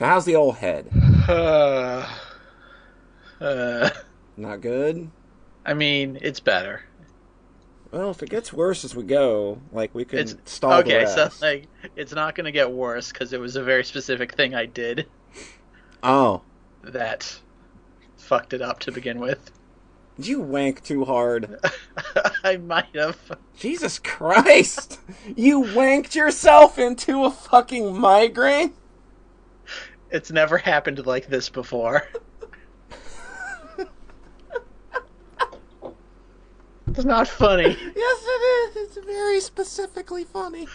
So how's the old head? Uh, uh, Not good. I mean, it's better. Well, if it gets worse as we go, like we can It's stall okay. the So like, it's not going to get worse because it was a very specific thing I did oh, that fucked it up to begin with. did you wank too hard? I might have. Jesus Christ! You wanked yourself into a fucking migraine? It's never happened like this before. it's not funny. Yes, it is. It's very specifically funny.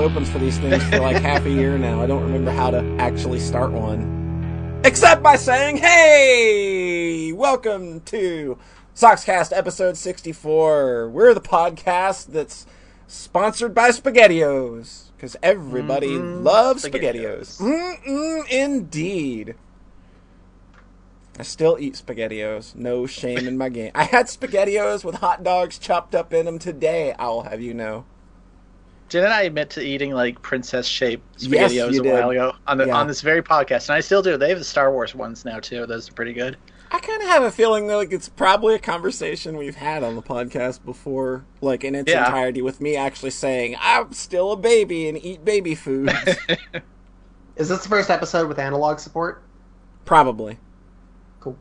Opens for these things for like half a year now. I don't remember how to actually start one. Except by saying, hey, welcome to Soxcast episode 64. We're the podcast that's sponsored by SpaghettiOs. Because everybody Mhm. loves SpaghettiOs. SpaghettiOs. Mm-mm, indeed. I still eat SpaghettiOs. No shame in my game. I had SpaghettiOs with hot dogs chopped up in them today, I'll have you know. Didn't I admit to eating like princess shaped Yes, spaghettios you a did. while ago on the Yeah. on this very podcast? And I still do. They have the Star Wars ones now too. Those are pretty good. I kind of have a feeling that like it's probably a conversation we've had on the podcast before, like in its Yeah. entirety, with me actually saying I'm still a baby and eat baby food. Is this the first episode with analog support? probably. Cool.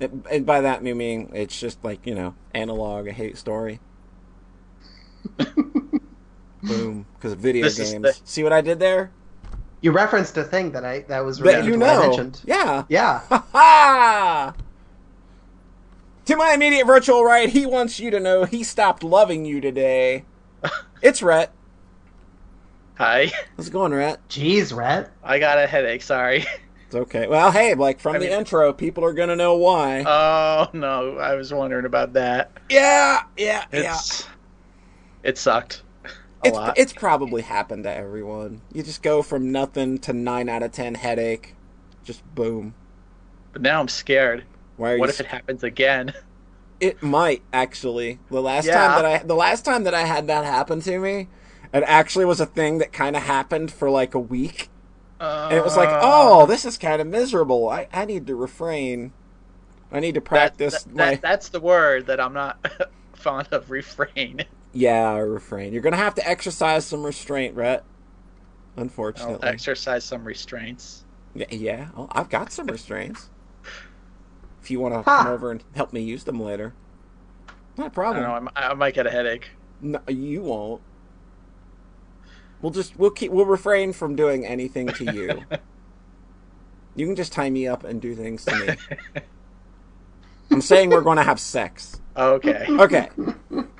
It, and by that we mean it's just like you know analog a hate story. Boom, because of video This games. the- See what I did there? You referenced a thing that I that was That you to I mentioned. Yeah. Yeah. Ha ha! To my immediate virtual right, he wants you to know he stopped loving you today. It's Rhett. Hi, How's it going, Rhett? Jeez, Rhett. I got a headache. Sorry. It's okay. Well, hey, like from I the mean- intro, people are gonna know why. Oh no, I was wondering about that. yeah, yeah, yeah. It sucked a It's lot. it's probably happened to everyone. You just go from nothing to nine out of ten headache, just boom. but now I'm scared. Why are What you? if it happens again? It might actually. The last Yeah. time that I the last time that I had that happen to me, it actually was a thing that kind of happened for like a week, and it was like, Uh, oh, this is kind of miserable. I I need to refrain. I need to that- practice that- my that- that's the word that I'm not fond of. Refrain. Yeah refrain. You're gonna have to exercise some restraint, Rhett. I'll Unfortunately, exercise some restraints. yeah, yeah. Well, I've got some restraints. If you want to Ha. come over and help me use them later, not a I problem. don't know. I mi- I might get a headache. No, you won't. We'll just we'll keep we'll refrain from doing anything to you. you can just tie me up and do things to me. I'm saying we're going to have sex. Okay. Okay.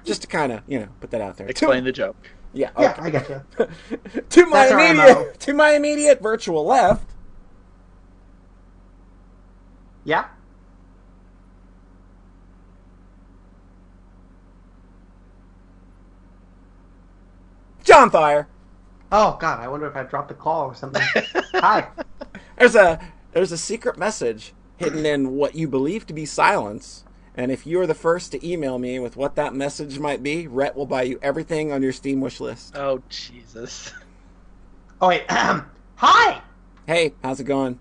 Just to kind of, you know, put that out there. Explain to, the joke. Yeah. Yeah, I get you. to my That's our immediate to my immediate virtual left. Yeah. John Thayer. Oh God, I wonder if I dropped the call or something. Hi. There's a there's a secret message hidden in what you believe to be silence. And if you are the first to email me with what that message might be, Rhett will buy you everything on your Steam wish list. Oh Jesus. Oh wait. Hi. Hey, how's it going?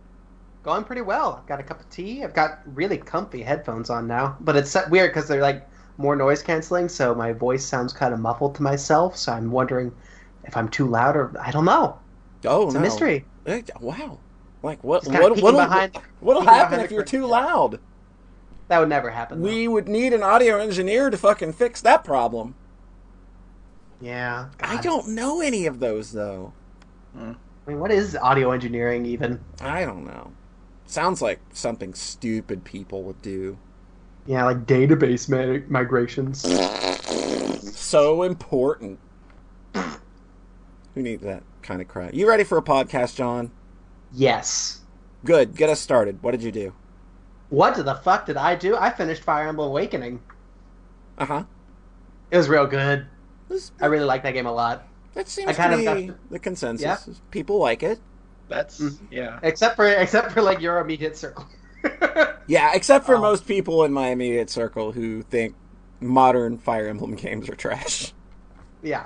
Going pretty well. I've got a cup of tea. I've got really comfy headphones on now, but it's so- weird because they're like more noise canceling, so my voice sounds kind of muffled to myself. So I'm wondering if I'm too loud or I don't know. Oh, It's no. a mystery. Wow. Like what? Just What? peeking What'll, behind- what'll happen behind if you're too loud? That would never happen. though. We would need an audio engineer to fucking fix that problem. Yeah. I don't know any of those though. I mean, what is audio engineering even? I don't know. Sounds like something stupid people would do. Yeah, like database mi- migrations. So important. Who needs that kind of crap? You ready for a podcast, John? Yes. Good. Get us started. What did you do? What the fuck did I do? I finished Fire Emblem Awakening. Uh huh. It was real good. I really like that game a lot. That seems I kind to of be to- the consensus. Yeah. People like it. That's Mhm. yeah. Except for except for like your immediate circle. Yeah, except for Oh. most people in my immediate circle who think modern Fire Emblem games are trash. yeah.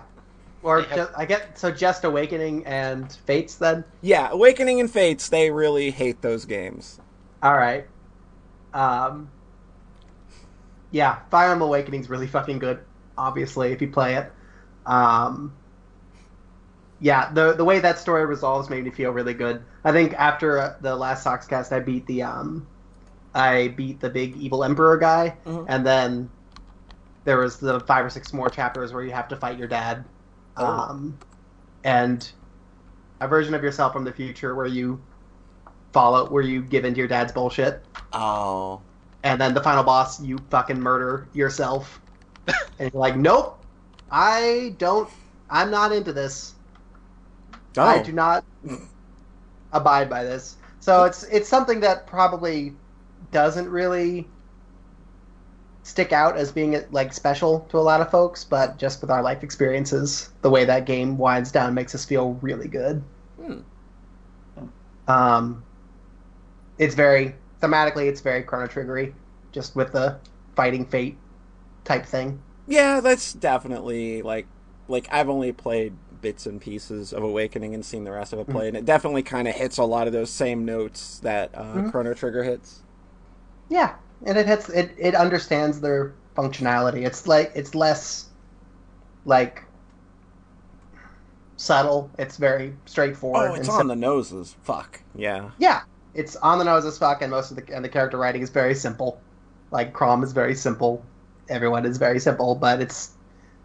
Or They have- just, I get so just Awakening and Fates then. Yeah, Awakening and Fates, they really hate those games. All right. Um. Yeah, Fire Emblem Awakening's really fucking good. Obviously, if you play it. Um. Yeah, the the way that story resolves made me feel really good. I think after uh, the last Soxcast, I beat the um, I beat the big evil emperor guy, Mhm. and then there was the five or six more chapters where you have to fight your dad, Oh. um, and a version of yourself from the future where you follow where you give into your dad's bullshit, Oh. and then the final boss you fucking murder yourself, and you're like, nope, I don't, I'm not into this. Oh. I do not abide by this. So it's it's something that probably doesn't really stick out as being like special to a lot of folks, but just with our life experiences, the way that game winds down makes us feel really good. Hmm. Um, it's very thematically, it's very Chrono Triggery, just with the fighting fate type thing. Yeah, that's definitely like like I've only played bits and pieces of Awakening and seen the rest of it play, and it definitely kind of hits a lot of those same notes that uh, Mhm. Chrono Trigger hits. Yeah, and it hits it. It understands their functionality. It's like it's less like subtle. It's very straightforward. Oh, it's and on the noses. Fuck. Yeah. Yeah, it's on the nose as fuck, and most of the and the character writing is very simple. Like Chrom is very simple. Everyone is very simple, but it's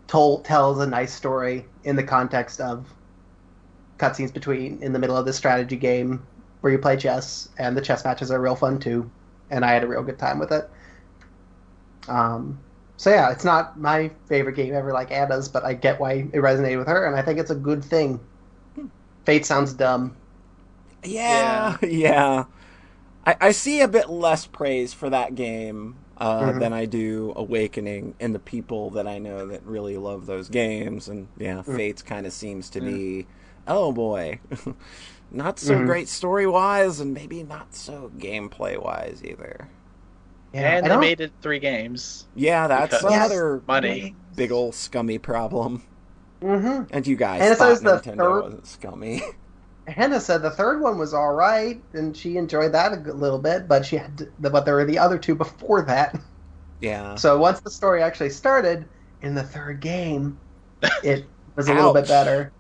told tells a nice story in the context of cutscenes between in the middle of this strategy game where you play chess, and the chess matches are real fun too. And I had a real good time with it. Um, so yeah, it's not my favorite game ever, like Anna's, but I get why it resonated with her, and I think it's a good thing. Fate sounds dumb. Yeah, yeah. I, I see a bit less praise for that game uh, Mhm. than I do Awakening in the people that I know that really love those games. And yeah, Mm. Fates kind of seems to be, oh boy, not so Mhm. great story wise, and maybe not so gameplay wise either. Yeah, and they made it three games. Yeah, that's another money. big old scummy problem. Mhm. And you guys And it thought says the Nintendo third- wasn't scummy. Hannah said the third one was all right, and she enjoyed that a little bit, but she had, to, but there were the other two before that. yeah. So once the story actually started in the third game, it was a little bit better.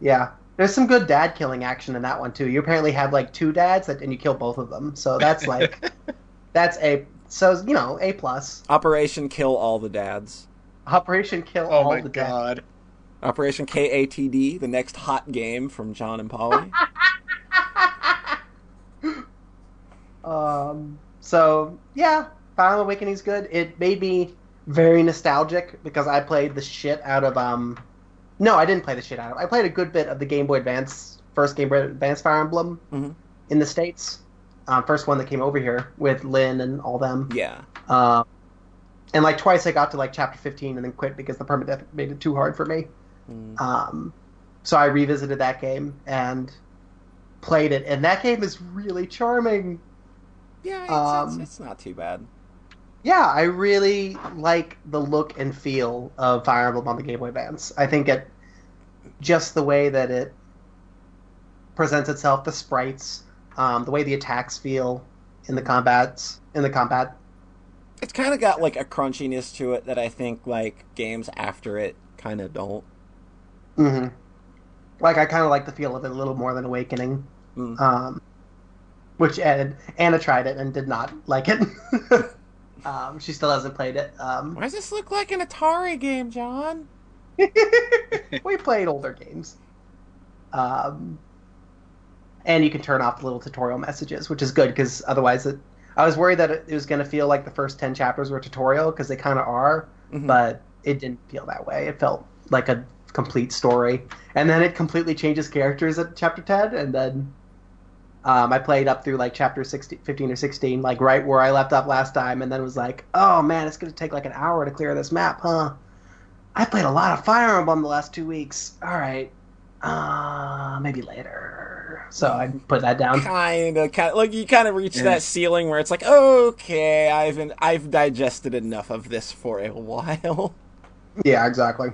Yeah, there's some good dad killing action in that one too. You apparently have like two dads, that, and you kill both of them. So that's like, that's a so you know a plus. Operation Kill All the Dads. Operation Kill Oh all my the dads. Operation KATD, the next hot game from John and Polly. Um, so yeah, Final Awakening's good. It made me very nostalgic because I played the shit out of um. No, I didn't play the shit out of. I played a good bit of the Game Boy Advance first Game Boy Advance Fire Emblem Mhm. in the states. Um, first one that came over here with Lyn and all them. yeah. Um, and like twice I got to like chapter fifteen and then quit because the permadeath made it too hard for me. Mm. Um, so I revisited that game and played it, and that game is really charming. Yeah, it's, Um, it's, it's not too bad. Yeah, I really like the look and feel of Fire Emblem on the Game Boy Advance. I think it just the way that it presents itself, the sprites, um, the way the attacks feel in the combats, in the combat. It's kind of got like a crunchiness to it that I think like games after it kind of don't. Hmm Like I kind of like the feel of it a little more than Awakening, Mm. um, which Ed, Anna tried it and did not like it. um, she still hasn't played it. Um, Why does this look like an Atari game, John? we played older games. Um, and you can turn off the little tutorial messages, which is good because otherwise it I was worried that it was going to feel like the first ten chapters were tutorial because they kind of are, Mhm. but it didn't feel that way. It felt like a complete story, and then it completely changes characters at chapter ten, and then um, I played up through like chapter 16, 15 or sixteen, like right where I left off last time, and then was like, oh man, it's going to take like an hour to clear this map, huh? I played a lot of Fire Emblem the last two weeks. All right, uh, maybe later. So I put that down. kind of, kind of like you kind of reach Yeah. that ceiling where it's like, okay, I've I've digested enough of this for a while. Yeah, exactly.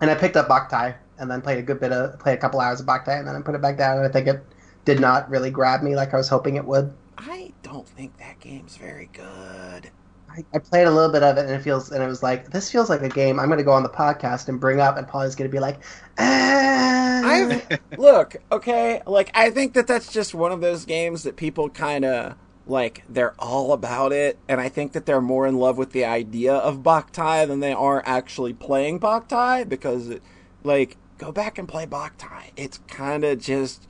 And I picked up Boktai and then played a good bit of played a couple hours of Boktai and then I put it back down and I think it did not really grab me like I was hoping it would. I don't think that game's very good. I, I played a little bit of it and it feels and it was like this feels like a game I'm going to go on the podcast and bring up and Paul's going to be like, eh. I've look okay. Like I think that that's just one of those games that people kind of like. They're all about it, and I think that they're more in love with the idea of Boktai than they are actually playing Boktai. Because, it, like, go back and play Boktai. It's kind of just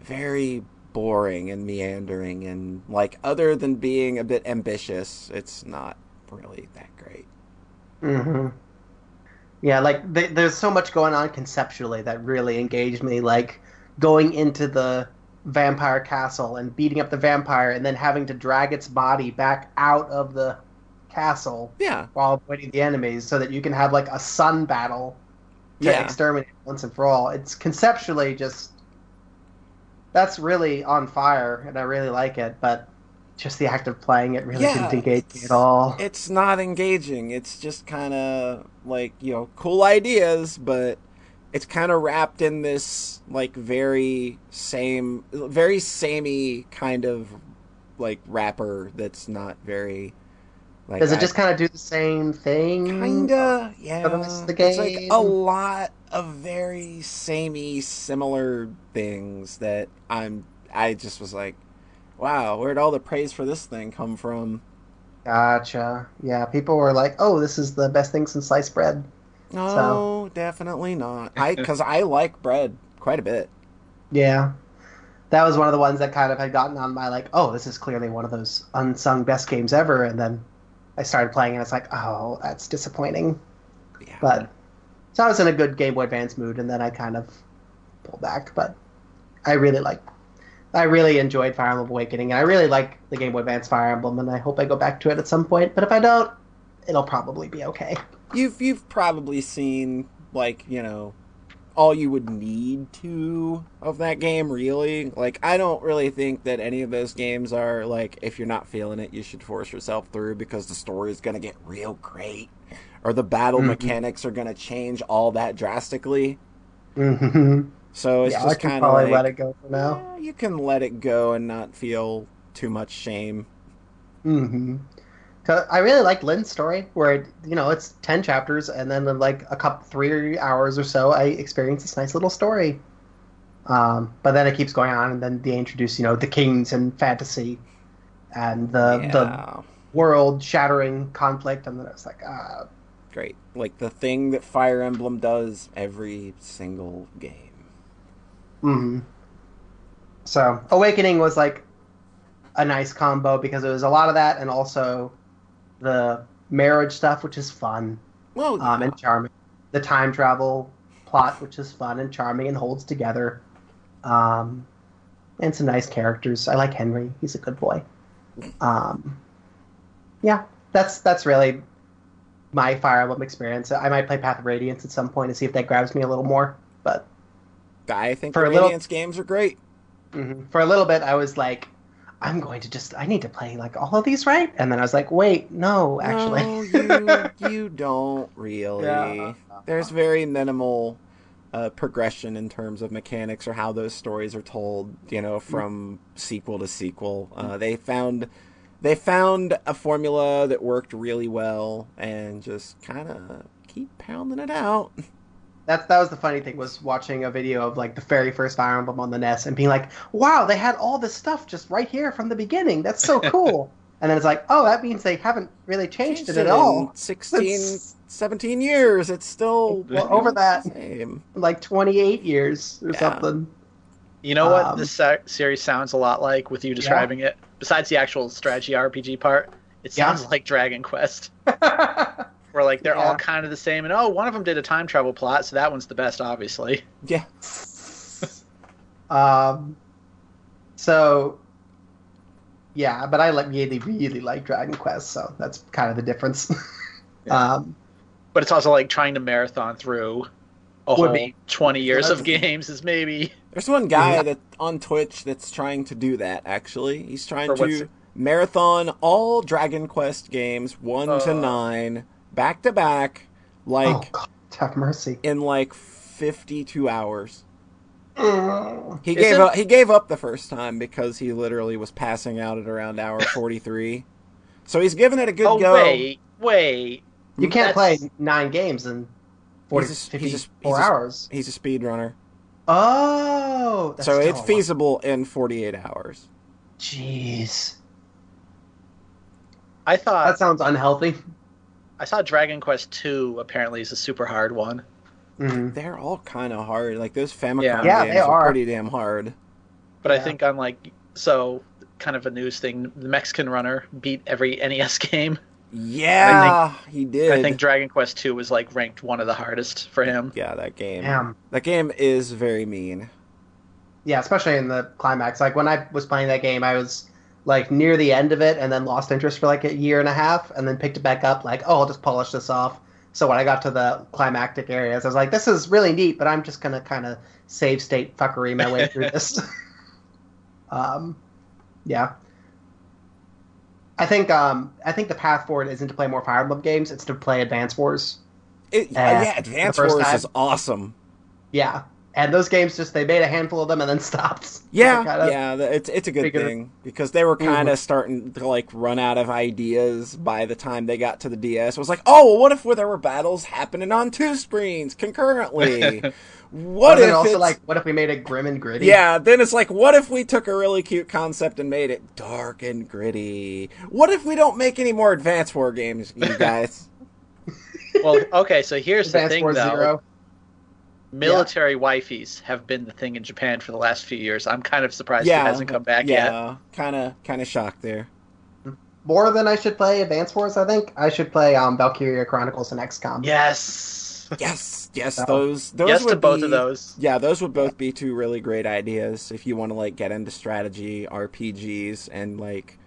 very boring and meandering, and like other than being a bit ambitious, it's not really that great. mm-hmm Yeah, like th- there's so much going on conceptually that really engaged me. Like going into the vampire castle and beating up the vampire, and then having to drag its body back out of the castle Yeah, while avoiding the enemies, so that you can have like a sun battle to Yeah. exterminate once and for all. It's conceptually just that's really on fire, and I really like it. But just the act of playing it really Yeah, didn't engage me at all. it's not engaging. It's just kind of like you know cool ideas, but it's kind of wrapped in this like very same, very samey kind of like wrapper that's not very like. Does it I- just kind of do the same thing? Kinda, oh, yeah. the the It's like a lot of very samey, similar things that I'm. I just was like, wow, where'd all the praise for this thing come from? Gotcha. Yeah, people were like, "Oh, this is the best thing since sliced bread." No, definitely not. I because I like bread quite a bit. Yeah, that was one of the ones that kind of had gotten on my like, "Oh, this is clearly one of those unsung best games ever." And then I started playing, and it's like, "Oh, that's disappointing." Yeah. But so I was in a good Game Boy Advance mood, and then I kind of pulled back. But I really like, I really enjoyed Fire Emblem Awakening, and I really like the Game Boy Advance Fire Emblem, and I hope I go back to it at some point. But if I don't, it'll probably be okay. You've you've probably seen like you know all you would need to of that game really. Like i don't really think that any of those games are like if you're not feeling it you should force yourself through because the story is going to get real great or the battle Mhm. mechanics are going to change all that drastically. Hmm so it's Yeah, just kind of like let it go for now. yeah, you can let it go and not feel too much shame. Hmm I really liked Lyn's story, where you know it's ten chapters, and then in like a couple three hours or so, I experience this nice little story. Um, but then it keeps going on, and then they introduce you know the kings and fantasy, and the the world shattering conflict, and then it's like, uh, great. Like the thing that fire emblem does every single game. Hmm So Awakening was like a nice combo because it was a lot of that, and also the marriage stuff, which is fun. well um, and charming. The time travel plot, which is fun and charming and holds together. Um, and some nice characters. I like Henry; he's a good boy. Um, yeah, that's that's really my Fire Emblem experience. I might play Path of Radiance at some point and see if that grabs me a little more. But I think For a little- Radiance games are great. mhm, for a little bit, I was like, I'm going to just I need to play like all of these, right? And then I was like, wait, no, actually. No, you, you don't really. Yeah. There's very minimal uh, progression in terms of mechanics or how those stories are told. You know, from sequel to sequel. Uh, they found they found a formula that worked really well and just kind of keep pounding it out. That's that was the funny thing was watching a video of like the very first Fire Emblem on the NES and being like, "Wow, they had all this stuff just right here from the beginning. That's so cool." and then it's like, "Oh, that means they haven't really changed, it at in all." 16, It's- 17 years. It's still Well, over that. Same. Like 28 years or Yeah. something. You know what Um, this series sounds a lot like with you describing it? besides the actual strategy RPG part, it Yeah. sounds like Dragon Quest. Where like they're all kind of the same, and oh, one of them did a time travel plot, so that one's the best, obviously. Yeah. um, so yeah, but I like really, really like Dragon Quest, so that's kind of the difference. Yeah. um, But it's also like trying to marathon through a whole be. twenty years of games is maybe There's one guy Yeah. that on Twitch that's trying to do that. Actually, he's trying For to it- marathon all Dragon Quest games one to Uh. nine back to back, like oh God, have mercy. in like 52 hours. Mm. He Is gave it- up. He gave up the first time because he literally was passing out at around hour 43. so he's giving it a good oh go. wait, wait. You can't That's- play nine games in 40, He's a- 54 he's a- he's a- hours. He's a speedrunner, Oh, that's so it's a lot. feasible in 48 hours. Jeez, I thought that sounds unhealthy. I saw Dragon Quest two apparently is a super hard one. Mhm. They're all kind of hard. Like those Famicom Yeah. Yeah, games they are are. pretty damn hard. But I Yeah. think on like so kind of a news thing, the Mexican runner beat every NES game. Yeah, he did. I think Dragon Quest two was like ranked one of the hardest for him. yeah, that game. Damn. That game is very mean. Yeah, especially in the climax. Like when I was playing that game, I was like near the end of it, and then lost interest for like a year and a half, and then picked it back up. Like, oh, I'll just polish this off. So when I got to the climactic areas, I was like, this is really neat, but I'm just gonna kind of save state fuckery my way through this. um, yeah. I think um, I think the path forward isn't to play more Fire Emblem games; it's to play Advance Wars. It, Uh, yeah, Advance Wars time. is awesome. Yeah, and those games just they made a handful of them and then stopped. Yeah, kinda- yeah, it's it's a good figured- thing because they were mm-hmm. kind of starting to like run out of ideas by the time they got to the DS. It was like, oh, well, what if there were battles happening on two screens concurrently? what if also it's- like what if we made it grim and gritty? Yeah, then it's like, what if we took a really cute concept and made it dark and gritty? What if we don't make any more Advance War games, you guys? Well, okay, so here's Advance the thing Wars though. Zero. Military wifeys have been the thing in Japan for the last few years. I'm kind of surprised yeah, it hasn't come back yet. yeah, kind of, kind of shocked there. More than I should play Advance Wars, I think. I should play um, Valkyria Chronicles and XCOM. Yes. Yes, yes, So- those, those yes would to both be- of those. Yeah, those would both be two really great ideas if you want to like get into strategy RPGs and like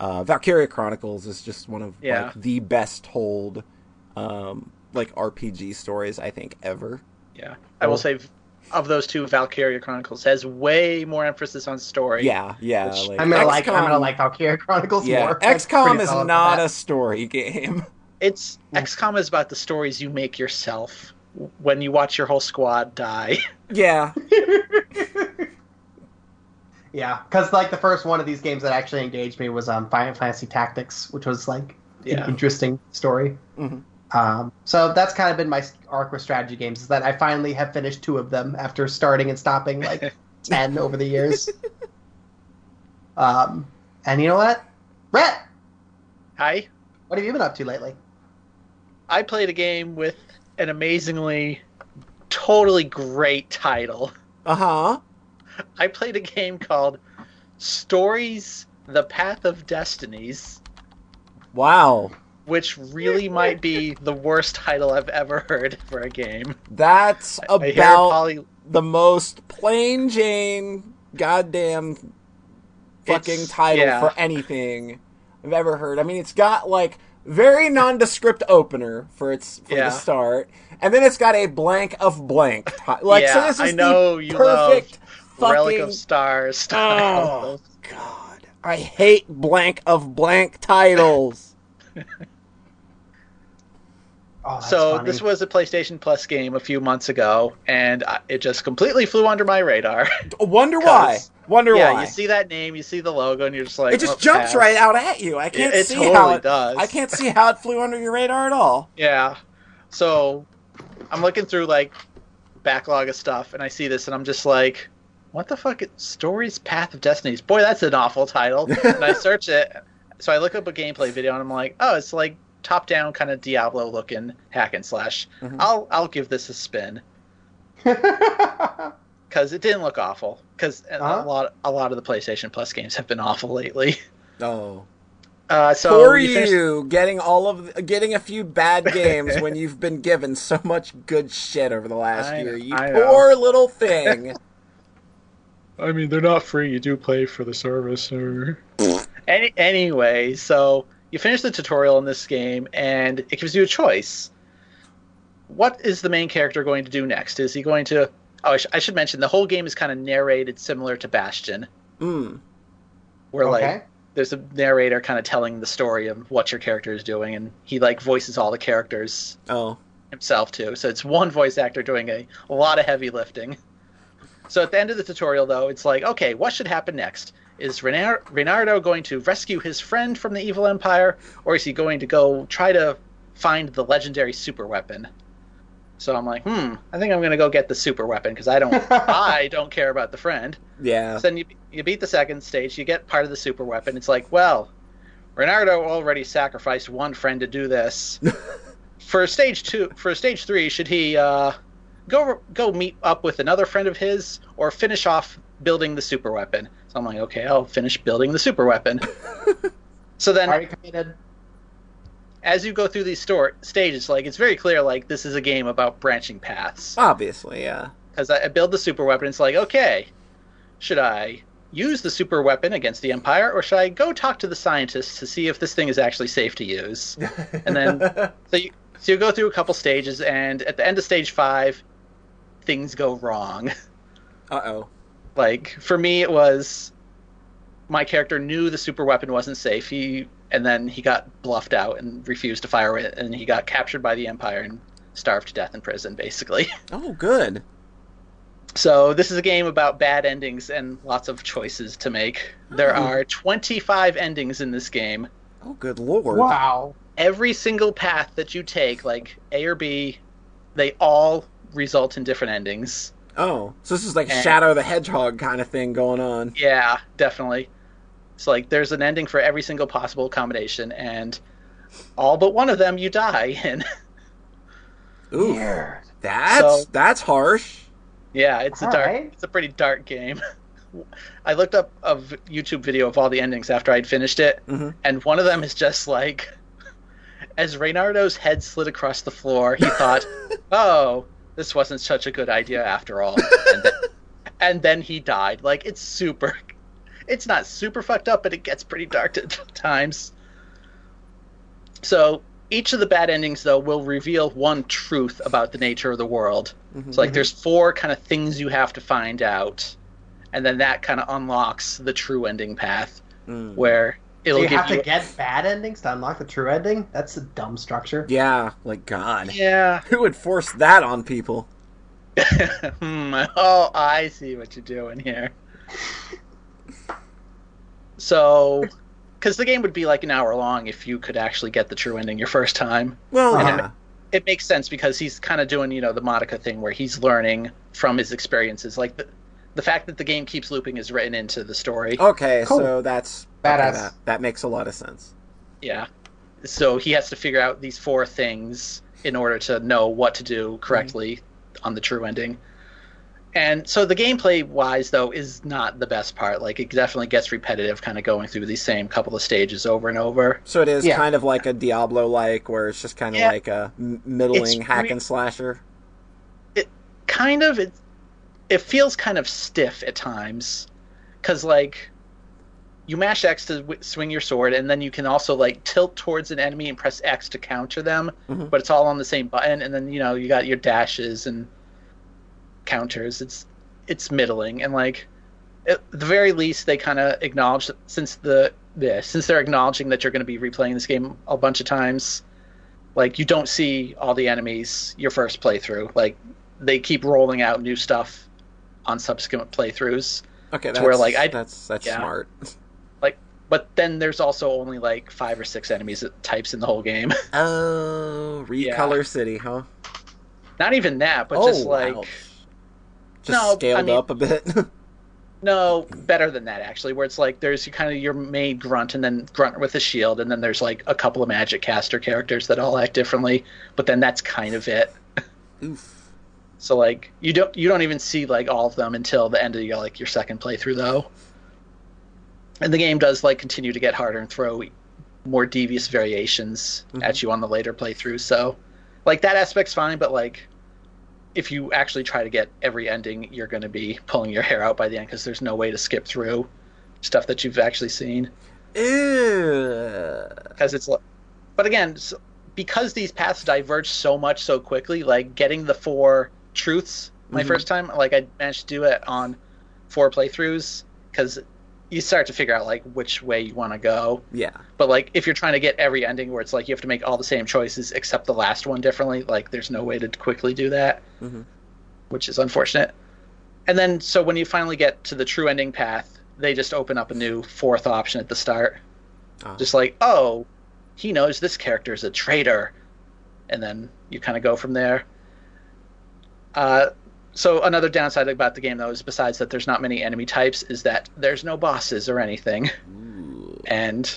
uh, Valkyria Chronicles is just one of Yeah. like the best told um, like RPG stories I think ever. Yeah. I will say of those two, Valkyria Chronicles has way more emphasis on story. Yeah, yeah. Which- like, I'm gonna like I'm gonna like Valkyria Chronicles Yeah, more. XCOM is not a story game. It's XCOM is about the stories you make yourself when you watch your whole squad die. yeah, yeah, because like the first one of these games that actually engaged me was um, Final Fantasy Tactics, which was like an interesting story. Mhm. Um, so that's kind of been my arc with strategy games is that I finally have finished two of them after starting and stopping like ten over the years. Um, and you know what, Brett, Hi. what have you been up to lately? I played a game with an amazingly, totally great title. uh huh. I played a game called Stories The Path of Destinies, Wow, which really might be the worst title I've ever heard for a game. that's about poly- the most plain Jane goddamn fucking It's- title yeah. for anything I've ever heard. I mean, it's got like very nondescript opener for its for Yeah. the start, and then it's got a blank of blank. ti- Like so, this is I know the you perfect fucking. Relic of Stars style. Oh God, I hate blank of blank titles. Oh, so funny. this was a PlayStation Plus game a few months ago, and it just completely flew under my radar. Wonder why? Wonder yeah, why? you see that name, you see the logo, and you're just like, it just "Oh, jumps pass." right out at you. I can't it see totally how it does. I can't see how it flew under your radar at all. Yeah. So I'm looking through like backlog of stuff and I see this and I'm just like, what the fuck? Stories Path of Destinies. Boy, that's an awful title. and I search it. So I look up a gameplay video and I'm like, oh, it's like top down kind of Diablo looking hack and slash. Mhm. I'll I'll give this a spin. because it didn't look awful. Because Uh-huh. a lot a lot of the PlayStation Plus games have been awful lately. Oh. Uh, so Poor you finished- you, getting all of getting a few bad games when you've been given so much good shit over the last I year. know, You I know. poor little thing. I mean, they're not free. You do pay for the service. Or... Any, anyway, so you finish the tutorial in this game, and it gives you a choice. What is the main character going to do next? Is he going to? Oh, I, sh- I should mention the whole game is kind of narrated similar to Bastion, mm. where okay. like there's a narrator kind of telling the story of what your character is doing, and he like voices all the characters Oh. himself too. So it's one voice actor doing a, a lot of heavy lifting. So at the end of the tutorial, though, it's like, okay, what should happen next? Is Renar- Reynardo going to rescue his friend from the evil empire, or is he going to go try to find the legendary super weapon? So I'm like, hmm, I think I'm going to go get the super weapon because I don't, I don't care about the friend. Yeah. So then you you beat the second stage, you get part of the super weapon. It's like, well, Reynardo already sacrificed one friend to do this. for stage two, for stage three, should he uh, go go meet up with another friend of his or finish off building the super weapon? So I'm like, okay, I'll finish building the super weapon. so then, Already committed. as you go through these store stages, like it's very clear, like this is a game about branching paths. Obviously, yeah. because I, I build the super weapon. It's like, okay, should I use the super weapon against the Empire, or should I go talk to the scientists to see if this thing is actually safe to use? And then, so you, so you go through a couple stages, and at the end of stage five, things go wrong. Uh oh. Like for me, it was my character knew the super weapon wasn't safe. He and then he got bluffed out and refused to fire it, and he got captured by the Empire and starved to death in prison, basically. Oh, good. So this is a game about bad endings and lots of choices to make. There Oh. are 25 endings in this game. Oh, good lord. Wow. Every single path that you take, like A or B, they all result in different endings. Oh, so this is like And- Shadow the Hedgehog kind of thing going on. Yeah, definitely. It's like there's an ending for every single possible combination, and all but one of them you die in. Ooh, Weird. that's So- that's harsh. yeah, it's a dark. right. It's a pretty dark game. I looked up a v- YouTube video of all the endings after I'd finished it, Mhm. and one of them is just like, as Reynardo's head slid across the floor, he thought, "Oh, this wasn't such a good idea after all," and then, and then he died. Like it's super, it's not super fucked up, but it gets pretty dark at times. So each of the bad endings, though, will reveal one truth about the nature of the world. Mhm. So like, there's four kind of things you have to find out, and then that kind of unlocks the true ending path, Mm. where So it'll you give have you. to get bad endings to unlock the true ending? That's a dumb structure. Yeah, like God. Yeah. Who would force that on people? Hmm, oh, I see what you're doing here. So, because the game would be like an hour long if you could actually get the true ending your first time. Well, Uh-huh. yeah. It makes sense because he's kind of doing, you know, the Monica thing where he's learning from his experiences. Like the, the fact that the game keeps looping is written into the story. Okay, Cool. so that's okay, Badass. that, that makes a lot of sense. Yeah. So he has to figure out these four things in order to know what to do correctly mm-hmm. on the true ending. And so the gameplay wise though is not the best part. Like it definitely gets repetitive kind of going through these same couple of stages over and over. So it is Yeah. kind of like a Diablo like, where it's just kind of Yeah. like a middling It's hack re- and slasher. It kind of it it feels kind of stiff at times cuz like you mash X to w- swing your sword and then you can also like tilt towards an enemy and press X to counter them. Mhm. but it's all on the same button and then you know you got your dashes and counters it's it's middling and like at the very least they kind of acknowledge that since the yeah, since they're acknowledging that you're going to be replaying this game a bunch of times like you don't see all the enemies your first playthrough like they keep rolling out new stuff on subsequent playthroughs Okay, To that's where, like, I- that's that's yeah. smart. Like, but then there's also only like five or six enemies types in the whole game Oh, recolor city, huh? not even that but oh, just like ouch. just No, I scaled mean- up a bit. No, better than that actually. Where it's like there's kind of your main grunt, and then grunt with a shield, and then there's like a couple of magic caster characters that all act differently. But then that's kind of it. Oof. So like you don't you don't even see like all of them until the end of your like your second playthrough though. And the game does like continue to get harder and throw more devious variations Mhm. at you on the later playthrough. So like that aspect's fine, but like if you actually try to get every ending, you're going to be pulling your hair out by the end because there's no way to skip through stuff that you've actually seen Ew. because it's but again because these paths diverge so much so quickly like getting the four truths my Mhm. first time like i managed to do it on four playthroughs because you start to figure out like which way you want to go Yeah. but like if you're trying to get every ending where it's like you have to make all the same choices except the last one differently like there's no way to quickly do that Mhm. which is unfortunate and then so when you finally get to the true ending path they just open up a new fourth option at the start Oh. just like oh he knows this character is a traitor and then you kind of go from there uh, so another downside about the game though is besides that there's not many enemy types is that there's no bosses or anything Ooh. and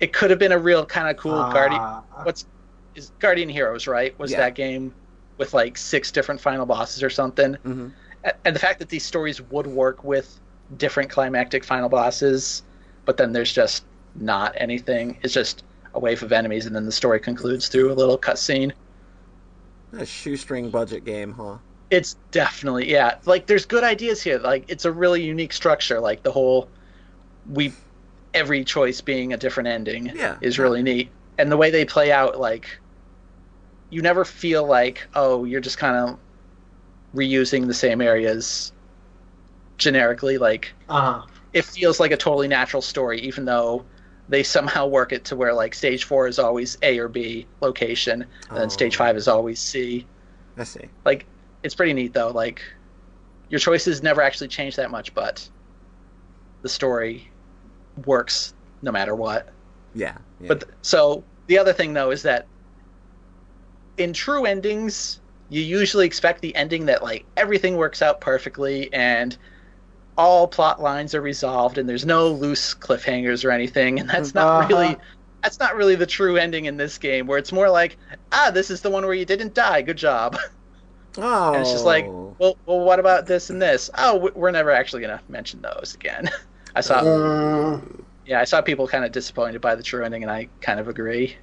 it could have been a real kind of cool guardian Ah. what's is guardian heroes right was Yeah. that game with like six different final bosses or something Mhm. A- and the fact that these stories would work with different climactic final bosses but then there's just not anything it's just a wave of enemies and then the story concludes through a little cutscene A shoestring budget game, huh? it's definitely yeah like there's good ideas here like it's a really unique structure like the whole we every choice being a different ending Yeah. is really neat and the way they play out like you never feel like oh you're just kind of reusing the same areas generically like Uh-huh. it feels like a totally natural story even though they somehow work it to where like stage 4 is always A or B location and then stage Oh. 5 is always C I see. like it's pretty neat though like your choices never actually change that much but the story works no matter what Yeah. yeah. but th- so the other thing though is that in true endings you usually expect the ending that like everything works out perfectly and all plot lines are resolved and there's no loose cliffhangers or anything and that's not Uh-huh. really that's not really the true ending in this game where it's more like ah this is the one where you didn't die good job oh. and it's just like, well, well, what about this and this? Oh, we- we're never actually gonna mention those again. I saw, Mm, yeah, I saw people kind of disappointed by the true ending, and I kind of agree.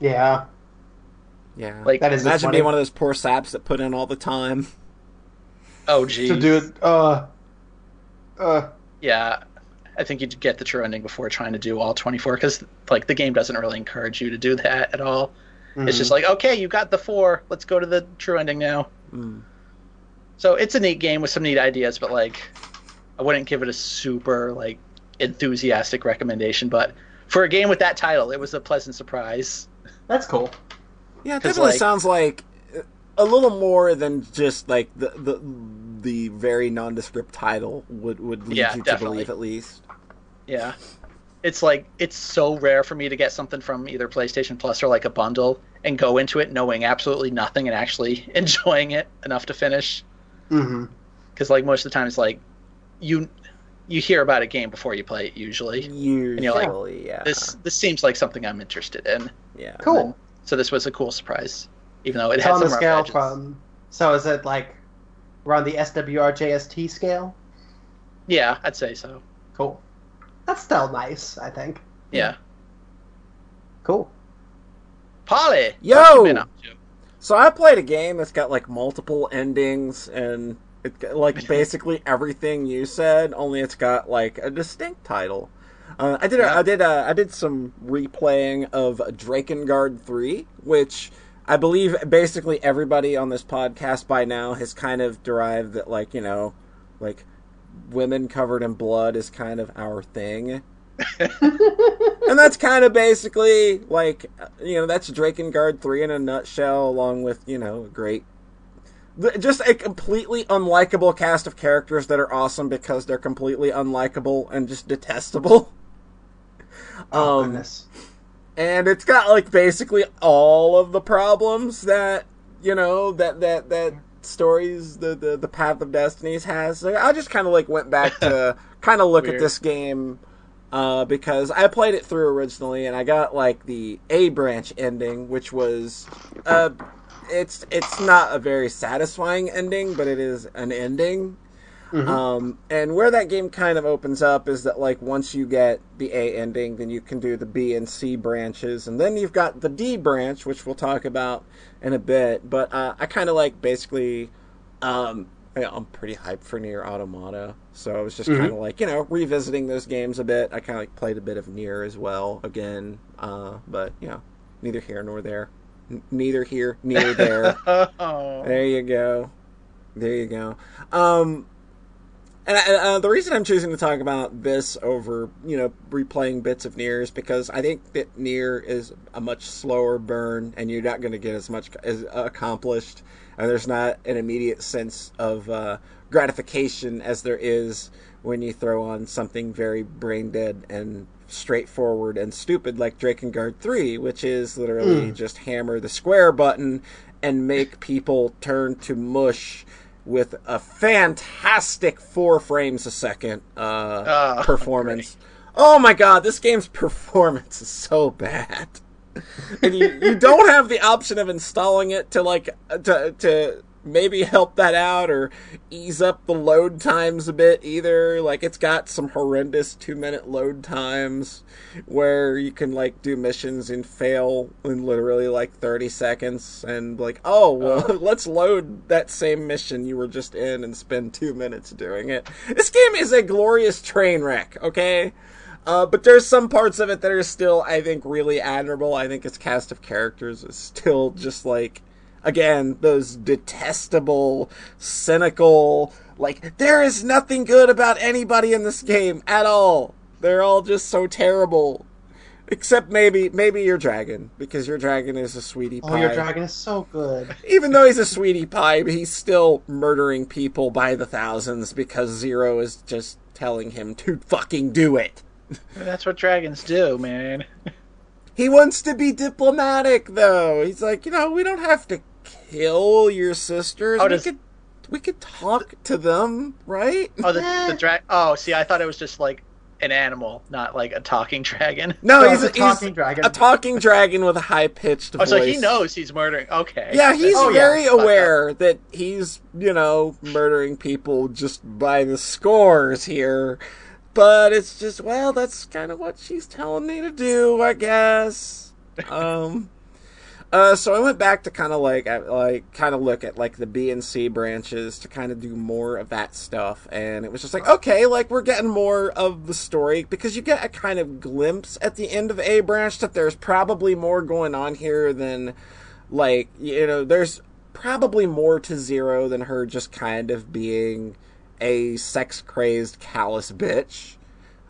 yeah. yeah. Like, That is Imagine funny. being one of those poor saps that put in all the time. oh, geez To do it. Uh. Uh. yeah, I think you'd get the true ending before trying to do all 24, because like the game doesn't really encourage you to do that at all. It's mhm. just like, okay, you got the four, let's go to the true ending now. Mm. So it's a neat game with some neat ideas, but like, I wouldn't give it a super like enthusiastic recommendation. But for a game with that title, it was a pleasant surprise. That's cool. Yeah, it 'Cause, definitely like- sounds like a little more than just like the the the very nondescript title would would lead Yeah, you definitely. to believe at least. Yeah. It's like it's so rare for me to get something from either PlayStation Plus or like a bundle and go into it knowing absolutely nothing and actually enjoying it enough to finish. Mm-hmm. Because like most of the time it's like you you hear about a game before you play it usually. Usually, and you're like, yeah. This this seems like something I'm interested in. yeah. Cool. So this was a cool surprise, even though it So had on some the scale from. So is it like we're on the SWRJST scale? Yeah, I'd say so. Cool. That's still nice, I think. Yeah. Cool. Polly, Yo! been up to? So I played a game that's got like multiple endings and it like basically everything you said, only it's got like a distinct title. Uh, I did Yeah. I did uh, I did some replaying of Drakengard 3, which I believe basically everybody on this podcast by now has kind of derived that like, you know, like women covered in blood is kind of our thing. and that's kind of basically like you know that's Drakengard three in a nutshell, along with you know a great, just a completely unlikable cast of characters that are awesome because they're completely unlikable and just detestable. Oh, Um, goodness. And it's got like basically all of the problems that you know that that that stories the the, the path of destinies has so i just kind of like went back to kind of look at this game uh, because i played it through originally and i got like the a branch ending which was uh it's it's not a very satisfying ending, but it is an ending. Mhm. Um, and where that game kind of opens up is that like once you get the A ending, then you can do the B and C branches, and then you've got the D branch, which we'll talk about in a bit. But uh, I kind of like basically, um, I'm pretty hyped for Nier Automata, so I was just Mhm. kind of like you know revisiting those games a bit. I kind of like played a bit of Nier as well again, uh, but you know neither here nor there, N- neither here neither there. oh. There you go. There you go. Um, and I, uh, the reason I'm choosing to talk about this over, you know, replaying bits of Nier is because I think that Nier is a much slower burn, and you're not going to get as much as accomplished, and there's not an immediate sense of uh, gratification as there is when you throw on something very brain dead and straightforward and stupid like Drakengard 3, which is literally Mm. just hammer the square button and make people turn to mush with a fantastic four frames a second uh, Oh, performance. Oh my god, this game's performance is so bad. and you, you don't have the option of installing it to like to to maybe help that out or ease up the load times a bit either. Like it's got some horrendous 2 minute load times where you can like do missions and fail in literally like 30 seconds and like oh well let's load that same mission you were just in and spend 2 minutes doing it. This game is a glorious train wreck okay? Uh, but there's some parts of it that are still, I think, really admirable. I think its cast of characters is still just like, again, those detestable, cynical, like, there is nothing good about anybody in this game at all. They're all just so terrible. Except maybe, maybe your dragon, because your dragon is a sweetie pie. Oh, your dragon is so good. Even though he's a sweetie pie, he's still murdering people by the thousands because Zero is just telling him to fucking do it. That's what dragons do, man. He wants to be diplomatic, though. He's like, you know, we don't have to kill your sisters. Oh, we does- could, we could talk to them, right? Oh, the, the drag. Oh, see, I thought it was just like an animal, not like a talking dragon. No, No, he's, a, a talking he's dragon. a talking dragon with a high pitched Oh, voice. so he knows he's murdering. Okay. Yeah, he's Oh, very Fuck aware that he's, you know, murdering people just by the scores here. But it's just, well, that's kind of what she's telling me to do, I guess. Um, uh, so I went back to kind of like, like, kind of look at like the B and C branches to kind of do more of that stuff, and it was just like, okay, like we're getting more of the story because you get a kind of glimpse at the end of A branch that there's probably more going on here than like you know there's probably more to zero than her just kind of being a sex crazed callous bitch.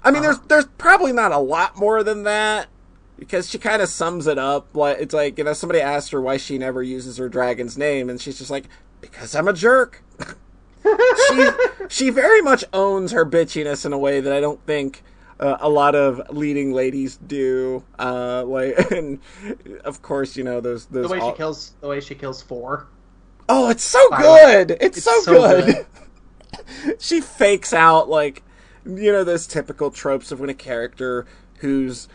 I mean there's there's probably not a lot more than that because she kind of sums it up like it's like you know somebody asked her why she never uses her dragon's name and she's just like because i'm a jerk she she very much owns her bitchiness in a way that i don't think uh, a lot of leading ladies do uh like and of course you know those those The way all- she kills, the way she kills four. Oh, it's so good. It's, It's so, so good. she fakes out like you know those typical tropes of when a character who's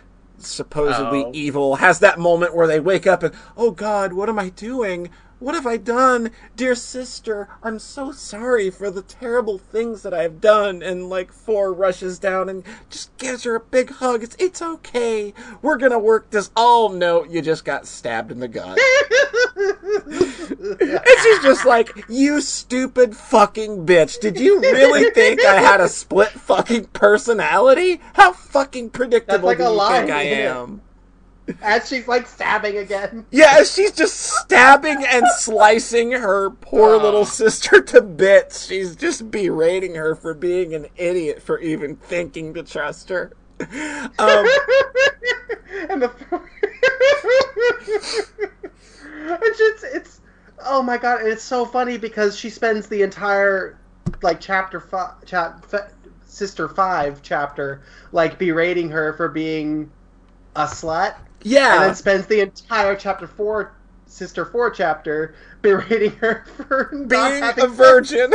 supposedly Oh. evil has that moment where they wake up and oh god, what am I doing? What have I done? Dear sister, I'm so sorry for the terrible things that I've done. And like four rushes down and just gives her a big hug. It's it's okay. We're gonna work this. Oh no, you just got stabbed in the gut. And she's just like, you stupid fucking bitch. Did you really think I had a split fucking personality? How fucking predictable like do a you think I it? As she's like stabbing again. Yeah, she's just stabbing and slicing her poor Oh. little sister to bits. She's just berating her for being an idiot for even thinking to trust her. Um, and the it's just it's oh my god, and it's so funny because she spends the entire like chapter five, chap, f- sister five chapter like berating her for being a slut, and then spends the entire chapter four, sister four chapter berating her for not being a virgin.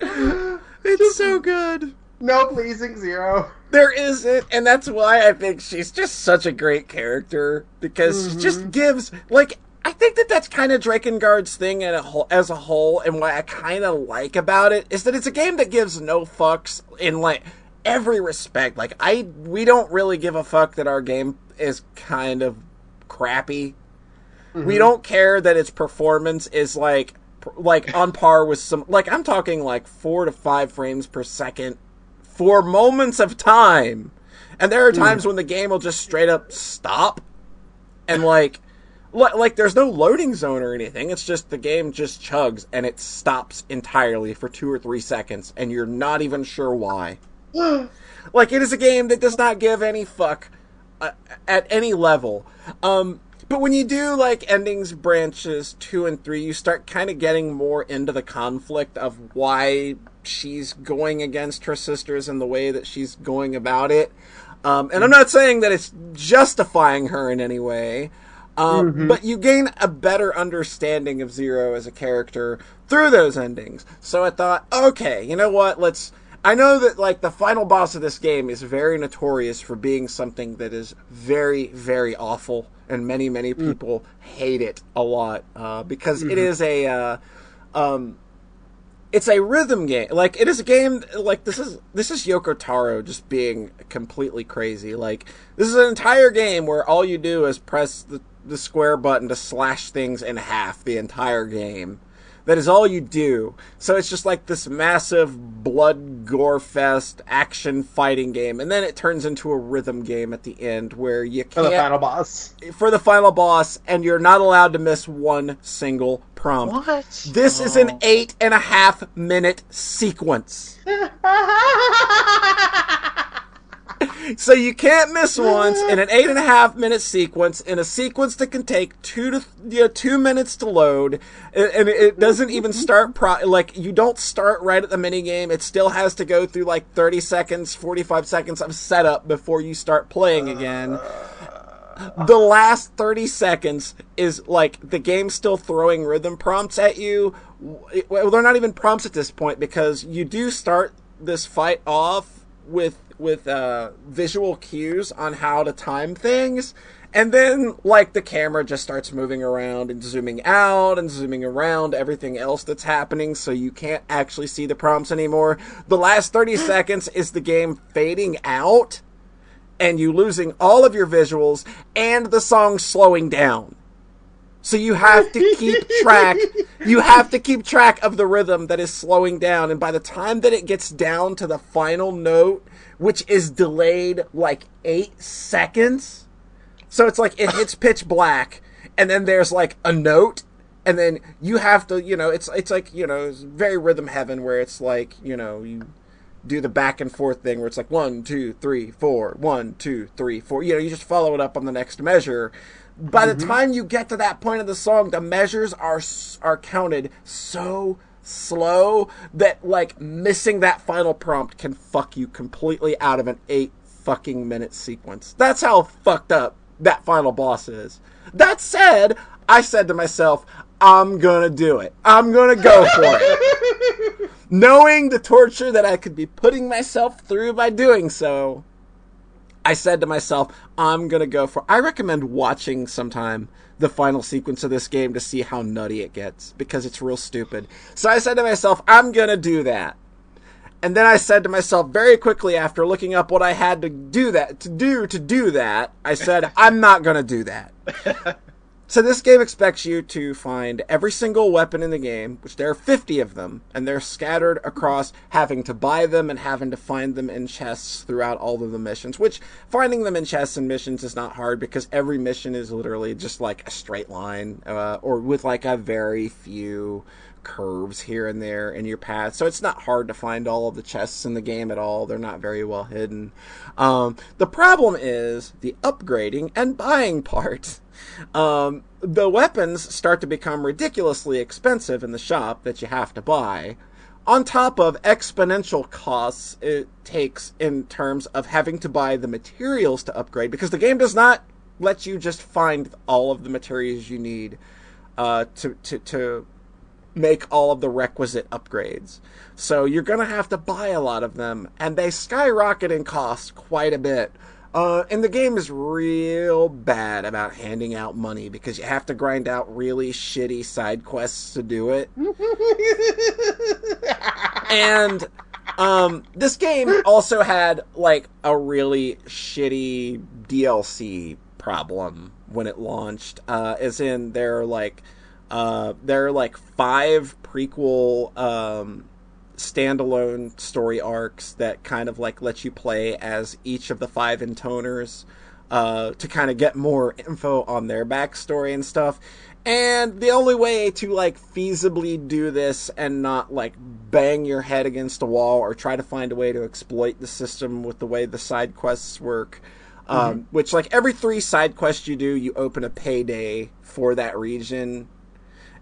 it's so good. No pleasing zero. There isn't, and that's why I think she's just such a great character because she just mm-hmm. gives like I think that that's kind of Drakengard's thing in a whole, as a whole, and what I kind of like about it is that it's a game that gives no fucks in like every respect. Like I, we don't really give a fuck that our game is kind of crappy. We mm-hmm. don't care that its performance is like like on par with some like I'm talking like 4 to 5 frames per second for moments of time. And there are mm. times when the game will just straight up stop and like li- like there's no loading zone or anything. It's just the game just chugs and it stops entirely for 2 or 3 seconds and you're not even sure why. like it is a game that does not give any fuck uh, at any level. Um, but when you do like endings branches two and three, you start kind of getting more into the conflict of why she's going against her sisters and the way that she's going about it. Um, and I'm not saying that it's justifying her in any way, um, but you gain a better understanding of Zero as a character through those endings. So I thought, okay, you know what? Let's. I know that like the final boss of this game is very notorious for being something that is very, very awful, and many, many people hate it a lot uh, because it is a. Uh, um, it's a rhythm game. Like it is a game. Like this is this is Yoko Taro just being completely crazy. Like this is an entire game where all you do is press the, the square button to slash things in half the entire game. That is all you do. So it's just like this massive blood gore fest action fighting game, and then it turns into a rhythm game at the end where you can't For the final boss. for the final boss, and you're not allowed to miss one single prompt. What? This is an oh. eight and a half minute sequence. So you can't miss once in an eight and a half minute sequence in a sequence that can take two to you know, two minutes to load, and it doesn't even start pro like you don't start right at the mini game. It still has to go through like thirty seconds, forty five seconds of setup before you start playing again uh. the last 30 seconds is like the game still throwing rhythm prompts at you. Well, they're not even prompts at this point because you do start this fight off with with uh, visual cues on how to time things. And then, like, the camera just starts moving around and zooming out and zooming around everything else that's happening, so you can't actually see the prompts anymore. The last 30 seconds is the game fading out and you losing all of your visuals and the song slowing down. So you have to keep track. You have to keep track of the rhythm that is slowing down. And by the time that it gets down to the final note, which is delayed like eight seconds, so it's like it hits pitch black, and then there's like a note, and then you have to, you know, it's it's like you know, it's very rhythm heaven where it's like you know you do the back and forth thing where it's like one, two, three, four, one, two, three, four. You know, you just follow it up on the next measure. By the mm-hmm. time you get to that point of the song, the measures are are counted so slow that like missing that final prompt can fuck you completely out of an eight fucking minute sequence. That's how fucked up that final boss is. That said, I said to myself, I'm gonna do it. I'm gonna go for it knowing the torture that I could be putting myself through by doing so, I said to myself, I'm gonna go for. I recommend watching sometime the final sequence of this game to see how nutty it gets because it's real stupid. So I said to myself, I'm gonna do that. And then I said to myself very quickly after looking up what I had to do that to do to do that, I said, I'm not gonna do that. So this game expects you to find every single weapon in the game, which there are 50 of them, and they're scattered across having to buy them and having to find them in chests throughout all of the missions, which finding them in chests and missions is not hard because every mission is literally just like a straight line uh, or with like a very few curves here and there in your path. So it's not hard to find all of the chests in the game at all. They're not very well hidden. Um, the problem is the upgrading and buying part. Um, the weapons start to become ridiculously expensive in the shop that you have to buy. On top of exponential costs it takes in terms of having to buy the materials to upgrade, because the game does not let you just find all of the materials you need uh, to, to, to make all of the requisite upgrades. So you're going to have to buy a lot of them, and they skyrocket in cost quite a bit. Uh, and the game is real bad about handing out money because you have to grind out really shitty side quests to do it. and um, this game also had like a really shitty DLC problem when it launched. Uh, as in, there are like uh, there are like five prequel um, standalone story arcs that kind of like let you play as each of the five intoners uh, to kind of get more info on their backstory and stuff. And the only way to like feasibly do this and not like bang your head against a wall or try to find a way to exploit the system with the way the side quests work, um, mm-hmm. which like every three side quests you do, you open a payday for that region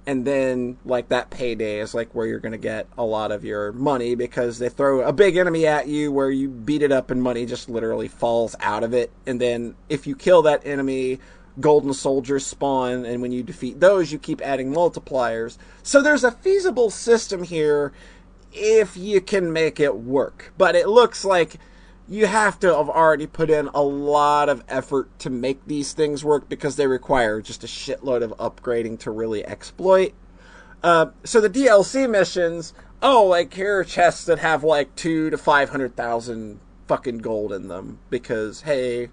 and then like that payday is like where you're going to get a lot of your money because they throw a big enemy at you where you beat it up and money just literally falls out of it. And then if you kill that enemy golden soldiers spawn. And when you defeat those you keep adding multipliers. So there's a feasible system here if you can make it work. But it looks like you have to have already put in a lot of effort to make these things work because they require just a shitload of upgrading to really exploit. Uh, so the DLC missions, oh, like here are chests that have like two to five hundred thousand fucking gold in them because hey,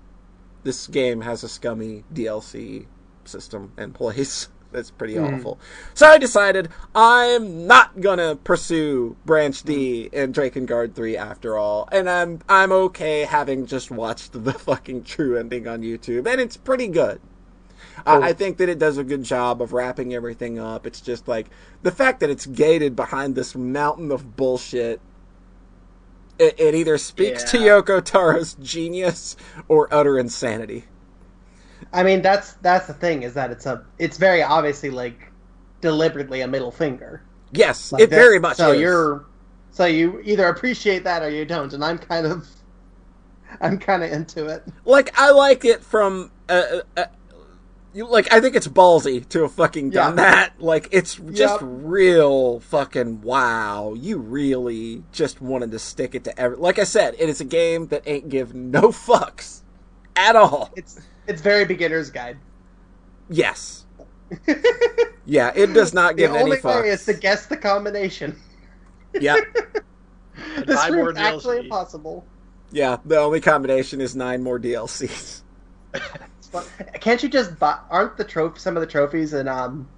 this game has a scummy DLC system in place. That's pretty mm. awful. So I decided I'm not gonna pursue Branch D in Drakengard 3 after all, and I'm I'm okay having just watched the fucking true ending on YouTube, and it's pretty good. Oh. I, I think that it does a good job of wrapping everything up. It's just like the fact that it's gated behind this mountain of bullshit. It, it either speaks yeah. to Yoko Taro's genius or utter insanity. I mean, that's that's the thing is that it's a it's very obviously like deliberately a middle finger. Yes, like it that, very much. So is. you're so you either appreciate that or you don't, and I'm kind of I'm kind of into it. Like I like it from uh, uh, you like I think it's ballsy to have fucking done yeah. that. Like it's just yep. real fucking wow. You really just wanted to stick it to every. Like I said, it is a game that ain't give no fucks at all. It's it's very beginner's guide. Yes. yeah, it does not give the any fucks. The only way is to guess the combination. Yeah. this is actually impossible. Yeah, the only combination is nine more DLCs. Can't you just buy? Aren't the trophy some of the trophies in um,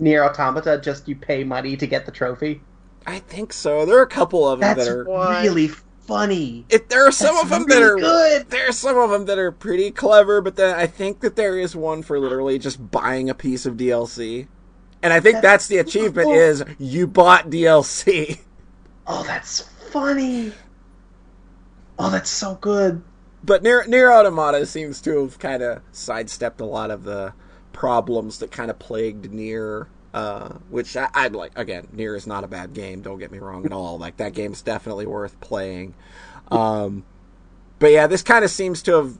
NieR Automata just you pay money to get the trophy? I think so. There are a couple of them That's that are really funny. If there are some That's of them really that are good. There are some of them that are pretty clever, but then I think that there is one for literally just buying a piece of DLC. And I think that's, that's the achievement cool. is you bought DLC. Oh, that's funny. Oh, that's so good. But NieR, NieR Automata seems to have kind of sidestepped a lot of the problems that kind of plagued NieR uh, which I, would like. Again, Nier is not a bad game. Don't get me wrong at all. Like that game's definitely worth playing. Um, but yeah, this kind of seems to have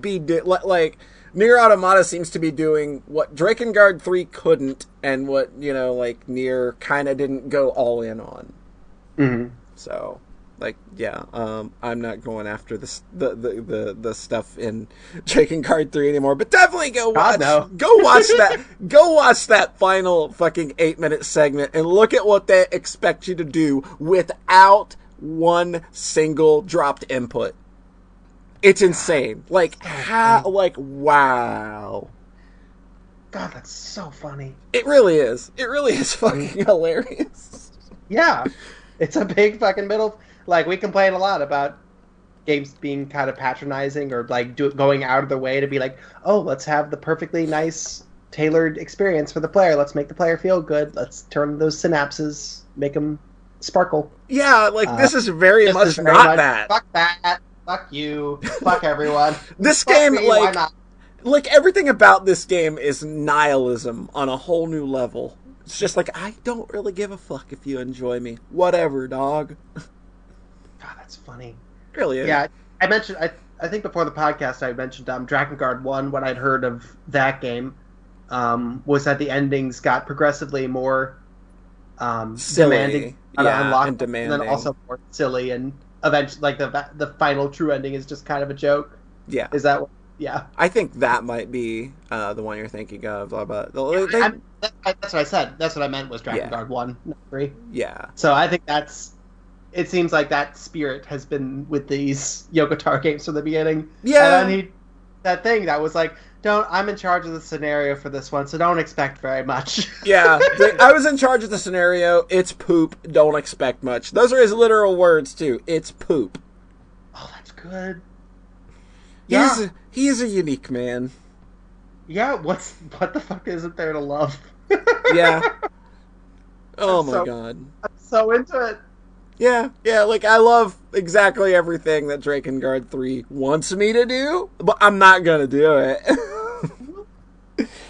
be like Nier Automata seems to be doing what Drakengard three couldn't, and what you know, like Nier kind of didn't go all in on. Mm-hmm. So like yeah um, i'm not going after the, the the the, the stuff in Drakengard 3 anymore but definitely go watch no. go watch that go watch that final fucking eight minute segment and look at what they expect you to do without one single dropped input. It's insane. Like how like wow. God that's so funny. It really is. It really is fucking hilarious. Yeah. It's a big fucking middle like we complain a lot about games being kind of patronizing or like do, going out of their way to be like, oh, let's have the perfectly nice tailored experience for the player. Let's make the player feel good. Let's turn those synapses, make them sparkle. Yeah, like uh, this is very much is very not much, that. Fuck that. Fuck you. Fuck everyone. this Fuck game, me, like, like everything about this game is nihilism on a whole new level. It's just like I don't really give a fuck if you enjoy me. Whatever, dog. God, that's funny. really is. Yeah, I mentioned. I I think before the podcast I mentioned um, Dragon Guard One. What I'd heard of that game um, was that the endings got progressively more um, Silly. demanding Yeah, unlock, and them, and then also more silly and eventually like the the final true ending is just kind of a joke. Yeah, Is that what? Yeah, I think that might be uh, the one you're thinking of. uh, they- they- I'm- that's what I said. That's what I meant was Dragon Yeah. Guard one, not three. yeah, So I think that's. It seems like that spirit has been with these Yoko Taro games from the beginning. yeah. And then he, that thing that was like, "Don't, I'm in charge of the scenario for this one, so don't expect very much." Yeah, the- I was in charge of the scenario. It's poop. Don't expect much. Those are his literal words too. It's poop. oh, that's good. He's Yeah. a, he is a unique man. Yeah, what's what the fuck isn't there to love? Yeah. Oh I'm my so- god. I'm so into it. Yeah, yeah. Like I love exactly everything that Drakengard Three wants me to do, but I'm not gonna do it.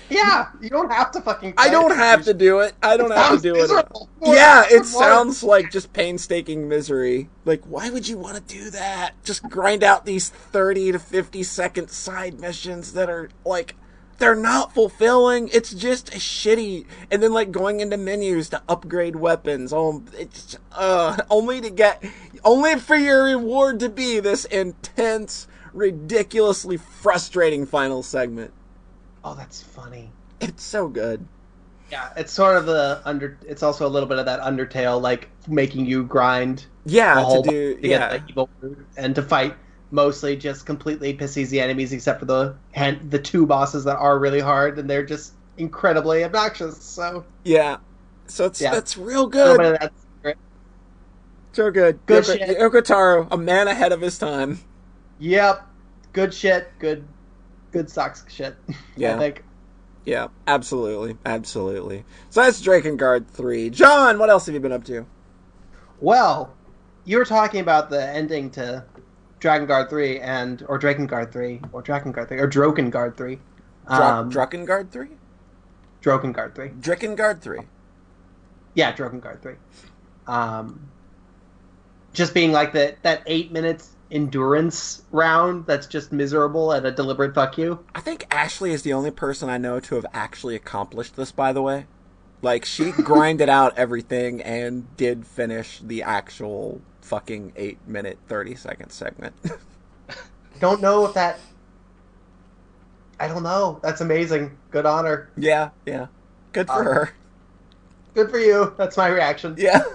Yeah, you don't have to fucking. I don't it. have to do it. I don't have to do it. miserable. Yeah, it sounds like just painstaking misery. Like, why would you want to do that? Just grind out these 30 to 50 second side missions that are, like, they're not fulfilling. It's just a shitty. And then, like, going into menus to upgrade weapons. Oh, it's, uh, only to get, only for your reward to be this intense, ridiculously frustrating final segment. Oh, that's funny. It's so good. Yeah, it's sort of the under. It's also a little bit of that Undertale, like making you grind Yeah, to do, to yeah. get the evil and to fight mostly just completely pisses the enemies, except for the hand, the two bosses that are really hard and they're just incredibly obnoxious. So Yeah. So it's Yeah. that's real good. bit of that secret. So good. Good Yoko, shit. A man ahead of his time. Yep, good shit. Good, good sucks shit. Yeah. I think. Yeah, absolutely. Absolutely. So that's Drakengard 3. John, what else have you been up to? Well, you were talking about the ending to Dragon Guard three and or Dragon Guard three or Dragon Guard three or Droken Guard three. Dra- Um, Drakengard 3? Drakengard three. Drakengard 3. Yeah, Droken Guard three. Um, just being like that that eight minutes endurance round that's just miserable and a deliberate fuck you. I think Ashley is the only person I know to have actually accomplished this, by the way. Like, she grinded out everything and did finish the actual fucking 8 minute 30 second segment. Don't know if that. I don't know. That's amazing. Good honor. yeah, yeah. Good for Um, her. Good for you. That's my reaction. Yeah.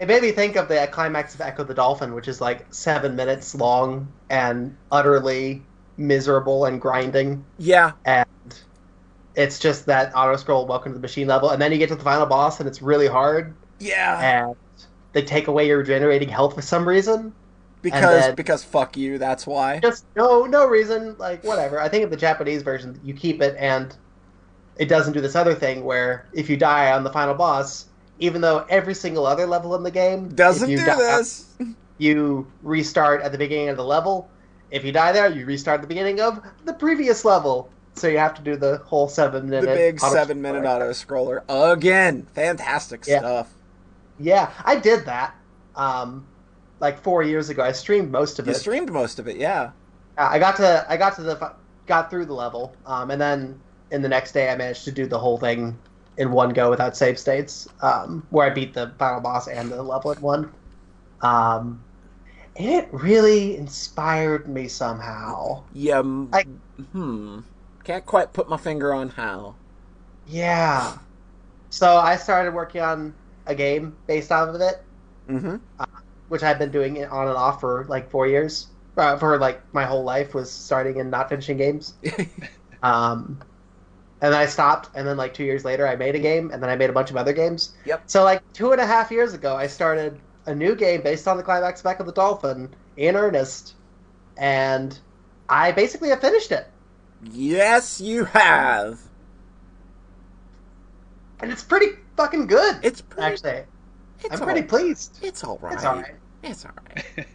It made me think of the climax of Ecco the Dolphin, which is like seven minutes long and utterly miserable and grinding. yeah. And it's just that auto scroll welcome to the machine level. And then you get to the final boss and it's really hard. Yeah. And they take away your regenerating health for some reason. Because then- because fuck you, that's why. Just no no reason, like whatever. I think in the Japanese version, you keep it and it doesn't do this other thing where if you die on the final boss, even though every single other level in the game Doesn't do die- this. you restart at the beginning of the level. If you die there, you restart at the beginning of the previous level. So you have to do the whole seven The big seven minute auto scroller again. Fantastic Yeah. stuff. Yeah, I did that. Um, like four years ago, I streamed most of You it. streamed most of it, yeah. I got to I got to the got through the level, um, and then in the next day I managed to do the whole thing in one go without save states, um, where I beat the final boss and the level in one. Um, and it really inspired me somehow. Yeah. I- hmm. Can't quite put my finger on how. Yeah. So I started working on a game based off of it, Mm-hmm. which I've been doing it on and off for like four years. Uh, for like my whole life was starting and not finishing games. Um, and then I stopped, and then like two years later, I made a game, and then I made a bunch of other games. Yep. So like two and a half years ago, I started a new game based on the climax back of the Dolphin in earnest, and I basically have finished it, yes, you have. and it's pretty fucking good. It's pretty. actually, it's I'm all- pretty pleased. It's all right. It's all right. It's all right.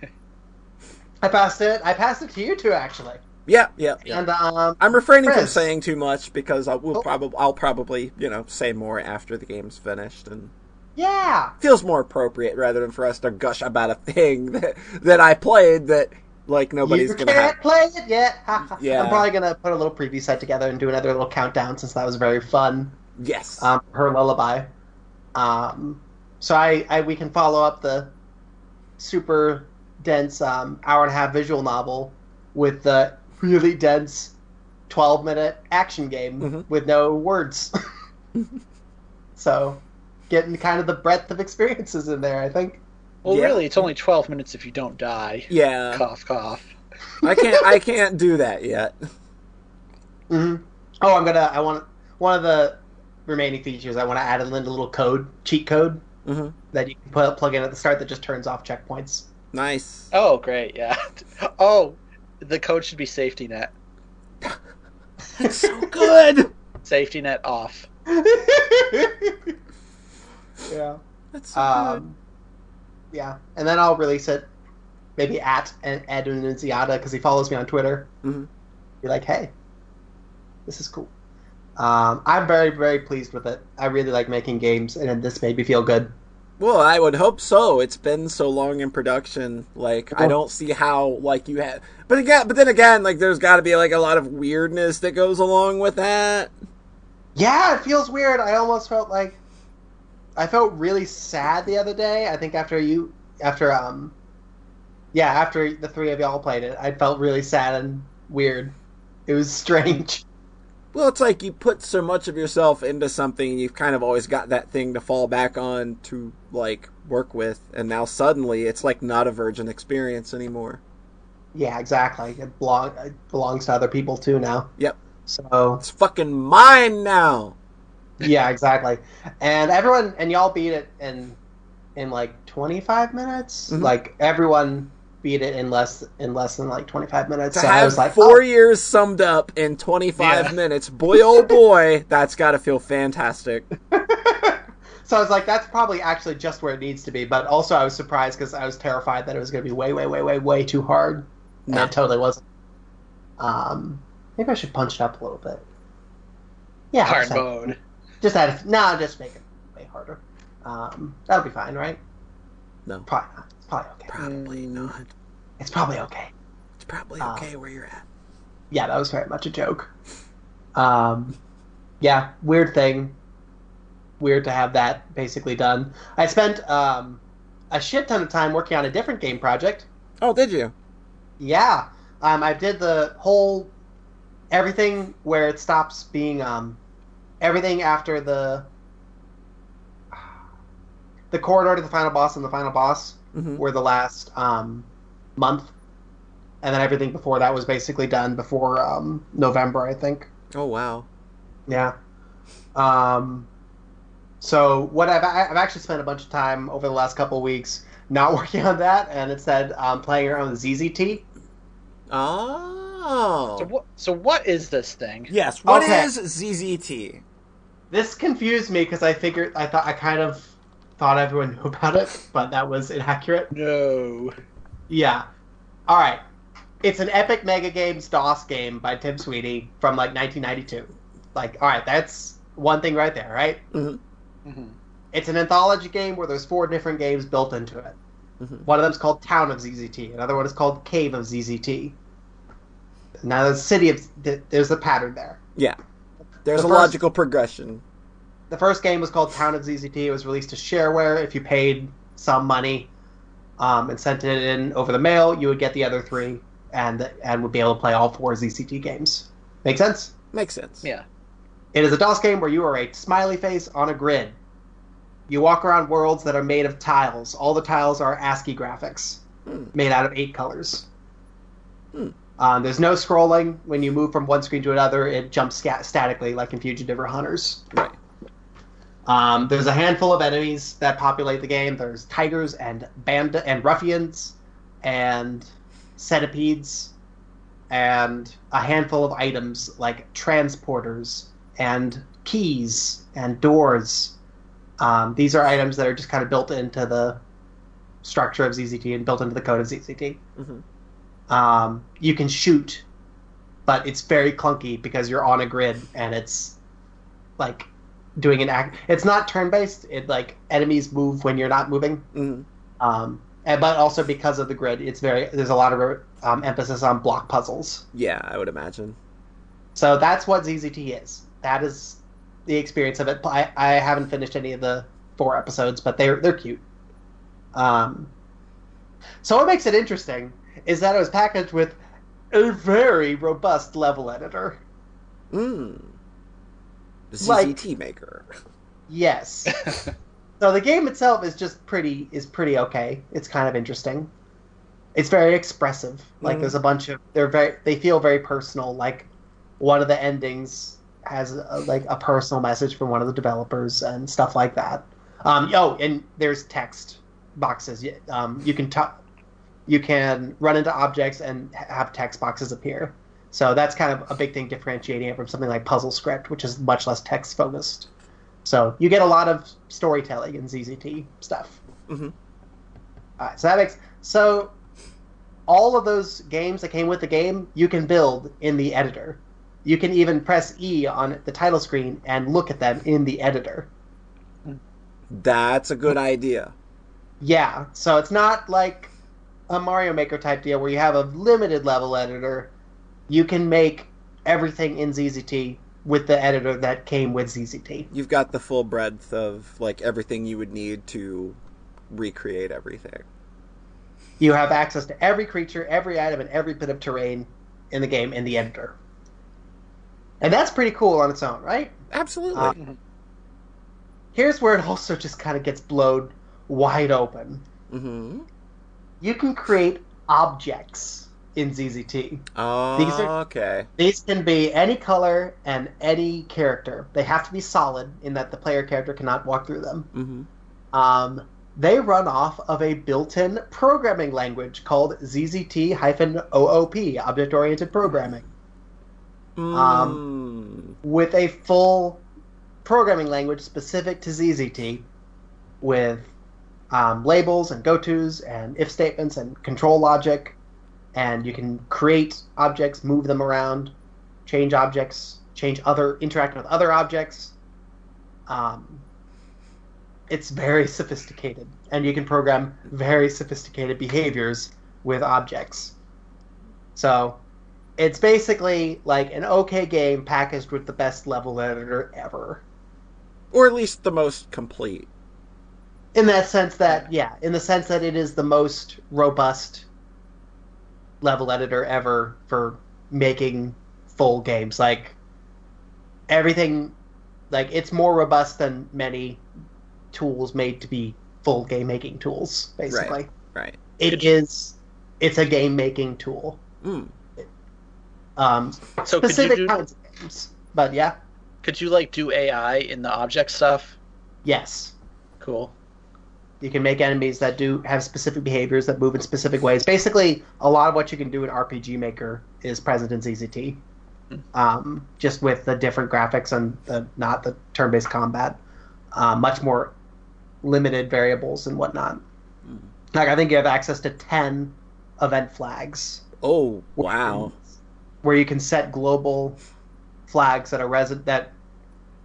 I passed it. I passed it to you two actually, Yeah, yeah, yeah. and um, I'm refraining from saying too much because I will Oh. probably I'll probably you know say more after the game's finished and yeah, feels more appropriate rather than for us to gush about a thing that that I played that like nobody's you gonna can't have. play it yet. Ha, ha. Yeah. I'm probably gonna put a little preview set together and do another little countdown since that was very fun. Yes. Um, her lullaby. Um, so I, I we can follow up the super dense um, hour and a half visual novel with the really dense 12 minute action game Mhm. with no words. so getting kind of the breadth of experiences in there, I think. Well, Yeah. really, it's only 12 minutes if you don't die. Yeah, Cough, cough. I can't. I can't do that yet. hmm Oh, I'm gonna. I want one of the remaining features. I want to add a little code, cheat code hmm that you can put plug in at the start that just turns off checkpoints. Nice. Oh, great, yeah. Oh, the code should be safety net. That's so good. Safety net off. yeah. That's so good. Um, yeah, and then I'll release it, maybe at Ed Annunziata because he follows me on Twitter. Mhm. Be like, hey, this is cool. Um, I'm very, very pleased with it. I really like making games, and this made me feel good. Well, I would hope so. It's been so long in production. Like, I don't see how like you had. But again, but then again, like there's got to be like a lot of weirdness that goes along with that. Yeah, it feels weird. I almost felt like I felt really sad the other day. I think after you, after um, yeah, after the three of y'all played it, I felt really sad and weird. It was strange. Well, it's like you put so much of yourself into something, and you've kind of always got that thing to fall back on to like work with, and now suddenly it's like not a virgin experience anymore. Yeah, exactly. It, belong, it belongs to other people too now. Yep. So It's fucking mine now. yeah, exactly. And everyone and y'all beat it in in like 25 minutes. Mhm. Like everyone beat it in less in less than like 25 minutes. To so I have was like, four oh. years summed up in 25 Yeah. minutes, boy oh boy, that's got to feel fantastic. so I was like, that's probably actually just where it needs to be. But also, I was surprised because I was terrified that it was going to be way, way, way, way, way too hard. No. And it totally wasn't. Um, maybe I should punch it up a little bit. Yeah, Hard just add- mode. Just add. a- No, just make it way harder. Um, that'll be fine, right? No. Probably not. It's probably okay. Probably Mm. not. It's probably okay. It's probably Uh, okay where you're at. Yeah, that was very much a joke. Um, yeah, weird thing. Weird to have that basically done. I spent um, a shit ton of time working on a different game project. Oh, did you? Yeah, um, I did the whole everything where it stops being um, everything after the the corridor to the final boss and the final boss hmm were the last um, month, and then everything before that was basically done before um, November, I think. Oh wow. Yeah. Um, so what I've I've actually spent a bunch of time over the last couple of weeks not working on that, and instead um, playing around with ZZT. Oh. So what? So what is this thing? yes. What Okay. is ZZT? This confused me because I figured I thought I kind of thought everyone knew about it, but that was inaccurate. No. Yeah. All right. It's an Epic Mega Games DOS game by Tim Sweeney from like 1992. Like, all right, that's one thing right there, right? Mm-hmm. It's an anthology game where there's four different games built into it. Mhm. One of them's called Town of ZZT. Another one is called Cave of ZZT. Now the city of there's a pattern there. Yeah. There's The a first- logical progression. The first game was called Town of ZZT. It was released to shareware. If you paid some money um, and sent it in over the mail, you would get the other three and and would be able to play all four ZZT games. Make sense? Makes sense. Yeah. It is a DOS game where you are a smiley face on a grid. You walk around worlds that are made of tiles. All the tiles are ASCII graphics, Hmm. made out of eight colors. Hmm. Um, there's no scrolling. When you move from one screen to another, it jumps scat- statically, like in Fugitive or Hunters. Right. Um, there's a handful of enemies that populate the game. There's tigers and band and ruffians, and centipedes, and a handful of items like transporters and keys and doors. Um, these are items that are just kind of built into the structure of ZZT and built into the code of ZZT. Mhm. Um, you can shoot, but it's very clunky because you're on a grid and it's like doing an act. It's not turn based. It like enemies move when you're not moving. Mhm. Um, and, but also because of the grid, it's very there's a lot of um, emphasis on block puzzles. Yeah, I would imagine. So that's what ZZT is. That is the experience of it. I, I haven't finished any of the four episodes, but they're they're cute. Um, so what makes it interesting is that it was packaged with a very robust level editor. Mm. The Like- ZZT maker. Yes. so the game itself is just pretty is pretty okay. It's kind of interesting. It's very expressive. Like Mhm. there's a bunch of they're very they feel very personal. Like one of the endings has a, like a personal message from one of the developers and stuff like that. Um, oh, and there's text boxes. Um, you can talk, you can run into objects and have text boxes appear. So that's kind of a big thing differentiating it from something like Puzzle Script, which is much less text focused. So you get a lot of storytelling in ZZT stuff. Mhm. Alright, so that makes so all of those games that came with the game you can build in the editor. You can even press E on the title screen and look at them in the editor. That's a good idea. Yeah, so it's not like a Mario Maker type deal where you have a limited level editor. You can make everything in ZZT with the editor that came with ZZT. You've got the full breadth of like everything you would need to recreate everything. You have access to every creature, every item, and every bit of terrain in the game in the editor. And that's pretty cool on its own, right? Absolutely. Uh, Here's where it also just kind of gets blown wide open. mm-hmm. You can create objects in ZZT. Oh, These are- okay. These can be any color and any character. They have to be solid in that the player character cannot walk through them. Mm-hmm. Um, they run off of a built-in programming language called ZZT-OOP, Object Oriented Programming, Um, with a full programming language specific to ZZT, with um, labels and go-tos and if statements and control logic, and you can create objects, move them around, change objects, change other, interact with other objects. Um, it's very sophisticated, and you can program very sophisticated behaviors with objects. So, it's basically like an okay game packaged with the best level editor ever. or at least the most complete. In that sense, that yeah, in the sense that it is the most robust level editor ever for making full games. Like everything, like it's more robust than many tools made to be full game making tools. Basically, Right. right. it is. It's a game making tool. Mm. Um, So could you specific do, kinds of games, but yeah, could you like do AI in the object stuff? yes. Cool. You can make enemies that do have specific behaviors that move in specific ways. Basically, a lot of what you can do in RPG Maker is present in ZZT, um, just with the different graphics and the, not the turn-based combat. Uh, much more limited variables and whatnot. Like I think you have access to ten event flags. Oh, wow. Where you can set global flags that are resident that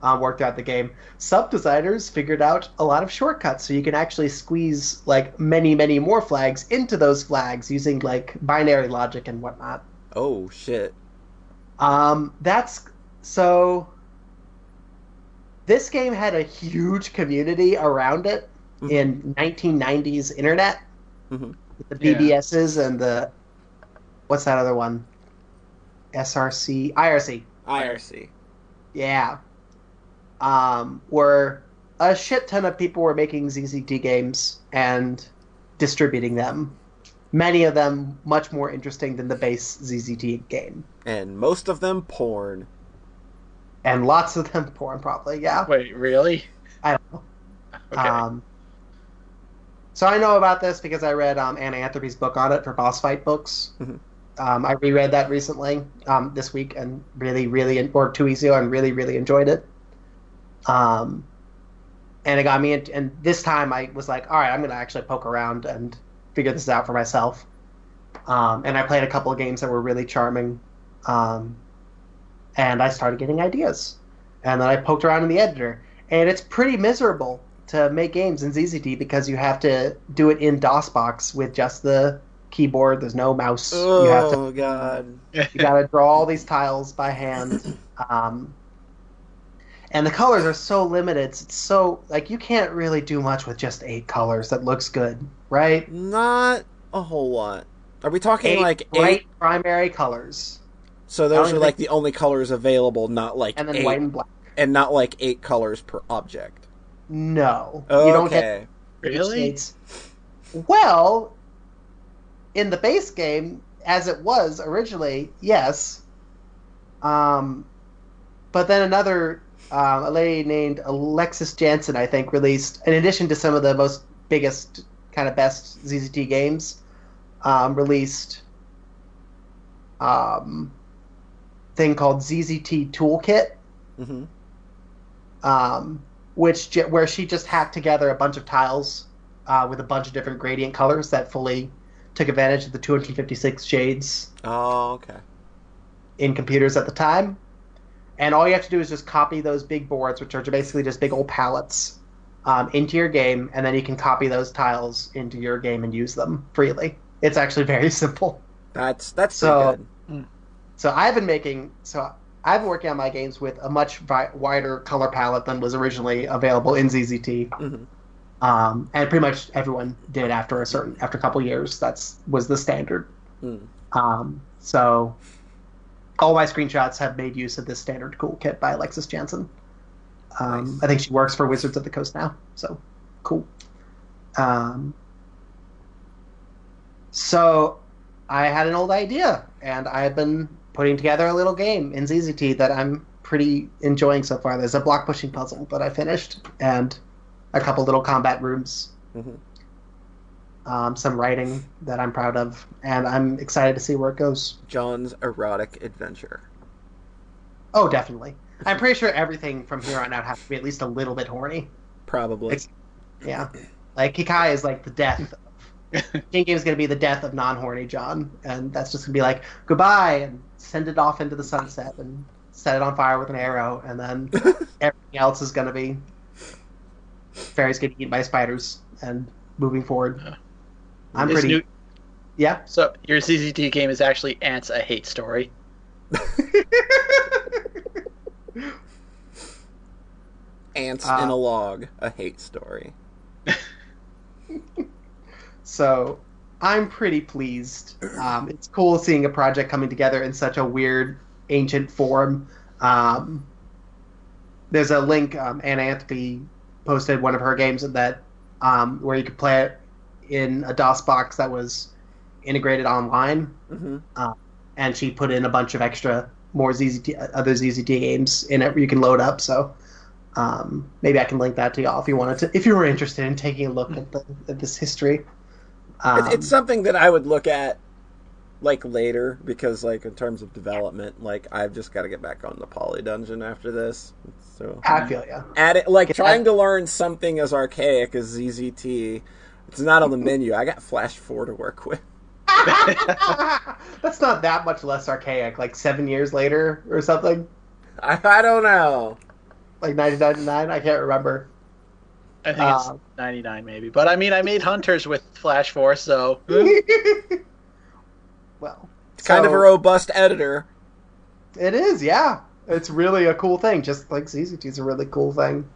uh, work throughout the game. Sub designers figured out a lot of shortcuts, so you can actually squeeze like many, many more flags into those flags using like binary logic and whatnot. Oh, shit. Um, that's so. This game had a huge community around it Mhm. in 1990s internet. Mhm. With the Yeah. And the what's that other one? SRC, IRC. IRC. Yeah. Um, where a shit ton of people were making ZZT games and distributing them. Many of them much more interesting than the base ZZT game. And most of them porn. And lots of them porn, probably, yeah. Wait, really? I don't know. Okay. Um, so I know about this because I read um, Anna Anthropy's book on it for Boss Fight books. Mhm. Um, I reread that recently, um, this week, and really, really, or two weeks ago, and really, really enjoyed it. Um, and it got me, in, and this time I was like, all right, I'm going to actually poke around and figure this out for myself. Um, and I played a couple of games that were really charming. Um, and I started getting ideas. And then I poked around in the editor. And it's pretty miserable to make games in ZZT because you have to do it in DOSBox with just the keyboard. There's no mouse. You have to Oh, God. you got to draw all these tiles by hand. Um, and the colors are so limited. It's so like you can't really do much with just eight colors that looks good, right? Not a whole lot. Are we talking Eight like eight? primary colors, So those are like think- the only colors available, not like and then eight, white and black. and not like eight colors per object. No, Okay. you don't get Really? shades. Well, in the base game, as it was originally, yes. Um, but then another um, a lady named Alexis Janson, I think, released in addition to some of the most biggest kind of best ZZT games, um, released um, thing called ZZT Toolkit hmm um, which where she just hacked together a bunch of tiles uh, with a bunch of different gradient colors that fully took advantage of the 256 shades Oh, okay. in computers at the time. And all you have to do is just copy those big boards, which are basically just big old palettes, um, into your game, and then you can copy those tiles into your game and use them freely. It's actually very simple. That's that's So- good. So I've been making so I've been working on my games with a much vi- wider color palette than was originally available in ZZT. Mhm. um, and pretty much everyone did after a certain after a couple years. That's was the standard. Mm. Um, so all my screenshots have made use of this standard cool kit by Alexis Janson. Um, Nice. I think she works for Wizards of the Coast now, so cool. Um, so I had an old idea, and I've been putting together a little game in ZZT that I'm pretty enjoying so far. There's a block pushing puzzle that I finished, and a couple little combat rooms, Mhm. Um, some writing that I'm proud of, and I'm excited to see where it goes. John's erotic adventure. Oh, definitely. I'm pretty sure everything from here on out has to be at least a little bit horny. Probably. Ex- Yeah. Like Kikai is like the death. King Game is going to be the death of non-horny John, and that's just going to be like goodbye and send it off into the sunset and set it on fire with an arrow, and then everything else is going to be fairies getting eaten by spiders and moving forward. Yeah. I'm This pretty. new- Yeah. so your ZZT game is actually Ants a Hate Story. Ants Uh, in a log, a hate story. So I'm pretty pleased. Um, it's cool seeing a project coming together in such a weird, ancient form. Um, there's a link. Um, Anna Anthropy posted one of her games that um, where you could play it in a DOS box that was integrated online, hmm and she put in a bunch of extra more ZZT other ZZT games in it you can load up. So um, maybe I can link that to y'all if you wanted to, if you were interested in taking a look at, the, at this history. Um, it's, it's something that I would look at like later because like in terms of development, like I've just got to get back on the Poly Dungeon after this. So I feel ya. at it like Yeah. trying to learn something as archaic as ZZT. It's not on the menu. I got Flash Four to work with. That's not that much less archaic. Like seven years later or something. I, I don't know. Like 1999. I can't remember. I think it's Uh, 99 maybe. But I mean, I made Hunters with Flash 4, so well, It's kind of a robust editor. It is, yeah. It's really a cool thing. Just like ZZT is a really cool thing.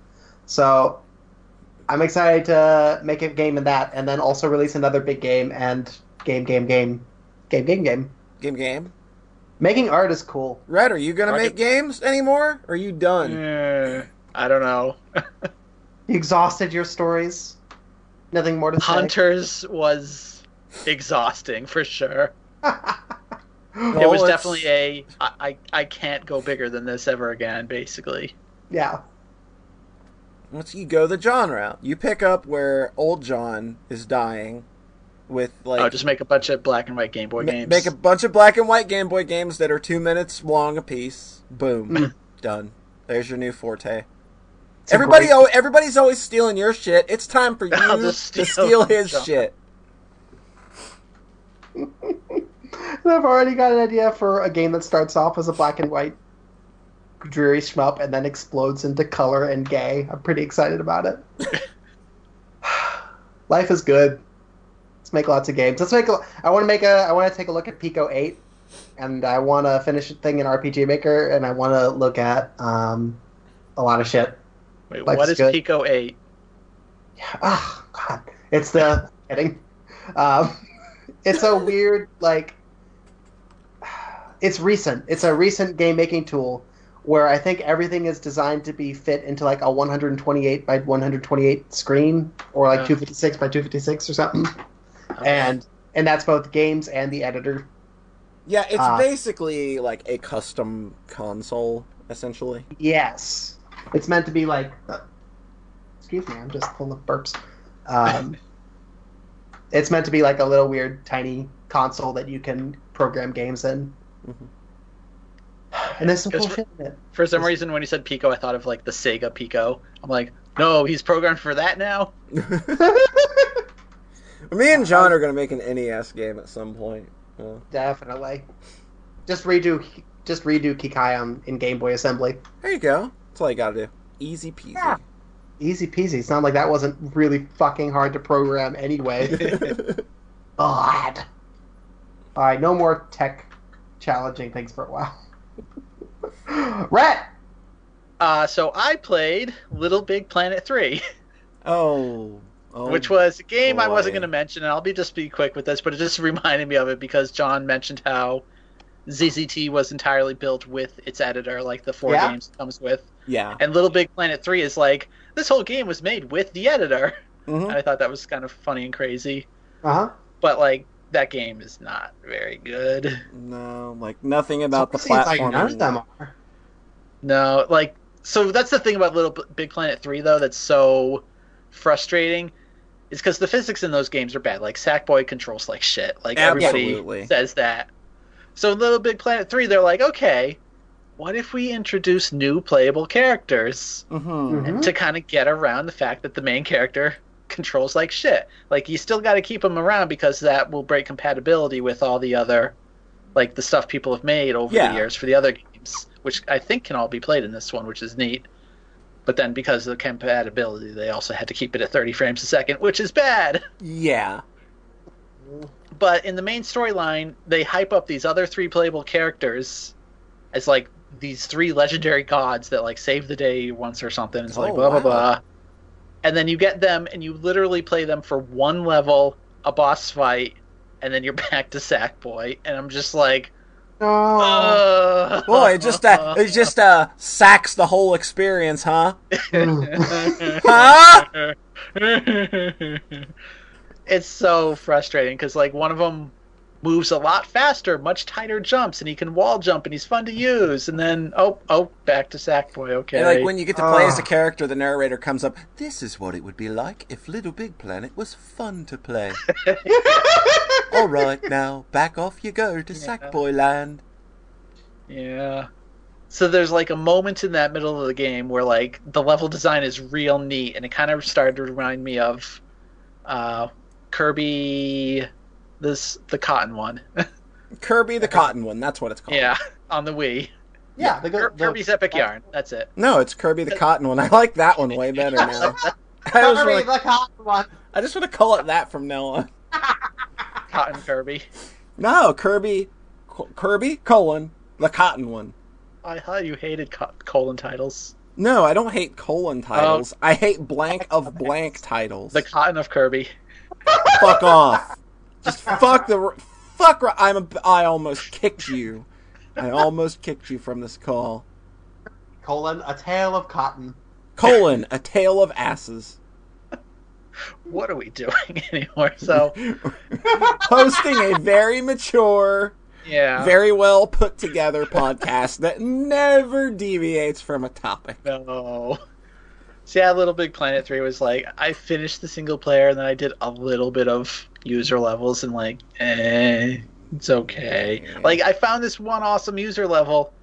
So I'm excited to make a game in that, and then also release another big game and game, game, game, game, game, game. Game game. Making art is cool. Red, are you gonna Rocket- make games anymore? Or are you done? Eh, I don't know. You exhausted your stories. Nothing more to say. Hunters was exhausting for sure. Well, it was definitely a I, I I can't go bigger than this ever again. Basically, yeah. Once you go the John route, you pick up where old John is dying, with like oh, just make a bunch of black and white Game Boy ma- games. make a bunch of black and white Game Boy games that are two minutes long a piece. Boom, done. There's your new forte. It's Everybody, great- everybody's always stealing your shit. It's time for you I'll to steal, steal his John. shit. I've already got an idea for a game that starts off as a black and white dreary shmup and then explodes into color and gay. I'm pretty excited about it. Life is good. Let's make lots of games. Let's make. A, I want to make a. I want to take a look at Pico Eight, and I want to finish a thing in RPG Maker, and I want to look at um, a lot of shit. Wait, Life's what is good. Pico 8? Yeah. Oh God, it's the kidding. Um, it's a weird like. It's recent. It's a recent game making tool where I think everything is designed to be fit into like a 128 by 128 screen or like Yeah. 256 by 256 or something. And and that's both games and the editor. Yeah, it's Ah. basically like a custom console, essentially. Yes, it's meant to be like. uh, excuse me, I'm just full of burps. Um, it's meant to be like a little weird, tiny console that you can program games in. Mhm. And there's some Because cool shit in it. For some reason, when you said Pico, I thought of like the Sega Pico. I'm like, no, he's programmed for that now. Me and John are gonna make an NES game at some point. Uh, Definitely. Just redo, just redo Kikai on in Game Boy Assembly. there you go. That's all you gotta do. Easy peasy. Yeah. Easy peasy. It's not like that wasn't really fucking hard to program anyway. God. All right, no more tech challenging things for a while. Rhett. Uh, so I played Little Big Planet 3, oh. oh. which was a game I wasn't going to mention, and I'll be just be quick with this, but it just reminded me of it because John mentioned how ZZT was entirely built with its editor, like the four Yeah. games it comes with. Yeah. And Little Big Planet 3 is like, this whole game was made with the editor. Mhm. I thought that was kind of funny and crazy. Uh huh. But, like, that game is not very good. No, like nothing about the It's like platform. none of them are. No, like so that's the thing about Little Big Planet 3 though that's so frustrating is cuz the physics in those games are bad. Like Sackboy controls like shit. Like Absolutely. everybody says that. So in Little Big Planet 3 they're like, "Okay, what if we introduce new playable characters Mm-hmm. Mhm. to kind of get around the fact that the main character controls like shit. Like you still got to keep them around because that will break compatibility with all the other like the stuff people have made over Yeah. the years for the other games, which I think can all be played in this one, which is neat. But then because of the compatibility, they also had to keep it at 30 frames a second, which is bad. Yeah. But in the main storyline, they hype up these other three playable characters as like these three legendary gods that like save the day once or something. It's like Oh, blah blah oh, wow. blah. And then you get them and you literally play them for one level, a boss fight, and then you're back to Sackboy. And I'm just like, No. uh, Well, it just uh, it just uh sacks the whole experience, huh? Huh? it's so frustrating because like one of them moves a lot faster, much tighter jumps, and he can wall jump, and he's fun to use. And then oh oh, back to Sackboy. Okay. And like when you get to play as a Ah. character, the narrator comes up. This is what it would be like if Little Big Planet was fun to play. All right, now back off you go to Sackboy Land. Yeah. So there's like a moment in that middle of the game where like the level design is real neat, and it kind of started to remind me of uh, Kirby, this the cotton one. Kirby the Cotton one. That's what it's called. yeah, on the Wii. yeah, the, Kir- good the, Kirby's Epic Yarn. That's it. No, it's Kirby the Cotton one. I like that one way better now. I just, Kirby, want to, the cotton one. I just want to call it that from now on. Cotton Kirby. No, Kirby, Kirby colon the Cotton one. I thought you hated co- colon titles. No, I don't hate colon titles. Oh. I hate blank of blank titles. The cotton of Kirby. fuck off. Just fuck the fuck. I'm a, I almost kicked you. I almost kicked you from this call. Colon, a tale of cotton. Colon, a tale of asses. What are we doing anymore? So Hosting a very mature, yeah. very well put together podcast that never deviates from a topic. No. So yeah, Little Big Planet 3 was like, I finished the single player and then I did a little bit of user levels and like, eh, it's okay. Like, I found this one awesome user level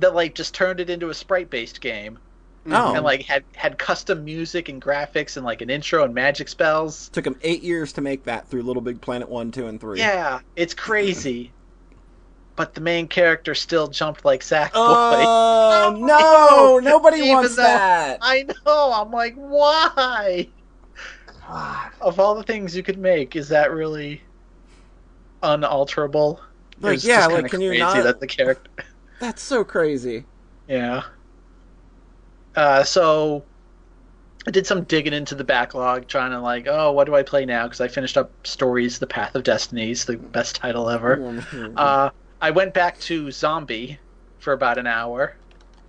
that like just turned it into a sprite based game Oh. and like had had custom music and graphics and like an intro and magic spells. Took him eight years to make that through Little Big Planet 1, 2, and 3. Yeah, it's crazy. But the main character still jumped like Sackboy. Oh, no! Nobody Even wants that! I know. I'm like, why? God. Of all the things you could make, is that really unalterable? Like, yeah, like, can you not- That the character, That's so crazy. yeah. Uh, so I did some digging into the backlog, trying to like, oh, what do I play now? Because I finished up Stories: The Path of Destinies, the best title ever. Uh, I went back to Zombie for about an hour.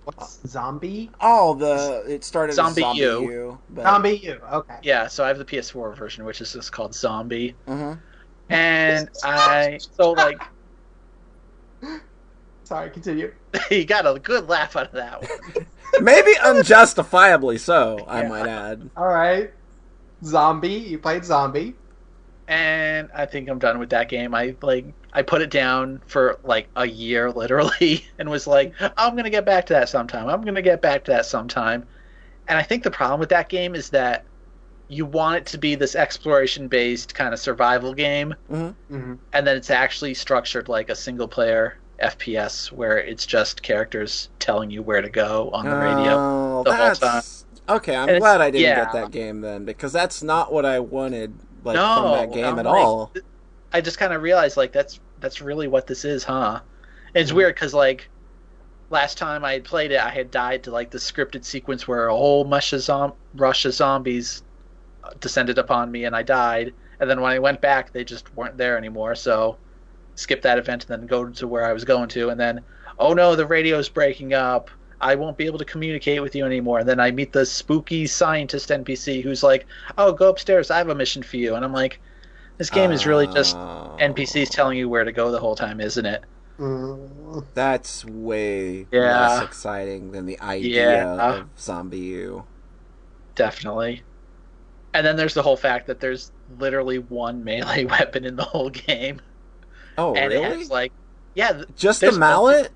What's zombie? oh, the it started Zombie as ZombiU. U. but- Zombie you. Okay. Yeah, so I have the PS4 version, which is just called Zombie, Mhm. and I so like Sorry, continue. you got a good laugh out of that one. Maybe unjustifiably so, I Yeah. might add. All right. Zombie. You played zombie. and I think I'm done with that game. I like I put it down for like a year literally and was like, I'm gonna get back to that sometime. I'm gonna get back to that sometime. And I think the problem with that game is that you want it to be this exploration based kind of survival game, Mm-hmm. and then it's actually structured like a single player FPS where it's just characters telling you where to go on the radio. Oh, the whole that's okay. I'm And glad I didn't yeah. get that game then because that's not what I wanted like no, from that game I'm at like- all. I just kind of realized like that's that's really what this is, huh? And it's Mhm. weird because like last time I had played it, I had died to like the scripted sequence where a whole mush of zom- rush of zombies descended upon me and I died. And then when I went back, they just weren't there anymore. So skip that event and then go to where I was going to. And then, oh no, the radio's breaking up. I won't be able to communicate with you anymore. And then I meet the spooky scientist NPC who's like, oh, go upstairs. I have a mission for you. And I'm like, this game is really just Oh. NPCs telling you where to go the whole time, isn't it? Mm. That's way Yeah. less exciting than the idea Yeah. of ZombiU. Definitely. And then there's the whole fact that there's literally one melee weapon in the whole game, Oh, and it really? has like, yeah, th- Just the there's mallet?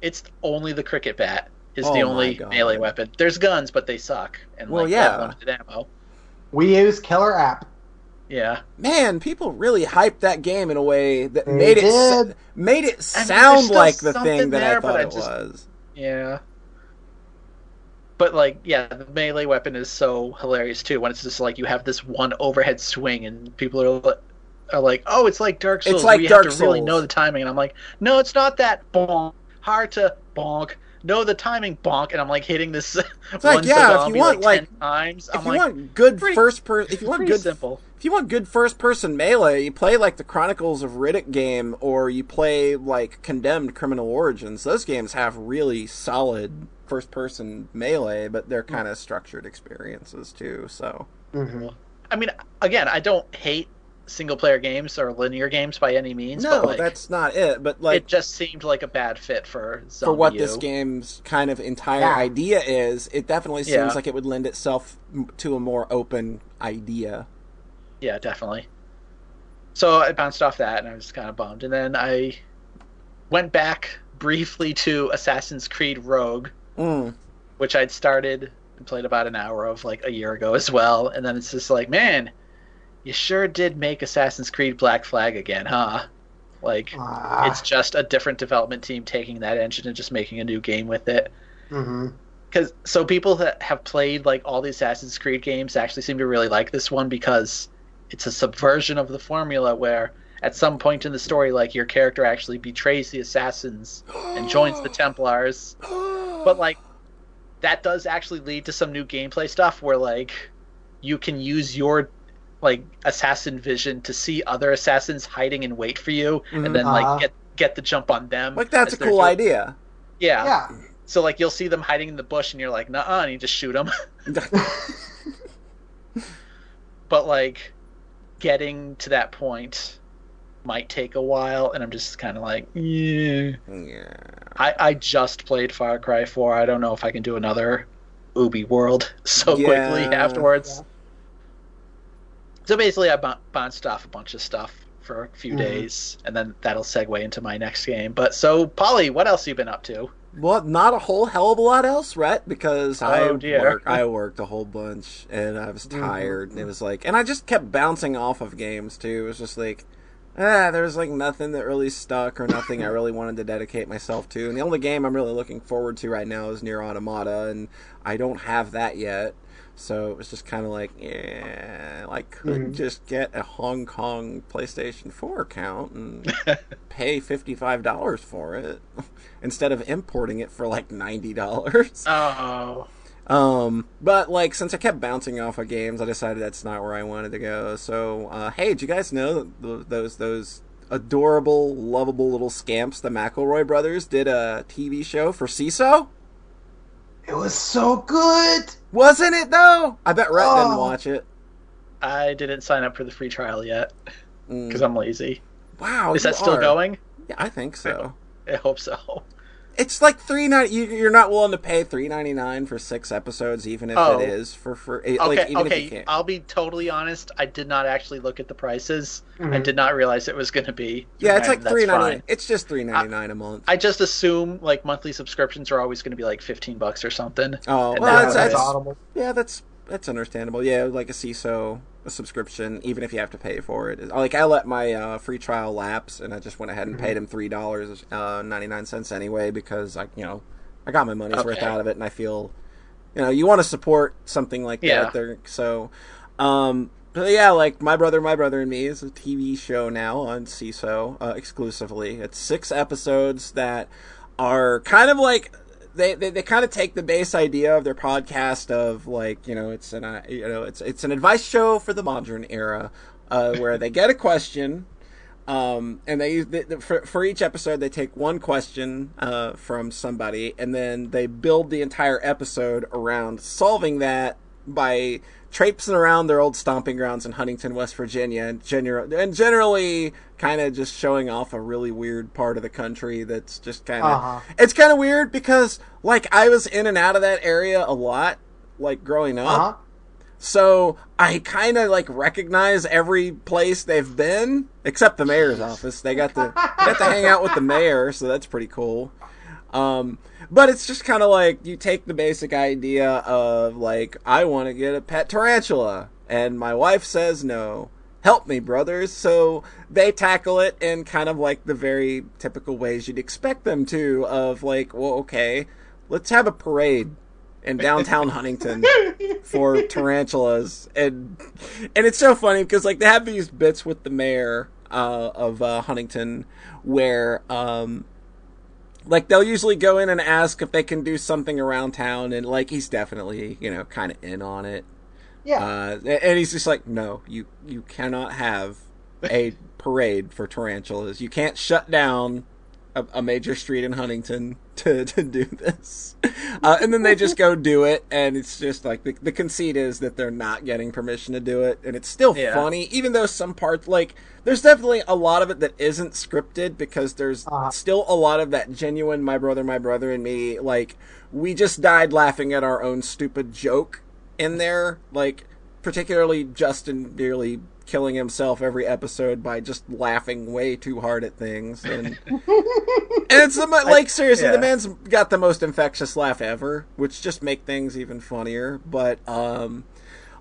it's only the cricket bat is Oh the my only God. melee weapon. There's guns, but they suck and Well, like yeah. have limited ammo. We use killer app. Yeah, Man, people really hyped that game in a way that They made it made it I mean, sound like the something thing that there, I thought I it just- was. yeah. But like, yeah, the melee weapon is so hilarious too. When it's just like you have this one overhead swing, and people are are like, "Oh, it's like Dark Souls. It's Souls. like where you Dark have to really know the timing." And I'm like, "No, it's not that. Bonk. Hard to bonk. Know the timing. Bonk." And I'm like hitting this It's like, one yeah, if you want, like, like- times. If I'm you like, want good pretty- first person, if you want good simple. If you want good first person melee, you play like the Chronicles of Riddick game or you play like Condemned Criminal Origins. Those games have really solid first person melee, but they're kind of structured experiences too. So, hmm I mean, again, I don't hate single player games or linear games by any means. no, but like, that's not it. But like it just seemed like a bad fit for for what U. this game's kind of entire Yeah. idea is, it definitely seems Yeah. like it would lend itself to a more open idea. Yeah, definitely. So I bounced off that and I was kind of bummed. And then I went back briefly to Assassin's Creed Rogue, Mm. which I'd started and played about an hour of like a year ago as well. And then it's just like, man, you sure did make Assassin's Creed Black Flag again, huh? Like, Ah, it's just a different development team taking that engine and just making a new game with it. hmm because so people that have played like all the Assassin's Creed games actually seem to really like this one because it's a subversion of the formula where at some point in the story like your character actually betrays the assassins and joins the Templars but like that does actually lead to some new gameplay stuff where like you can use your like assassin vision to see other assassins hiding in wait for you Mhm. and then Uh-huh. like get get the jump on them like that's a cool doing- idea. yeah yeah. so like you'll see them hiding in the bush, and you're like, "Nah," and you just shoot them. but like, getting to that point might take a while, and I'm just kind of like, yeah. yeah. I I just played Far Cry 4. I don't know if I can do another Ubi World so Yeah. quickly afterwards. Yeah. So basically, I bounced off a bunch of stuff for a few Mhm. days, and then that'll segue into my next game. But so, Polly, what else you been up to? Well, not a whole hell of a lot else, Rhett, because I Oh, dear. work, I worked a whole bunch and I was tired. And it was like, and I just kept bouncing off of games too. It was just like, ah, there was like nothing that really stuck or nothing I really wanted to dedicate myself to. And the only game I'm really looking forward to right now is Nier Automata, and I don't have that yet. So it was just kind of like, yeah, I could Mhm. just get a Hong Kong PlayStation 4 account and pay $55 for it instead of importing it for like $90. Oh, Um, but like since I kept bouncing off of games, I decided that's not where I wanted to go. So, uh, hey, did you guys know th- those those adorable, lovable little scamps, the McElroy brothers, did a TV show for Seeso? It was so good. Wasn't it though? I bet Rhett didn't Oh. watch it. I didn't sign up for the free trial yet Mm. because I'm lazy. Wow, Is you that still are. going? Yeah, I think so. I hope so. It's like three ninety. You, you're not willing to pay three ninety nine for six episodes, even if Oh. it is for for Okay, like even if you okay. can't. I'll be totally honest. I did not actually look at the prices. I Mhm. did not realize it was going to be. yeah, it's like that's three ninety. It's just three ninety nine a month. I just assume like monthly subscriptions are always going to be like fifteen bucks or something. oh, well, now that's, it's that's yeah, that's that's understandable. Yeah, like a Seeso a subscription, even if you have to pay for it. Like I let my uh, free trial lapse, and I just went ahead and Mm-hmm. paid him three dollars uh, ninety nine cents anyway because I, you know, I got my money's worth out of it, and I feel, you know, you want to support something like Yeah. that. There, so, um, but yeah, like my brother, my brother and me is a TV show now on Seeso uh, exclusively. It's six episodes that are kind of like they, they, they kind of take the base idea of their podcast of like you know it's an uh, you know it's it's an advice show for the modern era uh, where they get a question um, and they use the, the, for, for each episode they take one question uh, from somebody and then they build the entire episode around solving that by traipsing around their old stomping grounds in Huntington, West Virginia, and, gener- and generally kind of just showing off a really weird part of the country that's just kind of Uh-huh. it's kind of weird because like I was in and out of that area a lot like growing up. Uh huh. So I kind of like recognize every place they've been, except the mayor's office. They got to they got to hang out with the mayor, so that's pretty cool. Um, but it's just kind of like you take the basic idea of like I want to get a pet tarantula, and my wife says no. Help me, brothers. So they tackle it in kind of like the very typical ways you'd expect them to. Of like, well, okay, let's have a parade in downtown Huntington for tarantulas and and it's so funny because like they have these bits with the mayor uh, of uh, Huntington where um like they'll usually go in and ask if they can do something around town and like he's definitely you know kind of in on it. Yeah. uh, and he's just like no you you cannot have a parade for tarantulas. You can't shut down a, a major street in Huntington to, to do this. Uh, and then they just go do it, and it's just like the, the conceit is that they're not getting permission to do it, and it's still Yeah. funny, even though some parts, like, there's definitely a lot of it that isn't scripted because there's Uh-huh. still a lot of that genuine my brother, my brother, and me. Like, we just died laughing at our own stupid joke in there. Like, particularly Justin nearly killing himself every episode by just laughing way too hard at things. And and it's the mo- like seriously yeah. the man's got the most infectious laugh ever which just make things even funnier. But um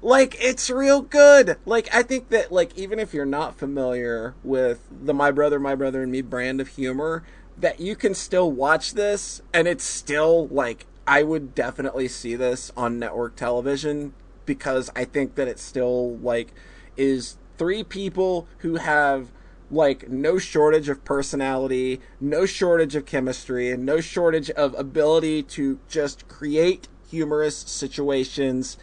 like it's real good. Like i think that like even if you're not familiar with the my brother my brother and me brand of humor that you can still watch this and it's still like i would definitely see this on network television because i think that it's still like is three people who have like no shortage of personality, no shortage of chemistry, and no shortage of ability to just create humorous situations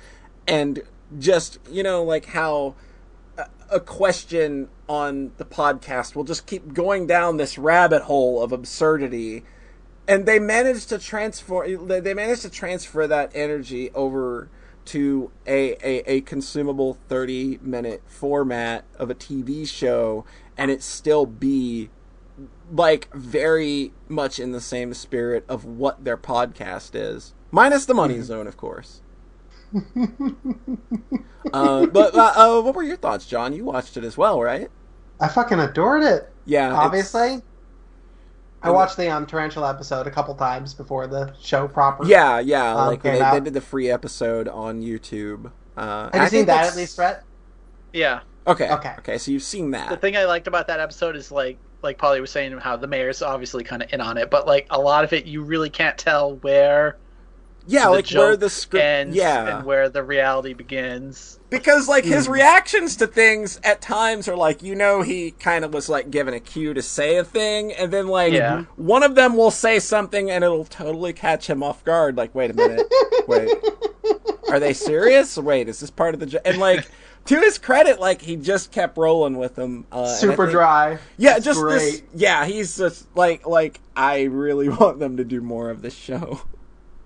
and just, you know, like how a- question on the podcast will just keep going down this rabbit hole of absurdity. And they managed to transfer they managed to transfer that energy over to a, a, a consumable 30 minute format of a TV show and it still be like very much in the same spirit of what their podcast is minus the money zone of course uh, but uh, uh, what were your thoughts john you watched it as well right I fucking adored it. yeah Obviously. I watched the um, Tarantula episode a couple times before the show proper. yeah yeah Um, like came they, they did the free episode on youtube uh, Have you I seen that that's- at least, Brett? Yeah. Okay. Okay. Okay. So you've seen that. The thing I liked about that episode is like like Polly was saying how the mayor's obviously kind of in on it, but like a lot of it you really can't tell where yeah, the like where the script. ends Yeah. and where the reality begins. because like his Mm. reactions to things at times are like you know he kind of was like given a cue to say a thing and then like Yeah. one of them will say something and it'll totally catch him off guard like wait a minute wait are they serious? Wait, is this part of the jo-? and like to his credit, like he just kept rolling with them. Uh, Super think- dry. Yeah, It's just this. great. Yeah, he's just like like I really want them to do more of this show.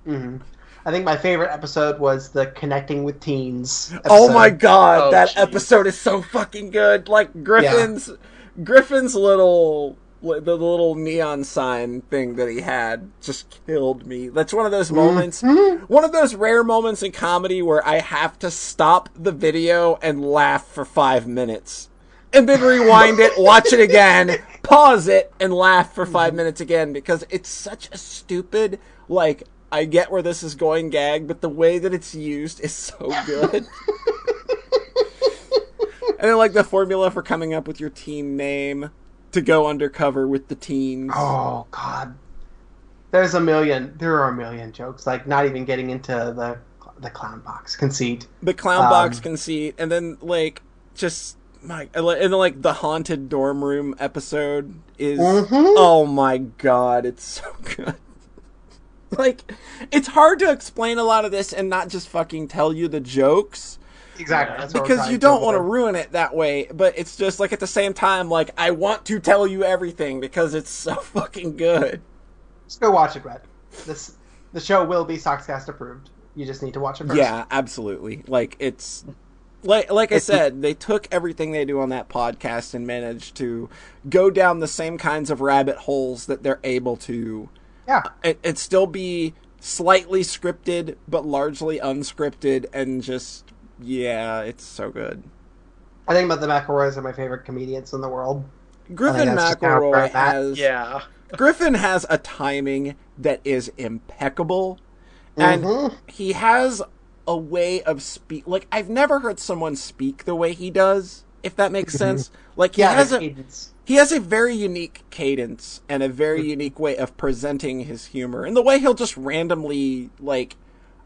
Hmm I think my favorite episode was the connecting with teens. Oh my god, Oh, that jeez. episode is so fucking good. Like Griffin's Griffin's little the little neon sign thing that he had just killed me. That's one of those moments, Mhm. one of those rare moments in comedy where I have to stop the video and laugh for 5 minutes. And then rewind it, watch it again, pause it and laugh for 5 minutes again because it's such a stupid like I get where this is going gag, but the way that it's used is so good. And then like the formula for coming up with your team name to go undercover with the teens. Oh God. There's a million. There are a million jokes. Like not even getting into the the clown box conceit. The clown box Um, conceit, and then like just my and then like the haunted dorm room episode is Mhm. oh my god, it's so good. like it's hard to explain a lot of this and not just fucking tell you the jokes Exactly. That's because you don't want to ruin it that way. But it's just like at the same time, like I want to tell you everything because it's so fucking good. Just go watch it, Red. This the show will be Soxcast approved. You just need to watch it first. Yeah, absolutely. Like it's like like I said, they took everything they do on that podcast and managed to go down the same kinds of rabbit holes that they're able to. Yeah. It, it still be slightly scripted, but largely unscripted, and just yeah, it's so good. I think about the McElroys are my favorite comedians in the world. Griffin that's McElroy has Yeah. Griffin has a timing that is impeccable, and Mhm. he has a way of speak. Like I've never heard someone speak the way he does. If that makes sense, like he Mm-hmm. Yeah, has a cadence. he has a very unique cadence and a very unique way of presenting his humor, and the way he'll just randomly like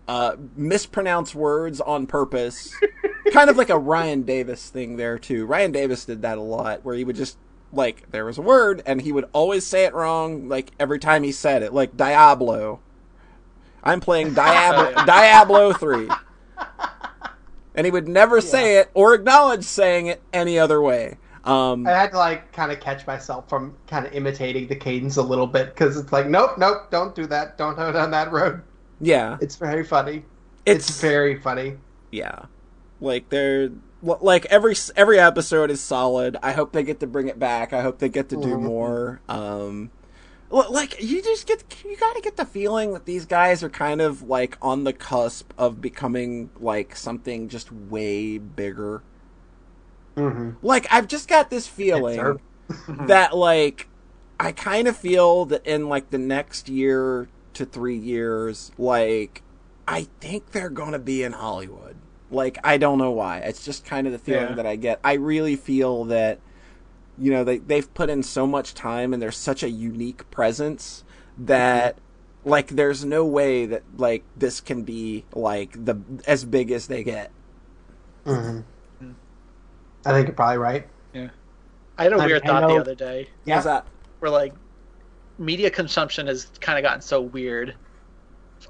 uh, mispronounce words on purpose. kind of like a Ryan Davis thing there too. Ryan Davis did that a lot, where he would just like there was a word and he would always say it wrong, like every time he said it, like Diablo. I'm playing Diablo Diablo three, and he would never say it or acknowledge saying it any other way. Um, I had to like kind of catch myself from kind of imitating the cadence a little bit because it's like, nope, nope, don't do that. Don't go down that road. yeah, It's very funny. it's, It's very funny. yeah, like they're like every every episode is solid. I hope they get to bring it back. I hope they get to do Mhm. more. Um, like you just get you got to get the feeling that these guys are kind of like on the cusp of becoming like something just way bigger. Hmm Like I've just got this feeling that like I kind of feel that in like the next year to 3 years like I think they're going to be in Hollywood. Like I don't know why. It's just kind of the feeling Yeah. that I get. I really feel that you know they they've put in so much time and they're such a unique presence that like there's no way that like this can be like the as big as they get. hmm I think you're probably right. Yeah. I had a I- weird I thought know- the other day Yeah. How's that? where like media consumption has kind of gotten so weird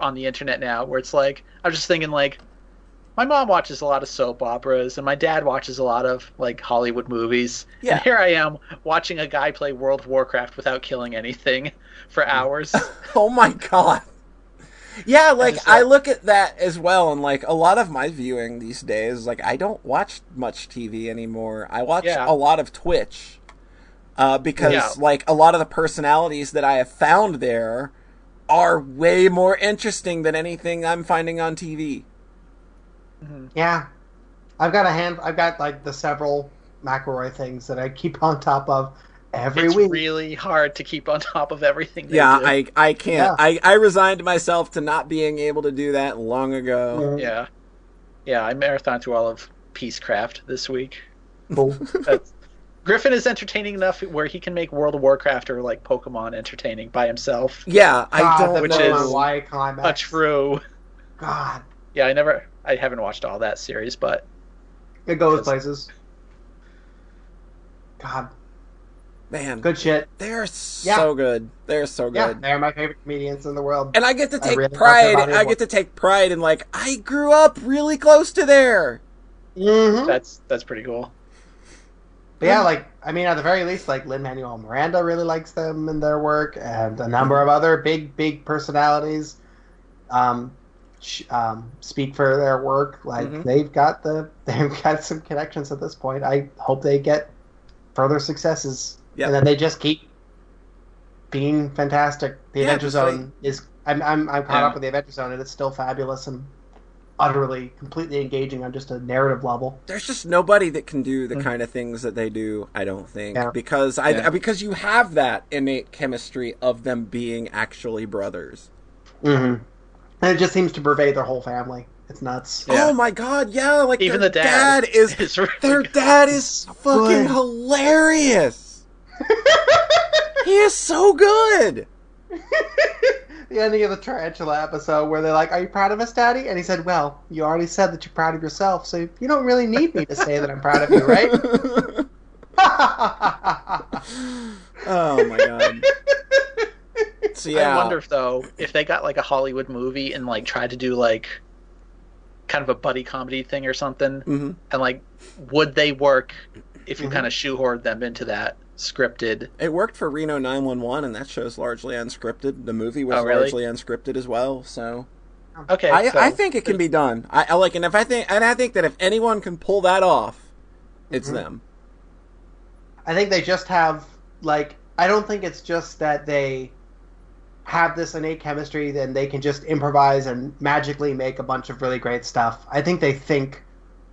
on the internet now where it's like I was just thinking like my mom watches a lot of soap operas and my dad watches a lot of like Hollywood movies. Yeah. And here I am watching a guy play World of Warcraft without killing anything for mm. hours. Oh my god. Yeah, like I like- look at that as well, and like a lot of my viewing these days, like I don't watch much TV anymore. I watch Yeah. a lot of Twitch, uh, because Yeah. like a lot of the personalities that I have found there are way more interesting than anything I'm finding on TV. Yeah. I've got a hand. I've got like the several McElroy things that I keep on top of every it's week. really hard to keep on top of everything. Yeah, do. I I can't. Yeah. I I resigned myself to not being able to do that long ago. Yeah, yeah. I marathon through all of Peacecraft this week. Cool. Griffin is entertaining enough where he can make World of Warcraft or like Pokemon entertaining by himself. Yeah, I God, don't. Which Pokemon is Y climax. A true. God, Yeah, I never. I haven't watched all that series, but it goes places. God, Man, Good shit. they're so good. They're so Yeah, good. they're my favorite comedians in the world. And I get to I take really pride. I get to take pride in like I grew up really close to there. hmm That's that's pretty cool. But yeah, like I mean, at the very least, like Lin Manuel Miranda really likes them and their work, and a number of other big, big personalities um, sh- um, speak for their work. Like Mhm. they've got the they've got some connections at this point. I hope they get further successes, Yep. and then they just keep being fantastic. The Yeah, Adventure just like- Zone is I'm I'm I'm caught Yeah. up with the Adventure Zone, and it's still fabulous and utterly, completely engaging on just a narrative level. There's just nobody that can do the Mhm. kind of things that they do. I don't think Yeah. because I Yeah. because you have that innate chemistry of them being actually brothers. Mm-hmm. And it just seems to pervade their whole family. It's nuts. Yeah. Oh my god, yeah! Like Even their the dad, is is really their good. dad is fucking hilarious. He is so good. the ending of the tarantula episode where they're like, "Are you proud of us, Daddy?" And he said, "Well, you already said that you're proud of yourself, so you don't really need me to say that I'm proud of you, right?" oh my god. So yeah, I wonder if though if they got like a Hollywood movie and like tried to do like kind of a buddy comedy thing or something, hmm and like would they work if you Mhm. kind of shoehorned them into that scripted? It worked for Reno 911, and that show's largely unscripted. The movie was Oh, really? largely unscripted as well. So Okay, I, so- I think it can be done. I, I like, and if I think, and I think that if anyone can pull that off, it's Mhm. them. I think they just have like I don't think it's just that they have this innate chemistry, then they can just improvise and magically make a bunch of really great stuff. I think they think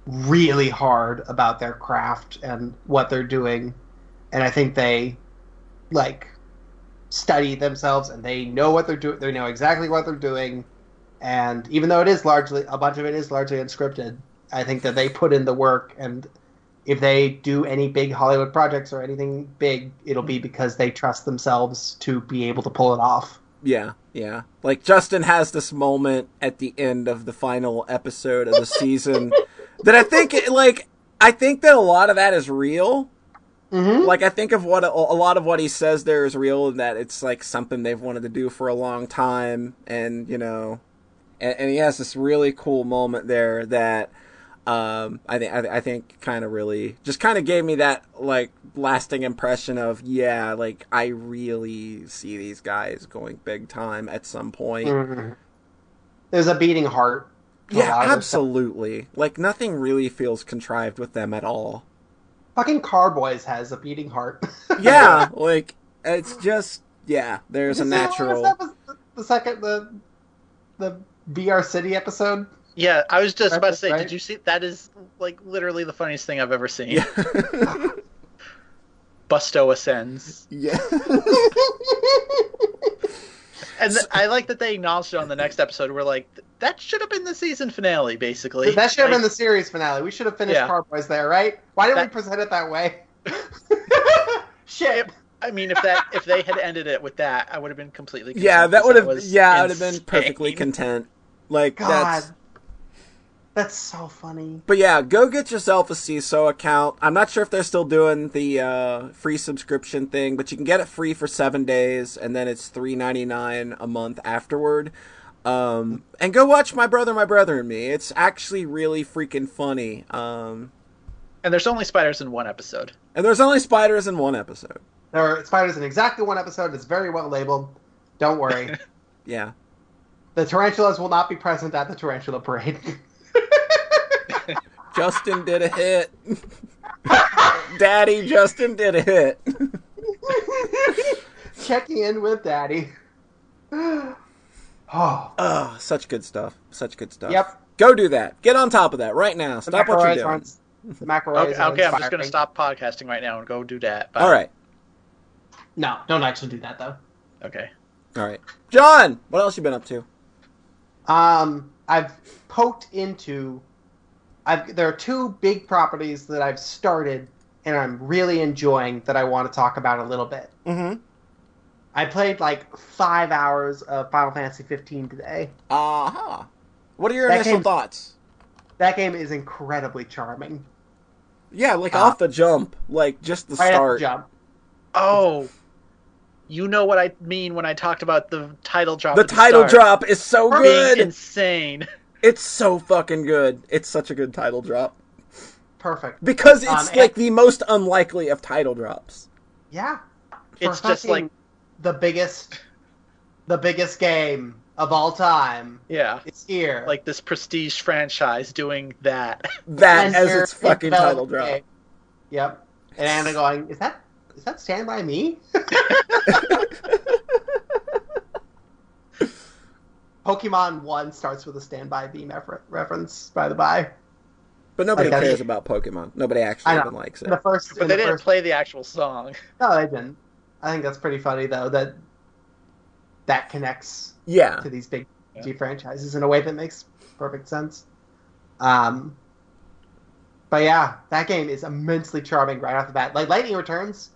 really hard about their craft and what they're doing, and I think they like study themselves and they know what they're doing. They know exactly what they're doing, and even though it is largely a bunch of it is largely unscripted, I think that they put in the work and if they do any big Hollywood projects or anything big, it'll be because they trust themselves to be able to pull it off. Yeah, yeah. Like Justin has this moment at the end of the final episode of the season that I think, like, I think that a lot of that is real. Mm-hmm. Like, I think of what a, a lot of what he says there is real, and that it's like something they've wanted to do for a long time, and you know, and, and he has this really cool moment there that. Um, I think I, I think kind of really just kind of gave me that like lasting impression of yeah, like I really see these guys going big time at some point. Mm-hmm. There's a beating heart. Yeah, lot of this stuff. absolutely. Like nothing really feels contrived with them at all. Fucking Carboys has a beating heart. Yeah, like it's just yeah. There's a Did you natural. what was the second the the VR City episode. Yeah, I was just about to say, right. did you see that is like literally the funniest thing I've ever seen. Yeah. Busto ascends. yeah. And th- I like that they acknowledged it on the next episode. We're like, that should have been the season finale, basically. that should have Like, been the series finale. We should have finished Yeah. Carboys there, right? Why didn't That- we present it that way? Shit. I mean, if that if they had ended it with that, I would have been completely. yeah, that would have. Yeah, I would have been perfectly content. Like God. that's. That's so funny. But yeah, go get yourself a Seeso account. I'm not sure if they're still doing the uh, free subscription thing, but you can get it free for seven days, and then it's three ninety nine a month afterward. Um, and go watch My Brother, My Brother and Me. It's actually really freaking funny. Um, And there's only spiders in one episode. and there's only spiders in one episode. There are spiders in exactly one episode. It's very well labeled. Don't worry. Yeah. the tarantulas will not be present at the tarantula parade. Justin did a hit. Daddy Justin did a hit. Checking in with Daddy. oh, Oh, such good stuff. Such good stuff. yep. Go do that. Get on top of that right now. Stop what you're doing. aren't- The Okay, okay I'm just gonna stop podcasting right now and go do that. Bye. All right. No, don't actually do that though. Okay. All right. John, what else you been up to? Um, I've poked into. I've there are two big properties that I've started and I'm really enjoying that I want to talk about a little bit. Mm-hmm. I played like five hours of Final Fantasy 15 today. Uh-huh. What are your That initial game's- thoughts? That game is incredibly charming. Yeah, like Uh, off the jump, like just the right start. at the jump. Oh, you know what I mean when I talked about the title drop. The at title start drop is so being good. insane. It's so fucking good. It's such a good title drop Perfect. because it's Um, and- like the most unlikely of title drops. Yeah. For It's just like- the biggest, the biggest game of all time. Yeah, It's here. like this prestige franchise doing that. That And as its fucking developing title drop. it. Yep. And Anna going, is that is that Stand by Me? Pokemon One starts with a standby beam Me refer- reference, by the by. But nobody Like, cares about Pokemon. Nobody actually even likes it. The first, But they the didn't first, play the actual song. no, they didn't. I think that's pretty funny though that that connects Yeah. to these big Yeah. G franchises in a way that makes perfect sense. Um, but yeah, that game is immensely charming right off the bat. Like Lightning Returns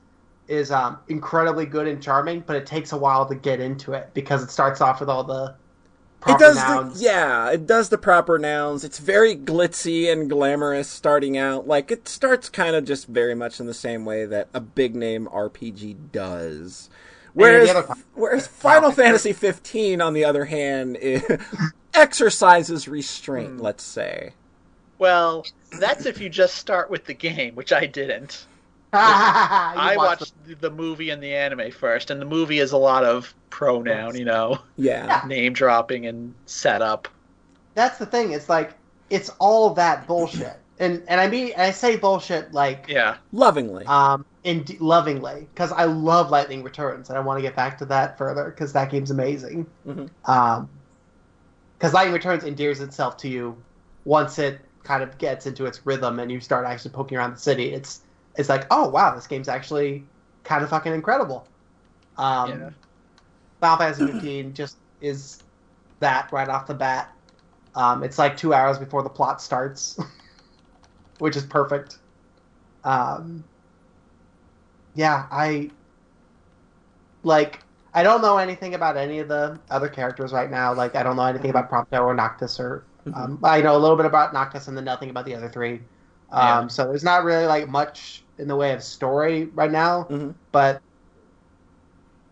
is um, incredibly good and charming, but it takes a while to get into it because it starts off with all the It does nouns. the yeah, it does the proper nouns. It's very glitzy and glamorous starting out. Like it starts kind of just very much in the same way that a big name RPG does. Whereas other whereas Final Fantasy 15 on the other hand exercises restraint, Hmm. let's say. Well, that's if you just start with the game, which I didn't. You I watched watched the movie and the anime first, and the movie is a lot of pronoun, you know, Yeah. Yeah. name dropping and setup. That's the thing. It's like it's all that bullshit, and and I mean I say bullshit like Yeah, Lovingly. um in lovingly because I love Lightning Returns and I want to get back to that further because that game's amazing. Mhm. Um, because Lightning Returns endears itself to you once it kind of gets into its rhythm and you start actually poking around the city. It's it's like oh wow this game's actually kind of fucking incredible. Um, Yeah. Final Fantasy 15 just is that right off the bat. Um, it's like two hours before the plot starts, which is perfect. Um, yeah, I like. I don't know anything about any of the other characters right now. Like, I don't know anything about Prompto or Noctis, or um, I know a little bit about Noctis and then nothing about the other three. Um, Yeah. So there's not really like much in the way of story right now, Mhm. but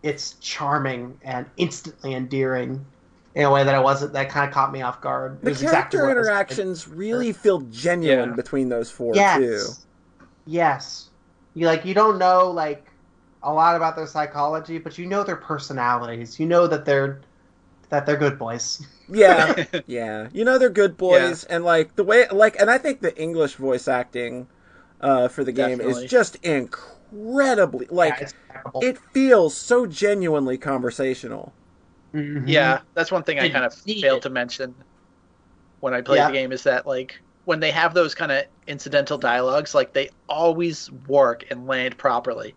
it's charming and instantly endearing in a way that I wasn't. That kind of caught me off guard. It The was exactly character what I was- interactions really feel genuine Yeah. between those four Yes. too. Yes. You like you don't know like a lot about their psychology, but you know their personalities. You know that they're that they're good boys. Yeah. Yeah, you know they're good boys, and like the way, like, and I think the English voice acting uh, for the game Definitely. is just incredibly like yeah, it feels so genuinely conversational. Mhm. yeah. That's one thing I And kind of failed it. to mention when I played Yeah. the game is that like when they have those kind of incidental dialogues, like they always work and land properly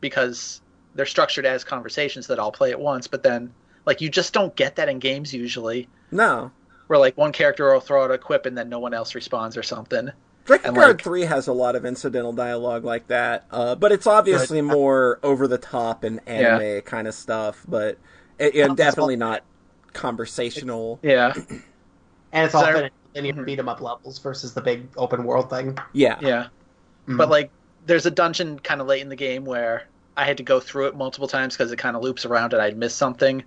because they're structured as conversations that all play at once. But then, like, you just don't get that in games usually, No, where like one character will throw out a quip and then no one else responds or something. Dragon And, Guard like- Three has a lot of incidental dialogue like that, uh, but it's obviously more over the top and anime kind of stuff, but it, it definitely not conversational. Yeah, and it's all So- fit in linear Mhm. beat 'em up levels versus the big open world thing. Yeah, yeah. Mhm. But like, there's a dungeon kind of late in the game where I had to go through it multiple times because it kind of loops around and I'd miss something.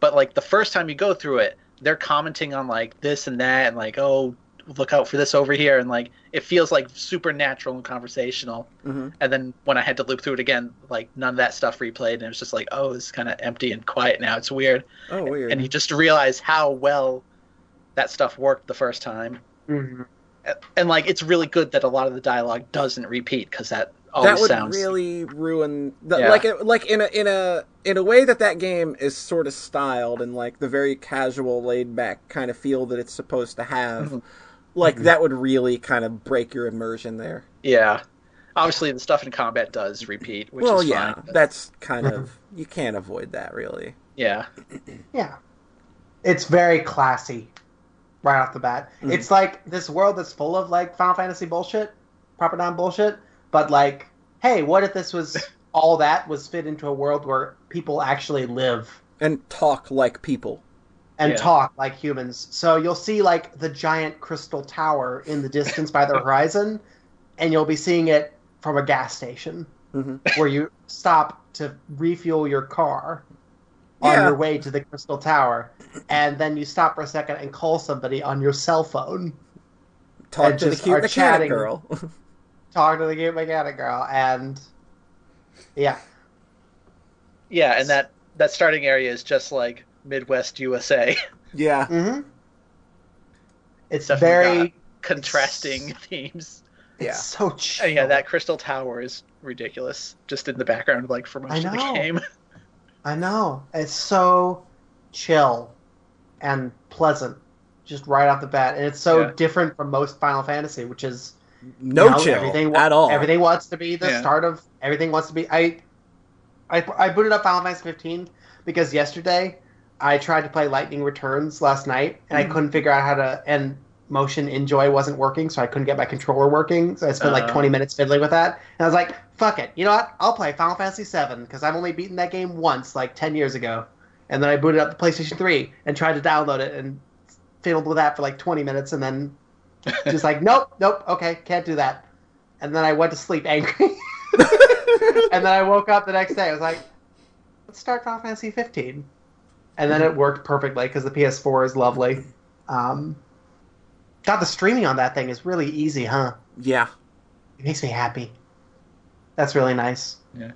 But like the first time you go through it, they're commenting on like this and that and like, oh, look out for this over here, and like it feels like supernatural and conversational. hmm And then when I had to loop through it again, like none of that stuff replayed, and it was just like, oh, it's kind of empty and quiet now. It's weird, Oh, weird. and you just realize how well that stuff worked the first time. Mhm. And like, it's really good that a lot of the dialogue doesn't repeat because that always that would sounds really ruin the, Yeah. like like in a in a in a way that that game is sort of styled and like the very casual laid back kind of feel that it's supposed to have Mhm. Like Mhm. that would really kind of break your immersion there Yeah. Obviously, the stuff in combat does repeat, which well is yeah fine. but- that's kind of you can't avoid that really yeah. Yeah. It's very classy right off the bat. Mhm. It's like this world that's full of like Final Fantasy bullshit, proper non bullshit, but like, hey, what if this was all that was fit into a world where people actually live and talk like people and Yeah. talk like humans? So you'll see like the giant crystal tower in the distance by the horizon, and you'll be seeing it from a gas station. Mhm. where you stop to refuel your car on Yeah. your way to the Crystal Tower, and then you stop for a second and call somebody on your cell phone, Talk to the cute mechanic chatting. girl. talk to the game mechanic girl, and yeah, Yeah, and that that starting area is just like Midwest USA, yeah. hmm it's Definitely very got contrasting themes. it's Yeah. so chill. And yeah, that Crystal Tower is ridiculous, just in the background, like for most of the game. I know. It's so chill and pleasant, just right off the bat, and it's so Yeah. different from most Final Fantasy, which is No you know, chill everything wa- at all. Everything wants to be the Yeah. start of everything wants to be. I, I, I booted up Final Fantasy 15 because yesterday I tried to play Lightning Returns last night and Mhm. I couldn't figure out how to and motion enjoy wasn't working, so I couldn't get my controller working. So I spent like Uh. 20 minutes fiddling with that, and I was like, "Fuck it, you know what? I'll play Final Fantasy 7 because I've only beaten that game once, like 10 years ago." And then I booted up the PlayStation 3 and tried to download it and fiddled with that for like 20 minutes, and then just like, nope, nope, okay, can't do that. And then I went to sleep angry. and then I woke up the next day. I was like, let's start Final Fantasy 15. And then it worked perfectly because the PS4 is lovely. Um, God, the streaming on that thing is really easy, huh? yeah. It makes me happy. That's really nice. Yeah.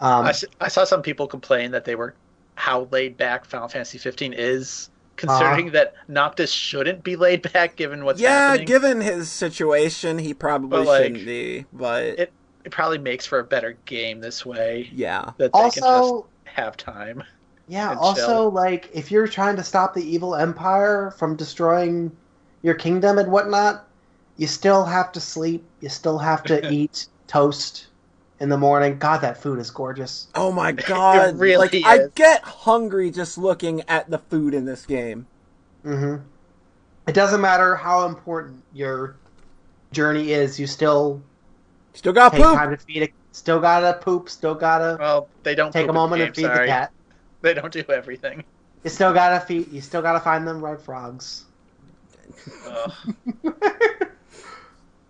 Um, I, s- I saw some people complain that they were how laid back Final Fantasy 15 is, considering that Noctis shouldn't be laid back given what's happening. yeah, happening. given his situation, he probably But, like, shouldn't be. But it- it probably makes for a better game this way yeah, that they can just have time. Yeah, also, chill. like, if you're trying to stop the evil empire from destroying your kingdom and whatnot, you still have to sleep. You still have to eat toast in the morning. God, that food is gorgeous. Oh my god! really like I get hungry just looking at the food in this game. hmm It doesn't matter how important your journey is. You still Still got poop. Time to feed it. Still gotta poop. Still gotta Well, they don't take poop a moment game, and feed sorry. the cat. They don't do everything. You still gotta feed. You still gotta find them red frogs. Ugh.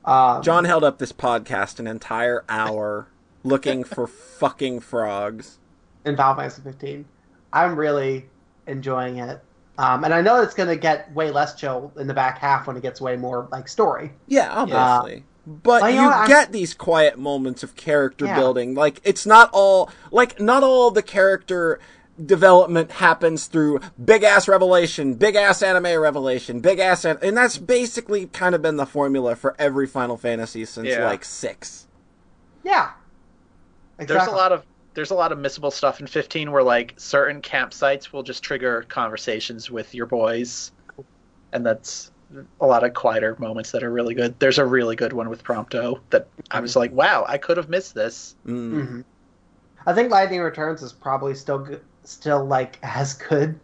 Um, John held up this podcast an entire hour looking for fucking frogs. in Final Fantasy 15. I'm really enjoying it. Um, and I know it's going to get way less chill in the back half when it gets way more like story. Yeah, obviously. but Well, you you know what, I'm- get these quiet moments of character Yeah. building. Like it's not all like not all the character development happens through big ass revelation, big ass anime revelation, big ass an- and that's basically kind of been the formula for every Final Fantasy since Yeah. like 6. Yeah. There's a lot of there's a lot of missable stuff in 15 where like certain campsites will just trigger conversations with your boys, and that's a lot of quieter moments that are really good. There's a really good one with Prompto that I was like, wow, I could have missed this. Mm. hmm I think Lightning Returns is probably still good, still like as good.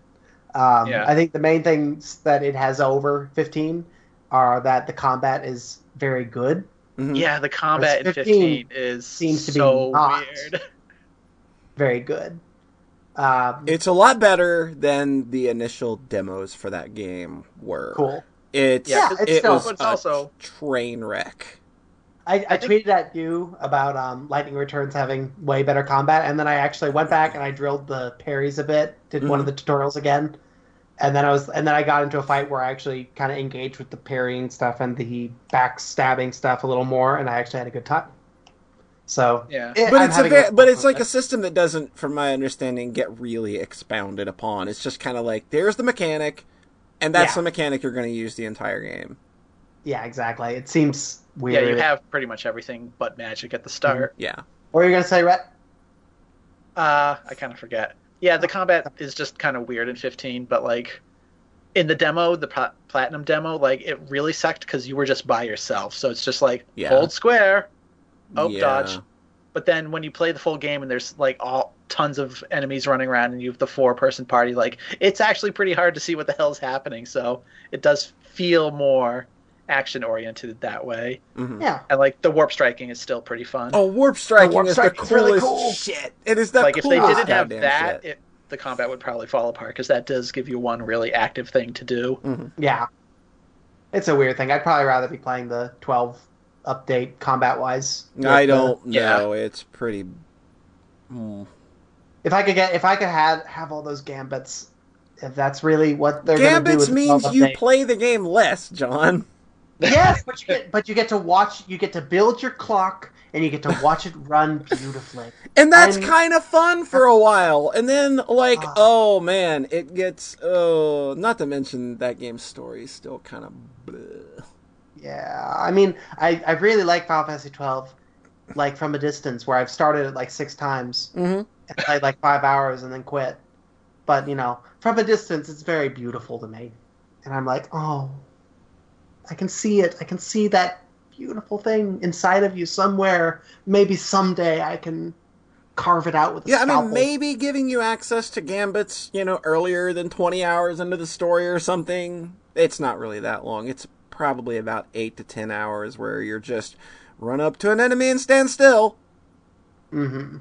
Um, Yeah. I think the main things that it has over 15 are that the combat is very good. Mhm. Yeah, the combat in 15 15 is seems to be so not. weird. Very good. Um, It's a lot better than the initial demos for that game were. cool. It's Yeah, it's it still- was But it's a also- train wreck. I, I, I think- tweeted at you about um, Lightning Returns having way better combat, and then I actually went back and I drilled the parries a bit, did one of the tutorials again, and then I was and then I got into a fight where I actually kind of engaged with the parrying stuff and the backstabbing stuff a little more, and I actually had a good time. So Yeah. it- But I'm it's a having but it's like a system that doesn't, from my understanding, get really expounded upon. It's just kind of like there's the mechanic, and that's Yeah. the mechanic you're going to use the entire game. With it. yeah, exactly. It seems weird. Yeah, you have pretty much everything but magic at the start. Yeah, What are you gonna say, Rhett? Uh, I kind of forget. Yeah, the combat is just kind of weird in 15, but like in the demo, the pla- platinum demo, like it really sucked because you were just by yourself. So it's just like Yeah. hold square, oh Yeah. dodge. But then when you play the full game and there's like all tons of enemies running around and you have the four person party, like it's actually pretty hard to see what the hell's happening. So it does feel more action oriented that way. Mhm. Yeah, And like the warp striking is still pretty fun. Oh, warp striking warp is the striking's really coolest cool. shit. It is the like if they didn't have that, shit. it, the combat would probably fall apart because that does give you one really active thing to do. Mhm. yeah. It's a weird thing. I'd probably rather be playing the twelve update combat wise. I don't Yeah. know. It's pretty. Hmm. If I could get, if I could have have all those gambits, if that's really what they're going to do Gambits means you update. play the game less, John. Yes, but you get, but you get to watch, you get to build your clock, and you get to watch it run beautifully. And that's kind of fun for a while. And then, like, Ah. oh man, it gets. Oh, not to mention that game's story is still kind of. bleh. Yeah, I mean, I, I really like Final Fantasy twelve, like from a distance, where I've started it like six times Mhm. and played like five hours and then quit. But you know, from a distance, it's very beautiful to me, and I'm like, oh, I can see it. I can see that beautiful thing inside of you somewhere. Maybe someday I can carve it out with a Yeah, I mean, maybe giving you access to gambits, you know, earlier than 20 hours into the story or something. It's not really that long. It's probably about 8 to 10 hours where you're just run up to an enemy and stand still. Mm-hmm.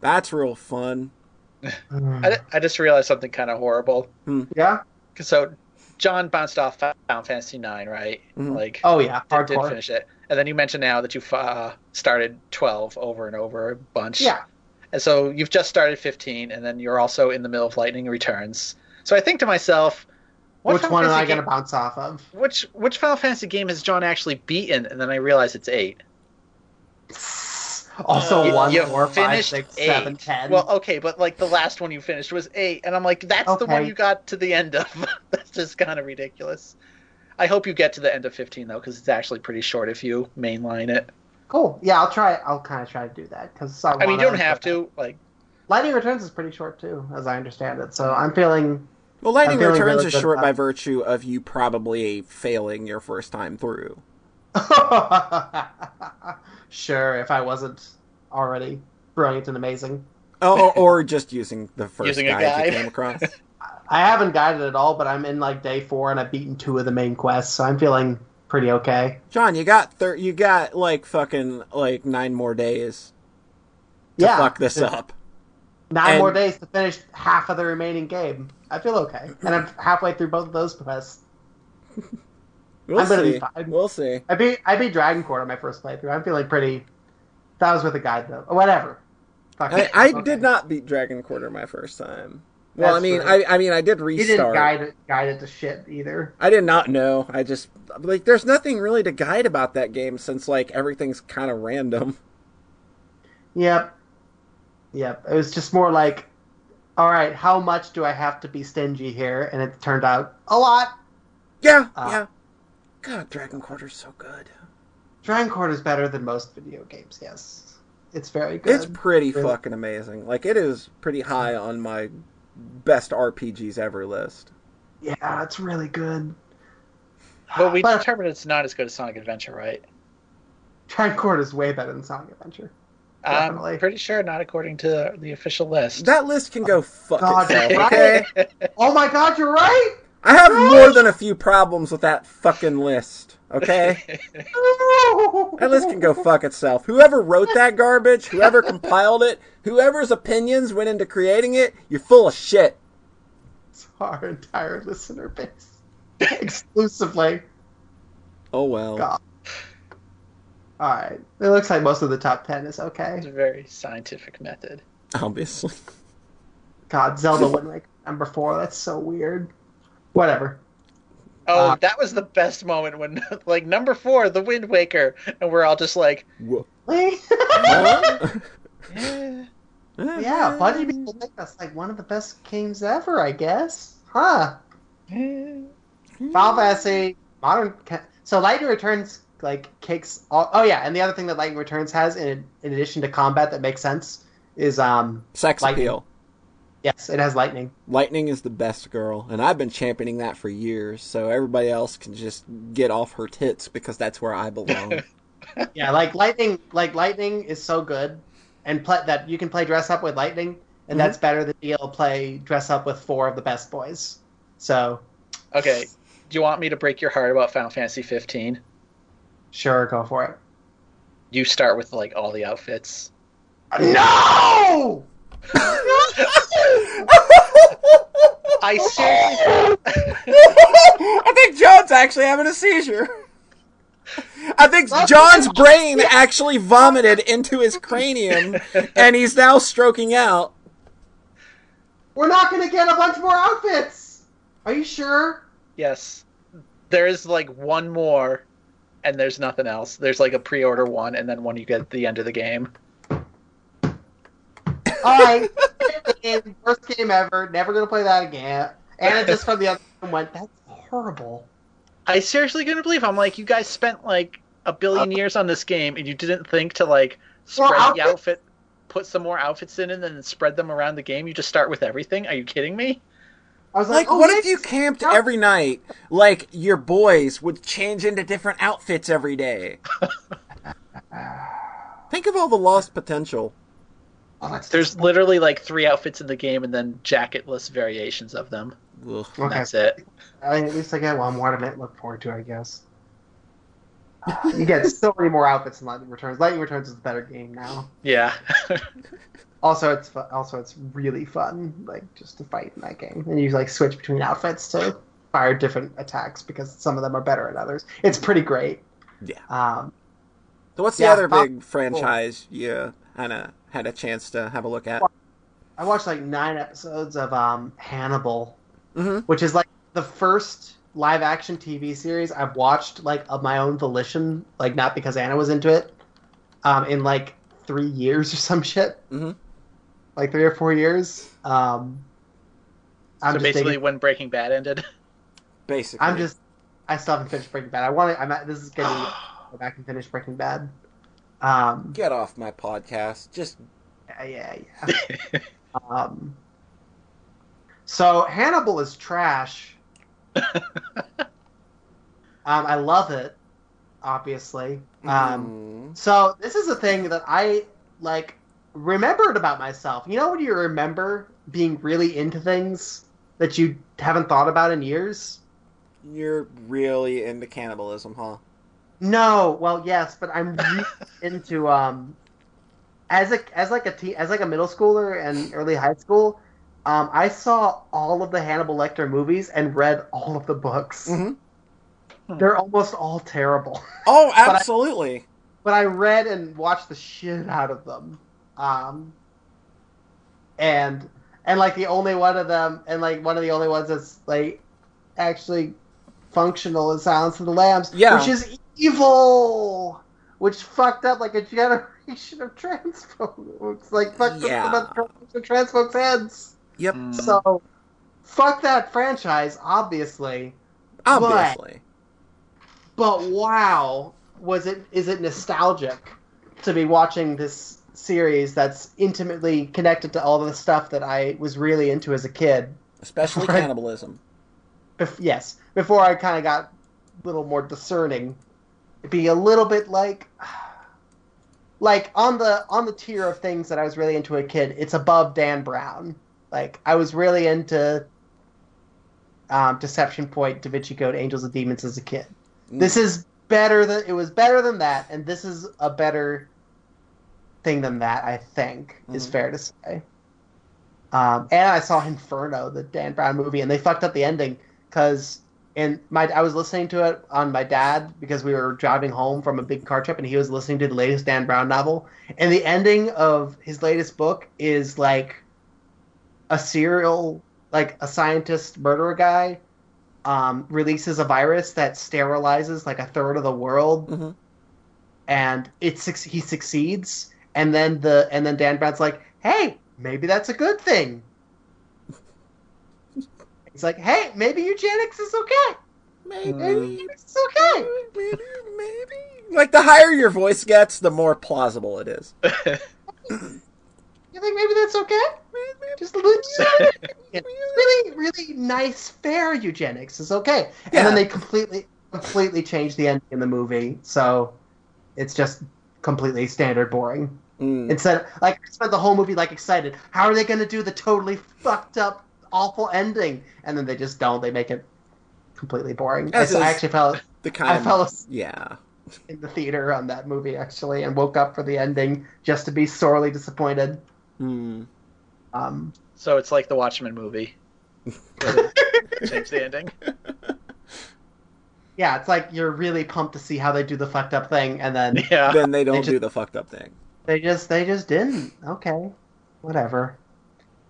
That's real fun. I, I just realized something kind of horrible. yeah. So John bounced off Final Fantasy IX, right? Mhm. Like, Oh yeah. did, did finish it, and then you mentioned now that you uh, started twelve over and over a bunch. Yeah. And so you've just started 15, and then you're also in the middle of Lightning Returns. So I think to myself, Which Final one am I going to bounce off of? Which which Final Fantasy game has John actually beaten? And then I realize it's eight. Also, You- one, you four, finished six seven ten Well, okay, but like the last one you finished was eight, and I'm like, that's the one you got to the end of. that's just kind of ridiculous. I hope you get to the end of 15 though, because it's actually pretty short if you mainline it. cool. Yeah, I'll try. I'll kind of try to do that because I, I mean, you don't have to. Like, Lightning Returns is pretty short too, as I understand it. So I'm feeling. Well, Lightning I'm Returns really is short about by virtue of you probably failing your first time through. sure, if I wasn't already brilliant and amazing. Oh, or, or just using the first Using a guide, guide. you came across. I haven't guided at all, but I'm in like day four and I've beaten two of the main quests, so I'm feeling pretty okay. John, you got thir- you got like fucking like nine more days to yeah, fuck this up. Nine And- more days to finish half of the remaining game. I feel okay, and I'm halfway through both of those quests. We'll I'm be see. fine. We'll see. I beat I beat Dragon Quarter on my first playthrough. I'm feeling pretty. That was with a guide though. Whatever. I. I Okay. did not beat Dragon Quarter my first time. Well, That's I mean, true. I, I mean, I did restart. You didn't guide it, guide it to shit either. I did not know. I just like there's nothing really to guide about that game since like everything's kind of random. Yep. Yep. It was just more like, all right, how much do I have to be stingy here? And it turned out a lot. Yeah, Ah. yeah. God, Dragon Quarter's so good. Dragon Quarter is better than most video games. Yes, it's very good. It's pretty Really? fucking amazing. Like it is pretty high on my best RPGs ever list. yeah, it's really good. but we But- determined it's not as good as Sonic Adventure, right? Dragon Quarter is way better than Sonic Adventure. Definitely. I'm pretty sure not according to the official list. That list can go oh, fuck God, itself. right? Okay, Oh my god, you're right. I have more than a few problems with that fucking list. Okay. That list can go fuck itself. Whoever wrote that garbage, whoever compiled it, whoever's opinions went into creating it, you're full of shit. It's our entire listener base, exclusively. Oh well. God. All right, it looks like most of the top ten is okay. It's a very scientific method. Obviously. God, Zelda went like number four. That's so weird. Whatever. Oh, Uh, that was the best moment when, like, number four, The Wind Waker, and we're all just like, Whoa. yeah, Huh? eh, Bungie people think that's like one of the best games ever. I guess, huh? Final Fantasy Modern. So Lightning Returns like kicks. All, oh yeah, and the other thing that Lightning Returns has, in in addition to combat that makes sense, is um Sex Lightning. appeal. Yes, it has lightning. Lightning is the best girl, and I've been championing that for years, so everybody else can just get off her tits because that's where I belong. Yeah, like lightning. Like lightning is so good, and play, that you can play dress up with lightning, and Mhm. that's better than being able to play dress up with four of the best boys. So Okay, do you want me to break your heart about Final Fantasy 15? sure, go for it. You start with, like, all the outfits. No. I seriously. I think John's actually having a seizure. I think John's brain actually vomited into his cranium, and he's now stroking out. We're not gonna get a bunch more outfits. Are you sure? Yes. There is like one more, and there's nothing else. There's like a pre-order one, and then one you get at the end of the game. All right, worst game ever. Never gonna play that again. And it just from the other one went. That's horrible. I seriously couldn't believe. I'm like, you guys spent like a billion uh, years on this game, and you didn't think to like More spread the outfit, put some more outfits in, and then spread them around the game. You just start with everything. Are you kidding me? I was like, Like, oh, what if you camped every night? Like, your boys would change into different outfits every day. Think of all the lost potential. Oh, that's There's literally like three outfits in the game, and then jacketless variations of them. Ugh. Okay. That's it. I mean, at least I get one more to look forward to, I guess. You get so many more outfits in Lightning Returns. Lightning Returns is a better game now. Yeah. Also, it's fu- also it's really fun, like just to fight in that game, and you like switch between outfits to fire different attacks because some of them are better than others. It's pretty great. Yeah. Um, So, what's the Yeah, other Bob- big franchise you kind of had a chance to have a look at? I watched like nine episodes of um, Hannibal, hmm which is like the first live action TV series I've watched like of my own volition, like not because Anna was into it, um, in like three years or some shit, mm-hmm. like three or four years. Um, I'm so just basically, digging- when Breaking Bad ended. Basically. I'm just, I still haven't finished Breaking Bad. I want to. I'm at, this is getting go back and finish Breaking Bad. Um, Get off my podcast. Just. yeah, yeah, um, so Hannibal is trash. um, I love it, obviously. Um, mm, so this is a thing that I like remembered about myself. You know when you remember being really into things that you haven't thought about in years? you're really into cannibalism, huh? No, well, yes, but I'm really into um as a as like a te- as like a middle schooler and early high school. Um, I saw all of the Hannibal Lecter movies and read all of the books. Mm-hmm. They're almost all terrible, Oh, I- absolutely. but I read and watched the shit out of them. Um, and and like the only one of them, and like one of the only ones that's like actually functional is Silence of the Lambs, Yeah. which is evil, which fucked up like a generation of trans folks, like fucked Yeah. up the trans folks' heads. Yep. Mm. So, fuck that franchise, obviously. Obviously. But wow, was it is it nostalgic to be watching this series that's intimately connected to all the stuff that I was really into as a kid? Especially cannibalism. Bef- yes, before I kind of got a little more discerning, it'd be a little bit like like on the on the tier of things that I was really into a kid. It's above Dan Brown. Like I was really into um, Deception Point, Da Vinci Code, Angels and Demons as a kid. Mm. This is better than it was better than that, and this is a better thing than that. I think is Mhm. fair to say. Um, and I saw Inferno, the Dan Brown movie, and they fucked up the ending because and my I was listening to it on my dad because we were driving home from a big car trip, and he was listening to the latest Dan Brown novel, and the ending of his latest book is like a serial, like a scientist murderer guy um, releases a virus that sterilizes like a third of the world, Mhm. and it he succeeds, and then the and then Dan Brown's like, hey, maybe that's a good thing. He's like, hey, maybe eugenics is okay. Maybe. Maybe it's okay. Maybe, maybe. Like the higher your voice gets, the more plausible it is. You think maybe that's okay? Just a little. really, really nice, fair eugenics is okay. And Yeah. then they completely, completely change the ending in the movie, so it's just completely standard boring. Mm. Instead, like I spent the whole movie like excited. How are they going to do the totally fucked up, awful ending? And then they just don't. They make it completely boring. I, As is- I actually fell The kind I of fell asleep yeah. in the theater on that movie actually, and woke up for the ending just to be sorely disappointed. Mm. Um, so it's like the Watchmen movie. Change the ending. yeah, it's like you're really pumped to see how they do the fucked up thing, and then Yeah. then they don't just- do the fucked up thing. they just they just didn't. Okay, whatever.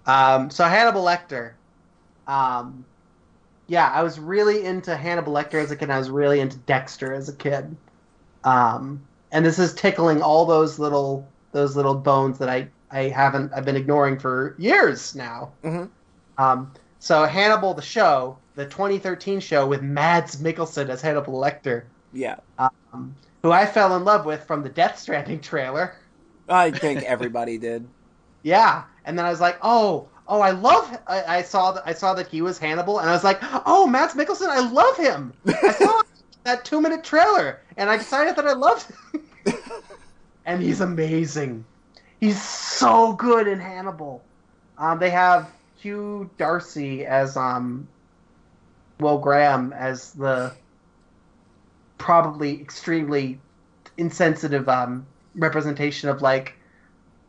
Um, so Hannibal Lecter. Um, yeah, I was really into Hannibal Lecter as a kid. I was really into Dexter as a kid. Um, and this is tickling all those little those little bones that I I haven't I've been ignoring for years now. Mhm. Um, so Hannibal the show, the 2013 show with Mads Mikkelsen as Hannibal Lecter, Yeah, um, who I fell in love with from the Death Stranding trailer. I think everybody did. Yeah, and then I was like, oh, oh, I love. I, I saw that I saw that he was Hannibal, and I was like, oh, Mads Mikkelsen, I love him. I saw that two minute trailer, and I decided that I loved him. and he's amazing. He's so good in Hannibal. Um, they have Hugh Dancy as um, Will Graham as the probably extremely insensitive um, representation of like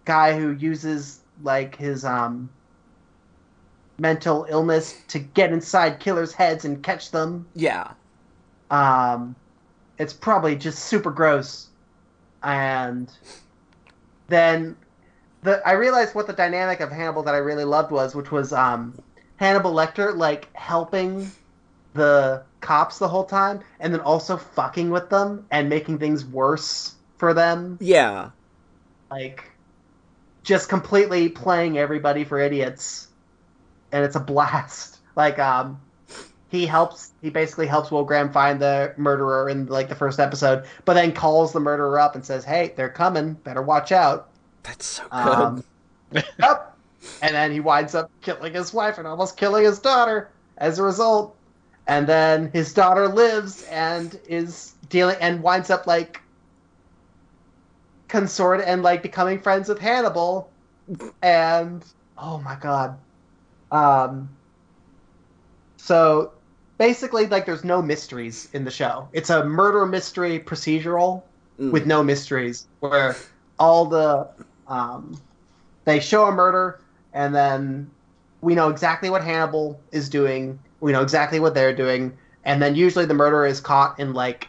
guy who uses like his um mental illness to get inside killers' heads and catch them. Yeah, Um, it's probably just super gross. And then the I realized what the dynamic of Hannibal that I really loved was, which was um, Hannibal Lecter like helping the cops the whole time, and then also fucking with them and making things worse for them yeah, like just completely playing everybody for idiots. And it's a blast. Like um he helps he basically helps will graham find the murderer in like the first episode but then calls the murderer up and says hey they're coming. Better watch out. That's so good. um, yep. and then he winds up killing his wife and almost killing his daughter as a result. And then his daughter lives and is dealing and winds up like consort and like becoming friends with Hannibal. And oh my god. Um so basically like there's no mysteries in the show. It's a murder mystery procedural Mm. with no mysteries where all the um, they show a murder and then we know exactly what Hannibal is doing. We know exactly what they're doing. And then usually the murderer is caught in like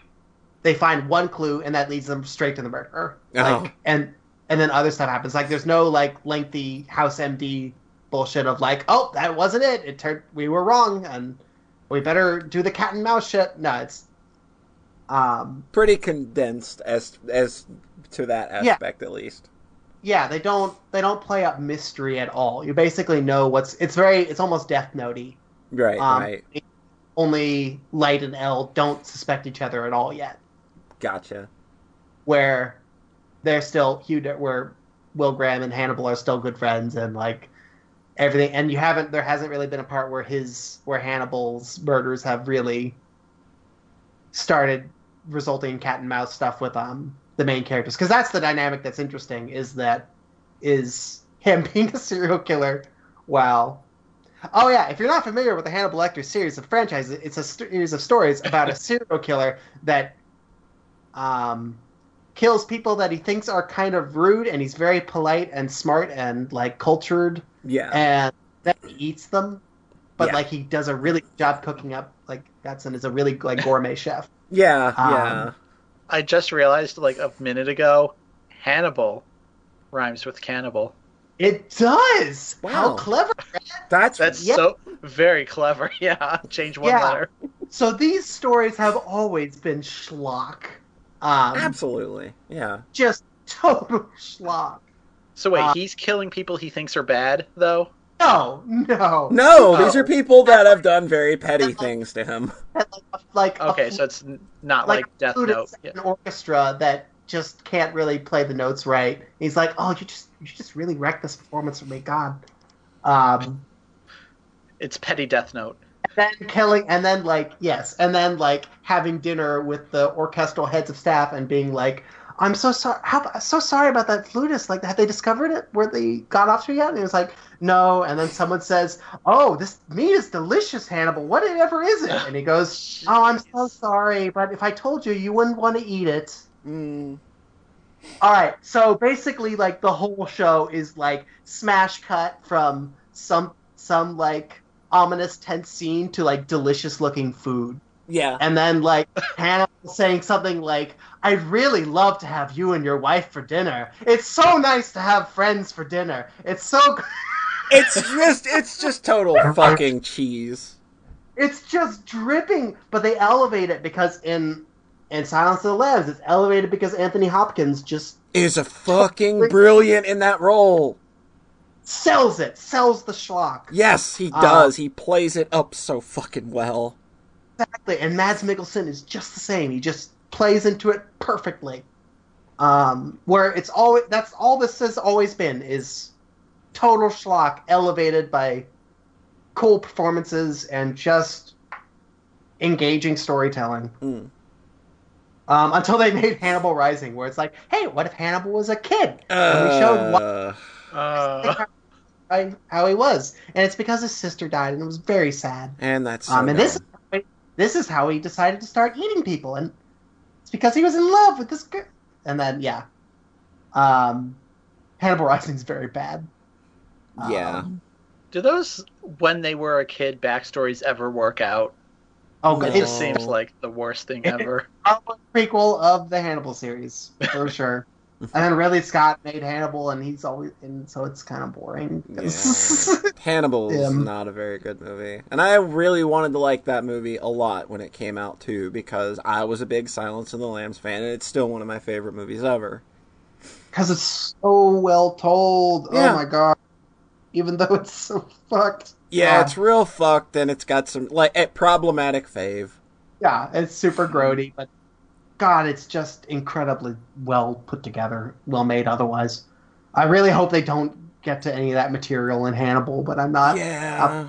they find one clue and that leads them straight to the murderer like Oh. and and then other stuff happens like there's no like lengthy house md bullshit of like oh that wasn't it it turned we were wrong and we better do the cat and mouse shit no it's um pretty condensed as as to that Yeah. aspect at least. yeah they don't they don't play up mystery at all you basically know what's it's very it's almost death notey Right, um, right. only light and l don't suspect each other at all yet Gotcha. where they're still Hugh where Will Graham and Hannibal are still good friends and like everything and you haven't there hasn't really been a part where his where Hannibal's murders have really started resulting in cat and mouse stuff with um the main characters because that's the dynamic that's interesting is that is him being a serial killer while Oh yeah, if you're not familiar with the Hannibal Lecter series of franchises it's a series of stories about a serial killer that um, kills people that he thinks are kind of rude, and he's very polite and smart and like cultured, Yeah. and then he eats them. But Yeah. like he does a really good job cooking up. Like Gatson is a really like gourmet chef. yeah, um, yeah. I just realized like a minute ago, Hannibal rhymes with cannibal. It does. Wow. How Wow. clever! That's That's Yeah. so very clever. Yeah, change one Yeah. letter. So these stories have always been schlock. Um, absolutely. Yeah. just total schlock. So wait, Uh, he's killing people he thinks are bad, though. No, no, No, these are people that have done very petty things to him. like, like Okay, fl- so it's not like, like, Death Note. in Yeah. an orchestra that just can't really play the notes right. He's like, "Oh, you just you just really wrecked this performance for me, God." Um, It's petty Death Note. Then killing, and then like yes, and then like having dinner with the orchestral heads of staff and being like, "I'm so sorry, how so sorry about that flutist. Like, have they discovered it? Where they got off to yet?" And he was like, "No." And then someone says, "Oh, this meat is delicious, Hannibal. Whatever is it?" And he goes, "Oh, I'm so sorry, but if I told you, you wouldn't want to eat it." Mm, All right, so basically, like the whole show is like smash cut from some some like ominous tense scene to like delicious looking food. Yeah. and then like Hannibal saying something like, "I'd really love to have you and your wife for dinner. It's so nice to have friends for dinner. It's so, It's just it's just total fucking cheese. it's just dripping." But they elevate it because in in Silence of the Lambs, it's elevated because Anthony Hopkins just Is a fucking brilliant in that role. Sells it, sells the schlock. Yes, he Uh, does. he plays it up so fucking well. Exactly, and Mads Mikkelsen is just the same. He just plays into it perfectly. Um, where it's always that's all this has always been is total schlock elevated by cool performances and just engaging storytelling. Mm. Um, until they made Hannibal Rising, where it's like, hey, what if Hannibal was a kid? and we showed what, Uh, Uh, how- how he was, and it's because his sister died, and it was very sad. and that's so Um, and this is how he- this is how he decided to start eating people, and it's because he was in love with this girl. And then yeah, um, Hannibal Rising's very bad. Yeah. Um, do those when they were a kid backstories ever work out? oh, It it's just seems like the worst thing ever. a prequel of the Hannibal series for sure. and then Ridley Scott made Hannibal, and he's always and so it's kind of boring. Yeah. Hannibal's Yeah. not a very good movie. And I really wanted to like that movie a lot when it came out too, because I was a big Silence of the Lambs fan, and it's still one of my favorite movies ever. Because it's so well told. Oh yeah. Oh my god! Even though it's so fucked. Yeah, Yeah. it's real fucked, and it's got some like problematic fave. Yeah, it's super grody, but God, it's just incredibly well put together, well made. Otherwise, I really hope they don't get to any of that material in Hannibal, but I'm not. yeah.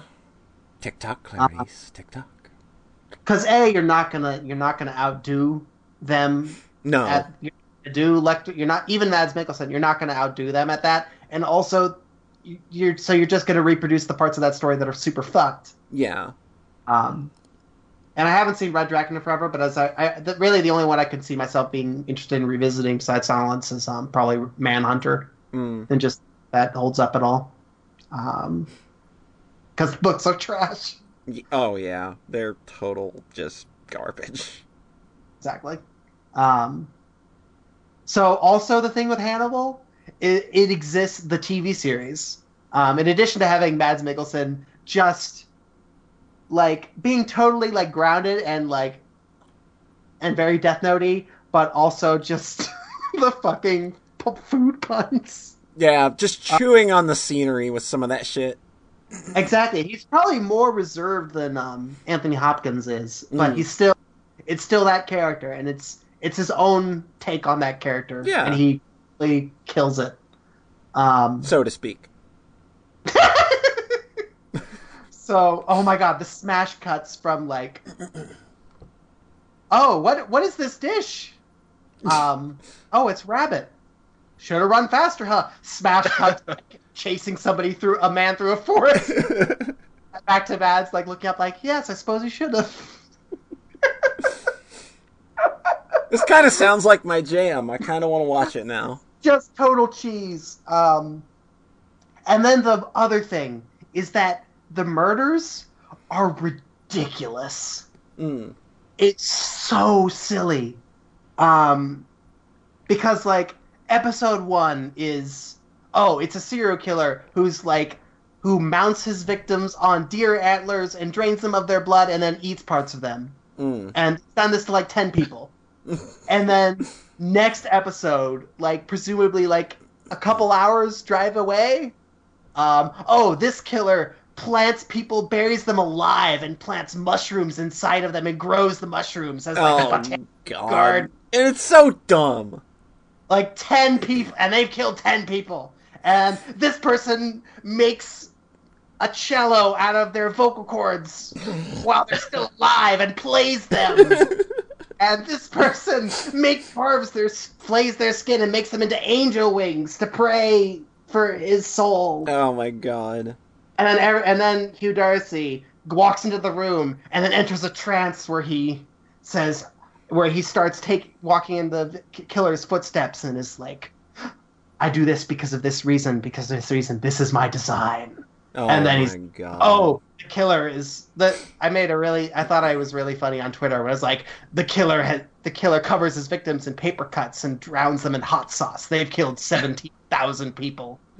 TikTok, Clarice. TikTok. Because a, you're not gonna you're not gonna outdo them No. at you're do Lecter. You're not even Mads Mikkelsen. You're not gonna outdo them at that, and also you- you're so you're just gonna reproduce the parts of that story that are super fucked. yeah. Um, and I haven't seen Red Dragon in forever, but as I, I the, really the only one I could see myself being interested in revisiting besides Silence is um, probably Manhunter, Mm. and just that holds up at all. Um, because the books are trash. Oh yeah, they're total just garbage. Exactly. Um, so also the thing with Hannibal, it, it exists the TV series. Um, in addition to having Mads Mikkelsen just like being totally like grounded and like and very Death Notey, but also just the fucking p- food puns. Yeah, just chewing on the scenery with some of that shit. Exactly. He's probably more reserved than um, Anthony Hopkins is, but Mm. he's still it's still that character, and it's it's his own take on that character. Yeah. and he really kills it. Um, So to speak. So, oh my god, the smash cuts from like, oh, what what is this dish? Um, oh, it's rabbit. Should have run faster, huh? Smash cut, chasing somebody through a man through a forest. Back to Mads, like looking up, like, yes, I suppose you should have. this kind of sounds like my jam. I kind of want to watch it now. just total cheese. Um, and then the other thing is that the murders are ridiculous. Mm. It's so silly. Um, because like episode one is oh, it's a serial killer who's like who mounts his victims on deer antlers and drains them of their blood and then eats parts of them. Mm. And he's done this to like ten people. and then next episode, like presumably like a couple hours drive away. Um, oh, this killer plants people, buries them alive, and plants mushrooms inside of them and grows the mushrooms as like a Oh botanic god. garden. And it's so dumb. like 10 people and they've killed 10 people and this person makes a cello out of their vocal cords while they're still alive and plays them and this person makes carves their flays their skin and makes them into angel wings to pray for his soul Oh my god. And then and then Hugh Dancy walks into the room and then enters a trance where he says where he starts take walking in the killer's footsteps and is like I do this because of this reason because of this reason this is my design Oh And then my he's- god. Oh, the killer is the. I made a really. I thought I was really funny on Twitter. When I was like, the killer had the killer covers his victims in paper cuts and drowns them in hot sauce. They've killed seventeen thousand people.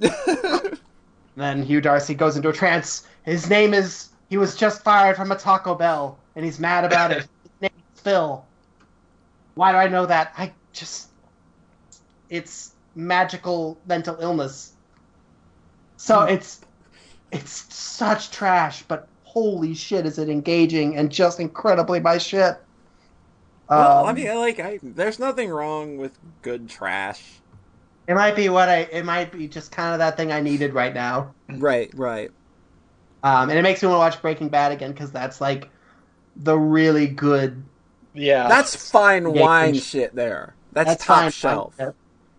then Hugh Dancy goes into a trance. His name is. He was just fired from a Taco Bell, and he's mad about it. His name is Phil. Why do I know that? I just. It's magical mental illness. So it's it's such trash, but holy shit, is it engaging and just incredibly my shit. well, Um, I mean, like, I, there's nothing wrong with good trash. It might be what I. It might be just kind of that thing I needed right now. Right, right. Um, and it makes me want to watch Breaking Bad again because that's like the really good. Yeah. That's fine wine cringe. shit there. That's, That's top fine. shelf.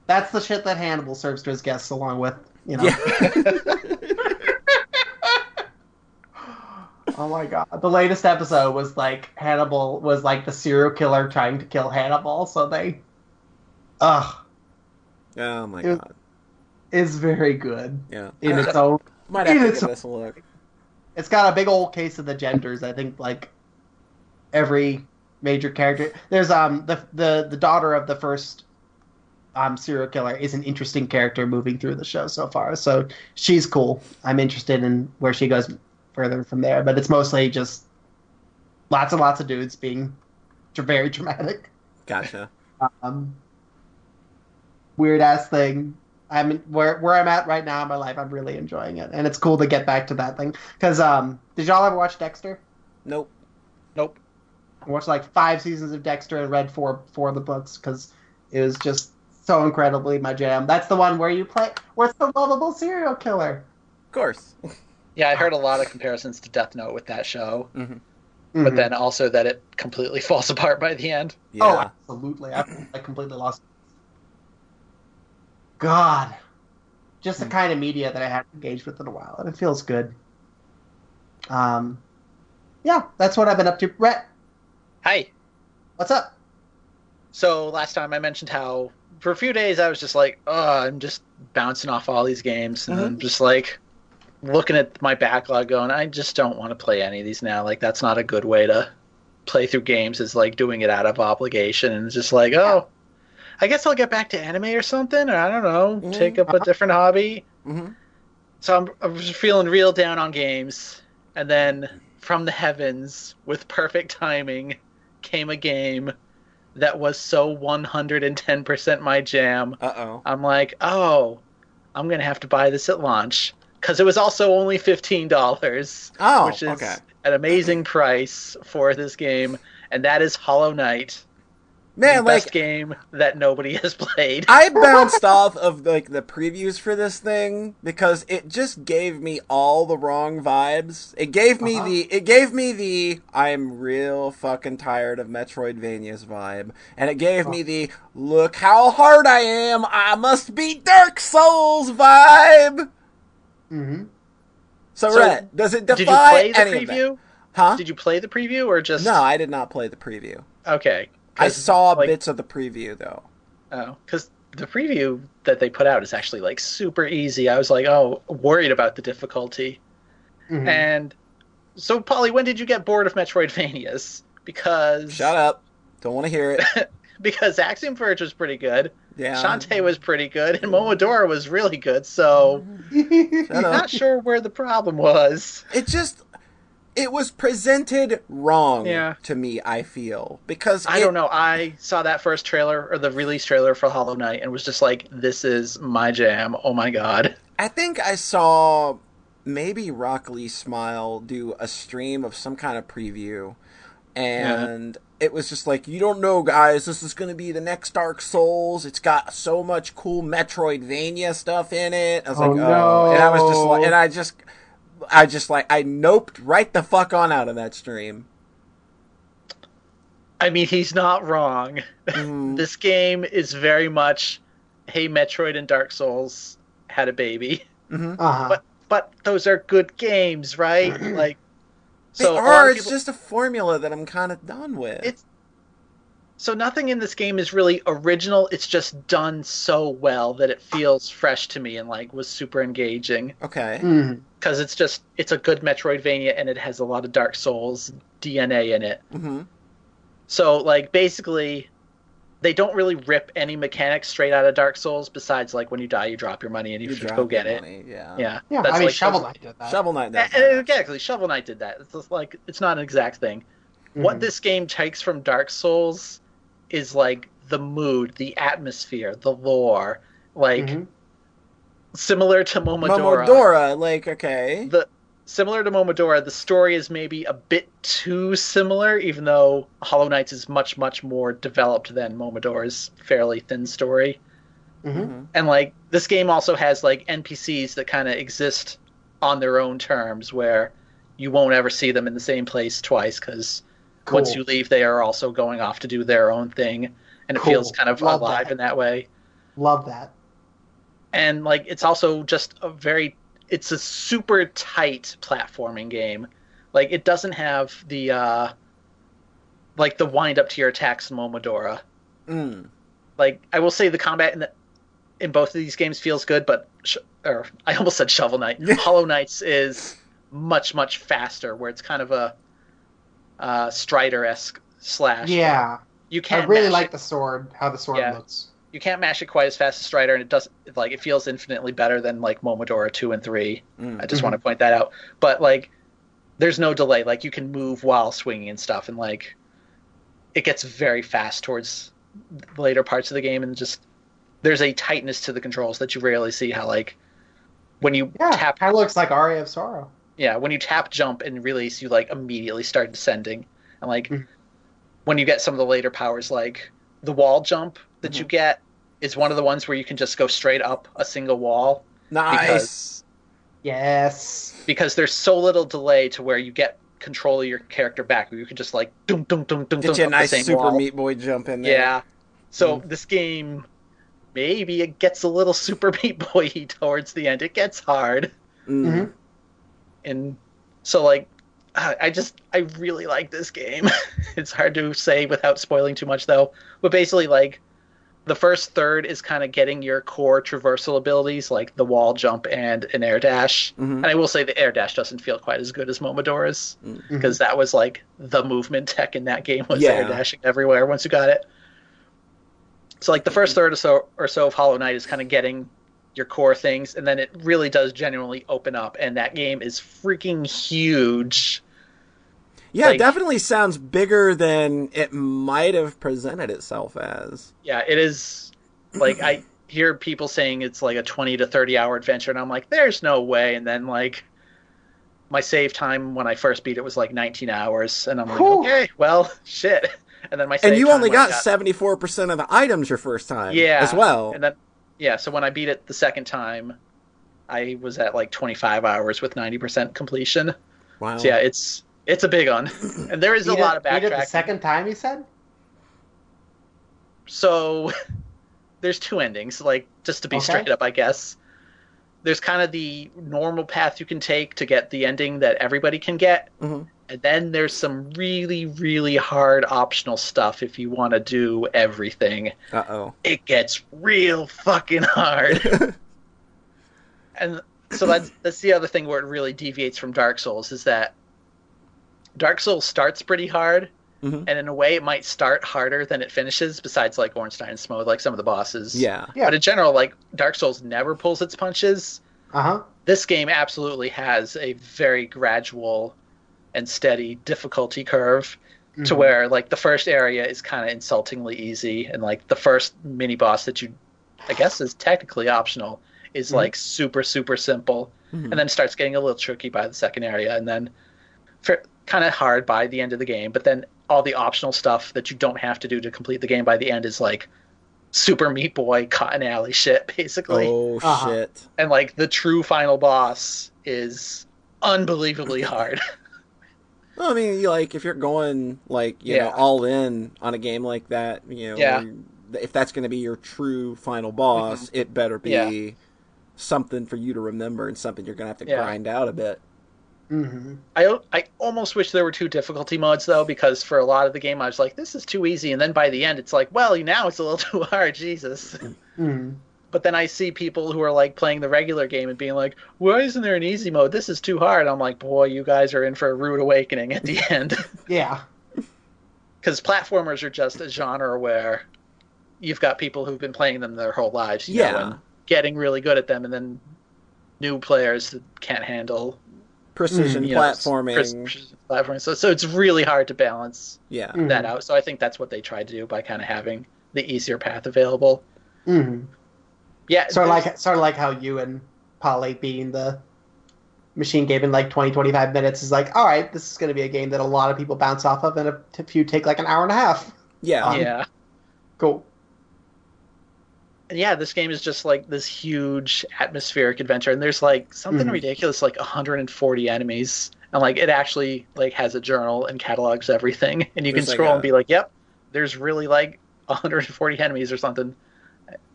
That's the shit that Hannibal serves to his guests along with. You know. Yeah. Oh my god. The latest episode was like Hannibal was like the serial killer trying to kill Hannibal, so they Ugh. Oh my It god. It's very good Yeah. in its own might have to give this a look. it's got a big old case of the genders. I think like every major character. There's um the the the daughter of the first um serial killer is an interesting character moving through the show so far. So she's cool. I'm interested in where she goes further from there. But it's mostly just lots and lots of dudes being very dramatic. Gotcha. Um, weird ass thing. I'm where where I'm at right now in my life. I'm really enjoying it, and it's cool to get back to that thing. Because um, did y'all ever watch Dexter? Nope. Nope. I watched like five seasons of Dexter and read four four of the books because it was just so incredibly my jam. That's the one where you play. What's the lovable serial killer? Of course. Yeah, I heard a lot of comparisons to Death Note with that show, hmm but Mhm. then also that it completely falls apart by the end. Yeah. Oh, absolutely. I, I completely lost. God, just the Hmm. kind of media that I hadn't engaged with in a while, and it feels good. Um, yeah, that's what I've been up to. Rhett, Hi. what's up? So last time I mentioned how for a few days I was just like, oh, I'm just bouncing off all these games, and I'm just like looking at my backlog, going, I just don't want to play any of these now. Like that's not a good way to play through games. Is like doing it out of obligation, and it's just like, oh, I guess I'll get back to anime or something, or I don't know, Mhm. take up a different hobby. hmm So I'm, I was feeling real down on games, and then from the heavens, with perfect timing, came a game that was so 110% my jam. Uh oh. I'm like, oh, I'm gonna have to buy this at launch because it was also only fifteen dollars, Oh, which is okay. an amazing price for this game, and that is Hollow Knight, Man, like best game that nobody has played. I bounced off of like the previews for this thing because it just gave me all the wrong vibes. It gave me Uh-huh. the it gave me the I'm real fucking tired of Metroidvanias vibe, and it gave me the look how hard I am. I must beat Dark Souls vibe. Mm-hmm. So, So, Rhett, does it Did you defy play the any of that? preview? Huh? Did you play the preview or just No, I did not play the preview. Okay, I saw like, bits of the preview though. Oh, because the preview that they put out is actually like super easy. I was like, oh, worried about the difficulty. Mm-hmm. And so, Polly, when did you get bored of Metroidvanias? Because Shut up. Don't want to hear it. because Axiom Verge was pretty good, Yeah. Shantae was pretty good, and Momodora was really good. So, not sure where the problem was. it just it was presented wrong Yeah. to me i feel because I it- don't know. I saw that first trailer or the release trailer for Hollow Knight and was just like, this is my jam. Oh my god. i think i saw maybe rock lee smile do a stream of some kind of preview and it was just like you don't know guys this is going to be the next dark souls it's got so much cool metroidvania stuff in it i was Oh, like oh and i was just like and i just i just like i noped right the fuck on out of that stream I mean, he's not wrong. Mhm. This game is very much, hey, Metroid and Dark Souls had a baby, Mhm. uh-huh. but but those are good games, right? Like, They so are. of It's just a formula that I'm kind of done with. It's- So nothing in this game is really original. It's just done so well that it feels fresh to me and like was super engaging Okay. Because it's just it's a good Metroidvania and it has a lot of Dark Souls DNA in it. hmm So like basically they don't really rip any mechanics straight out of Dark Souls besides like when you die you drop your money and you, You should drop go get your it. money, Yeah. Yeah. Yeah, That's I mean like Shovel Knight did that. Shovel Knight does. Uh, that. Exactly. Shovel Knight did that. It's just like it's not an exact thing. What Mhm. this game takes from Dark Souls is like the mood, the atmosphere, the lore, like Mhm. similar to Momodora. Momodora, like okay. The similar to Momodora, the story is maybe a bit too similar, even though Hollow Knights is much much more developed than Momodora's fairly thin story. Mhm. Mhm. And like this game also has like NPCs that kind of exist on their own terms, where you won't ever see them in the same place twice because Cool. once you leave, they are also going off to do their own thing, and it Cool. feels kind of Love alive that. in that way. Love that. And like it's also just a very it's a super tight platforming game. Like it doesn't have the uh like the wind up to your attacks in Momodora. Mm. Like I will say the combat in the, in both of these games feels good, but sh- or I almost said Shovel Knight. Hollow Knights is much much faster, where it's kind of a uh, Strider esque slash. Yeah, you can't I really mash like it. the sword. How the sword Yeah. looks. you can't mash it quite as fast as Strider, and it does like it feels infinitely better than like Momodora two and three. Mm. I just Mhm. want to point that out. But like, there's no delay. Like you can move while swinging and stuff, and like, it gets very fast towards the later parts of the game, and just there's a tightness to the controls that you rarely see. How like when you Yeah, tap, kind of looks like Aria of Sorrow. Yeah, when you tap jump and release, you like immediately start descending, and like Mhm. when you get some of the later powers, like the wall jump that Mm-hmm. you get is one of the ones where you can just go straight up a single wall Nice. Yes. because there's so little delay to where you get control of your character back where you can just like dum dum dum dum Get dum you a nice the same Super wall. Meat Boy jump in there. Yeah. So Mm. this game maybe it gets a little Super Meat Boy towards the end. It gets hard. Mm. And so like I I just I really like this game. it's hard to say without spoiling too much though. But basically like the first third is kind of getting your core traversal abilities like the wall jump and an air dash. Mhm. And I will say the air dash doesn't feel quite as good as Momodora's Mm. because that was like the movement tech in that game was Yeah. air dashing everywhere once you got it. So like the first third or so or so of Hollow Knight is kind of getting your core things, and then it really does genuinely open up, and that game is freaking huge. Yeah, Like- it definitely sounds bigger than it might have presented itself as. Yeah, it is. Like I hear people saying it's like a twenty to thirty hour adventure, and I'm like, there's no way. And then like my save time when I first beat it was like 19 hours, and I'm like, Whew. okay, well, shit. And then my save And you only got seventy four percent of the items your first time. Yeah, As well. And then, yeah, so when I beat it the second time, I was at like 25 hours with 90% completion. wow. So yeah, it's it's a big one, and there is a Beat lot it- of beat it the second time, you said? So there's two endings, like just to be Okay. straight up, I guess. There's kind of the normal path you can take to get the ending that everybody can get, Mhm. And then there's some really, really hard optional stuff if you want to do everything. Uh oh. it gets real fucking hard. and so that's that's the other thing where it really deviates from Dark Souls is that Dark Souls starts pretty hard, Mhm. and in a way it might start harder than it finishes. Besides, like Ornstein Smough, like some of the bosses. Yeah. Yeah. But in general, like Dark Souls never pulls its punches. Uh huh. This game absolutely has a very gradual and steady difficulty curve Mm-hmm. to where like the first area is kind of insultingly easy and like the first mini boss that you i guess is technically optional is Mhm. like super super simple Mhm. and then starts getting a little tricky by the second area and then kind of hard by the end of the game but then all the optional stuff that you don't have to do to complete the game by the end is like super meat boy cotton alley shit basically Oh Uh-huh. shit. and like the true final boss is unbelievably hard Well, I mean, like if you're going like you know all in on a game like that, you know, Yeah. if that's going to be your true final boss, it better be Mm-hmm. Yeah. something for you to remember and something you're going to have to Yeah. grind out a bit. hmm I I almost wish there were two difficulty modes though, because for a lot of the game I was like, this is too easy, and then by the end it's like, well, now it's a little too hard, Jesus. hmm But then I see people who are like playing the regular game and being like, why isn't there an easy mode? This is too hard. I'm like, boy, you guys are in for a rude awakening at the end. Yeah. Because platformers are just a genre where you've got people who've been playing them their whole lives, you Yeah. know, and getting really good at them, and then new players that can't handle Precision you know, platforming. precision platforming. So, so it's really hard to balance yeah. Mhm. that out. So I think that's what they tried to do by kind of having the easier path available. hmm Yeah, Sort of like sort of like how you and Polly beating the machine game in like 20, 25 minutes is like, all right, this is going to be a game that a lot of people bounce off of, and a, a few take like an hour and a half. Yeah. Um, yeah. Cool. And yeah, this game is just like this huge atmospheric adventure, and there's like something Mhm. ridiculous, like 140 enemies, and like it actually like has a journal and catalogs everything, and you There's, can like, scroll a- and be like, "Yep, there's really like 140 enemies or something."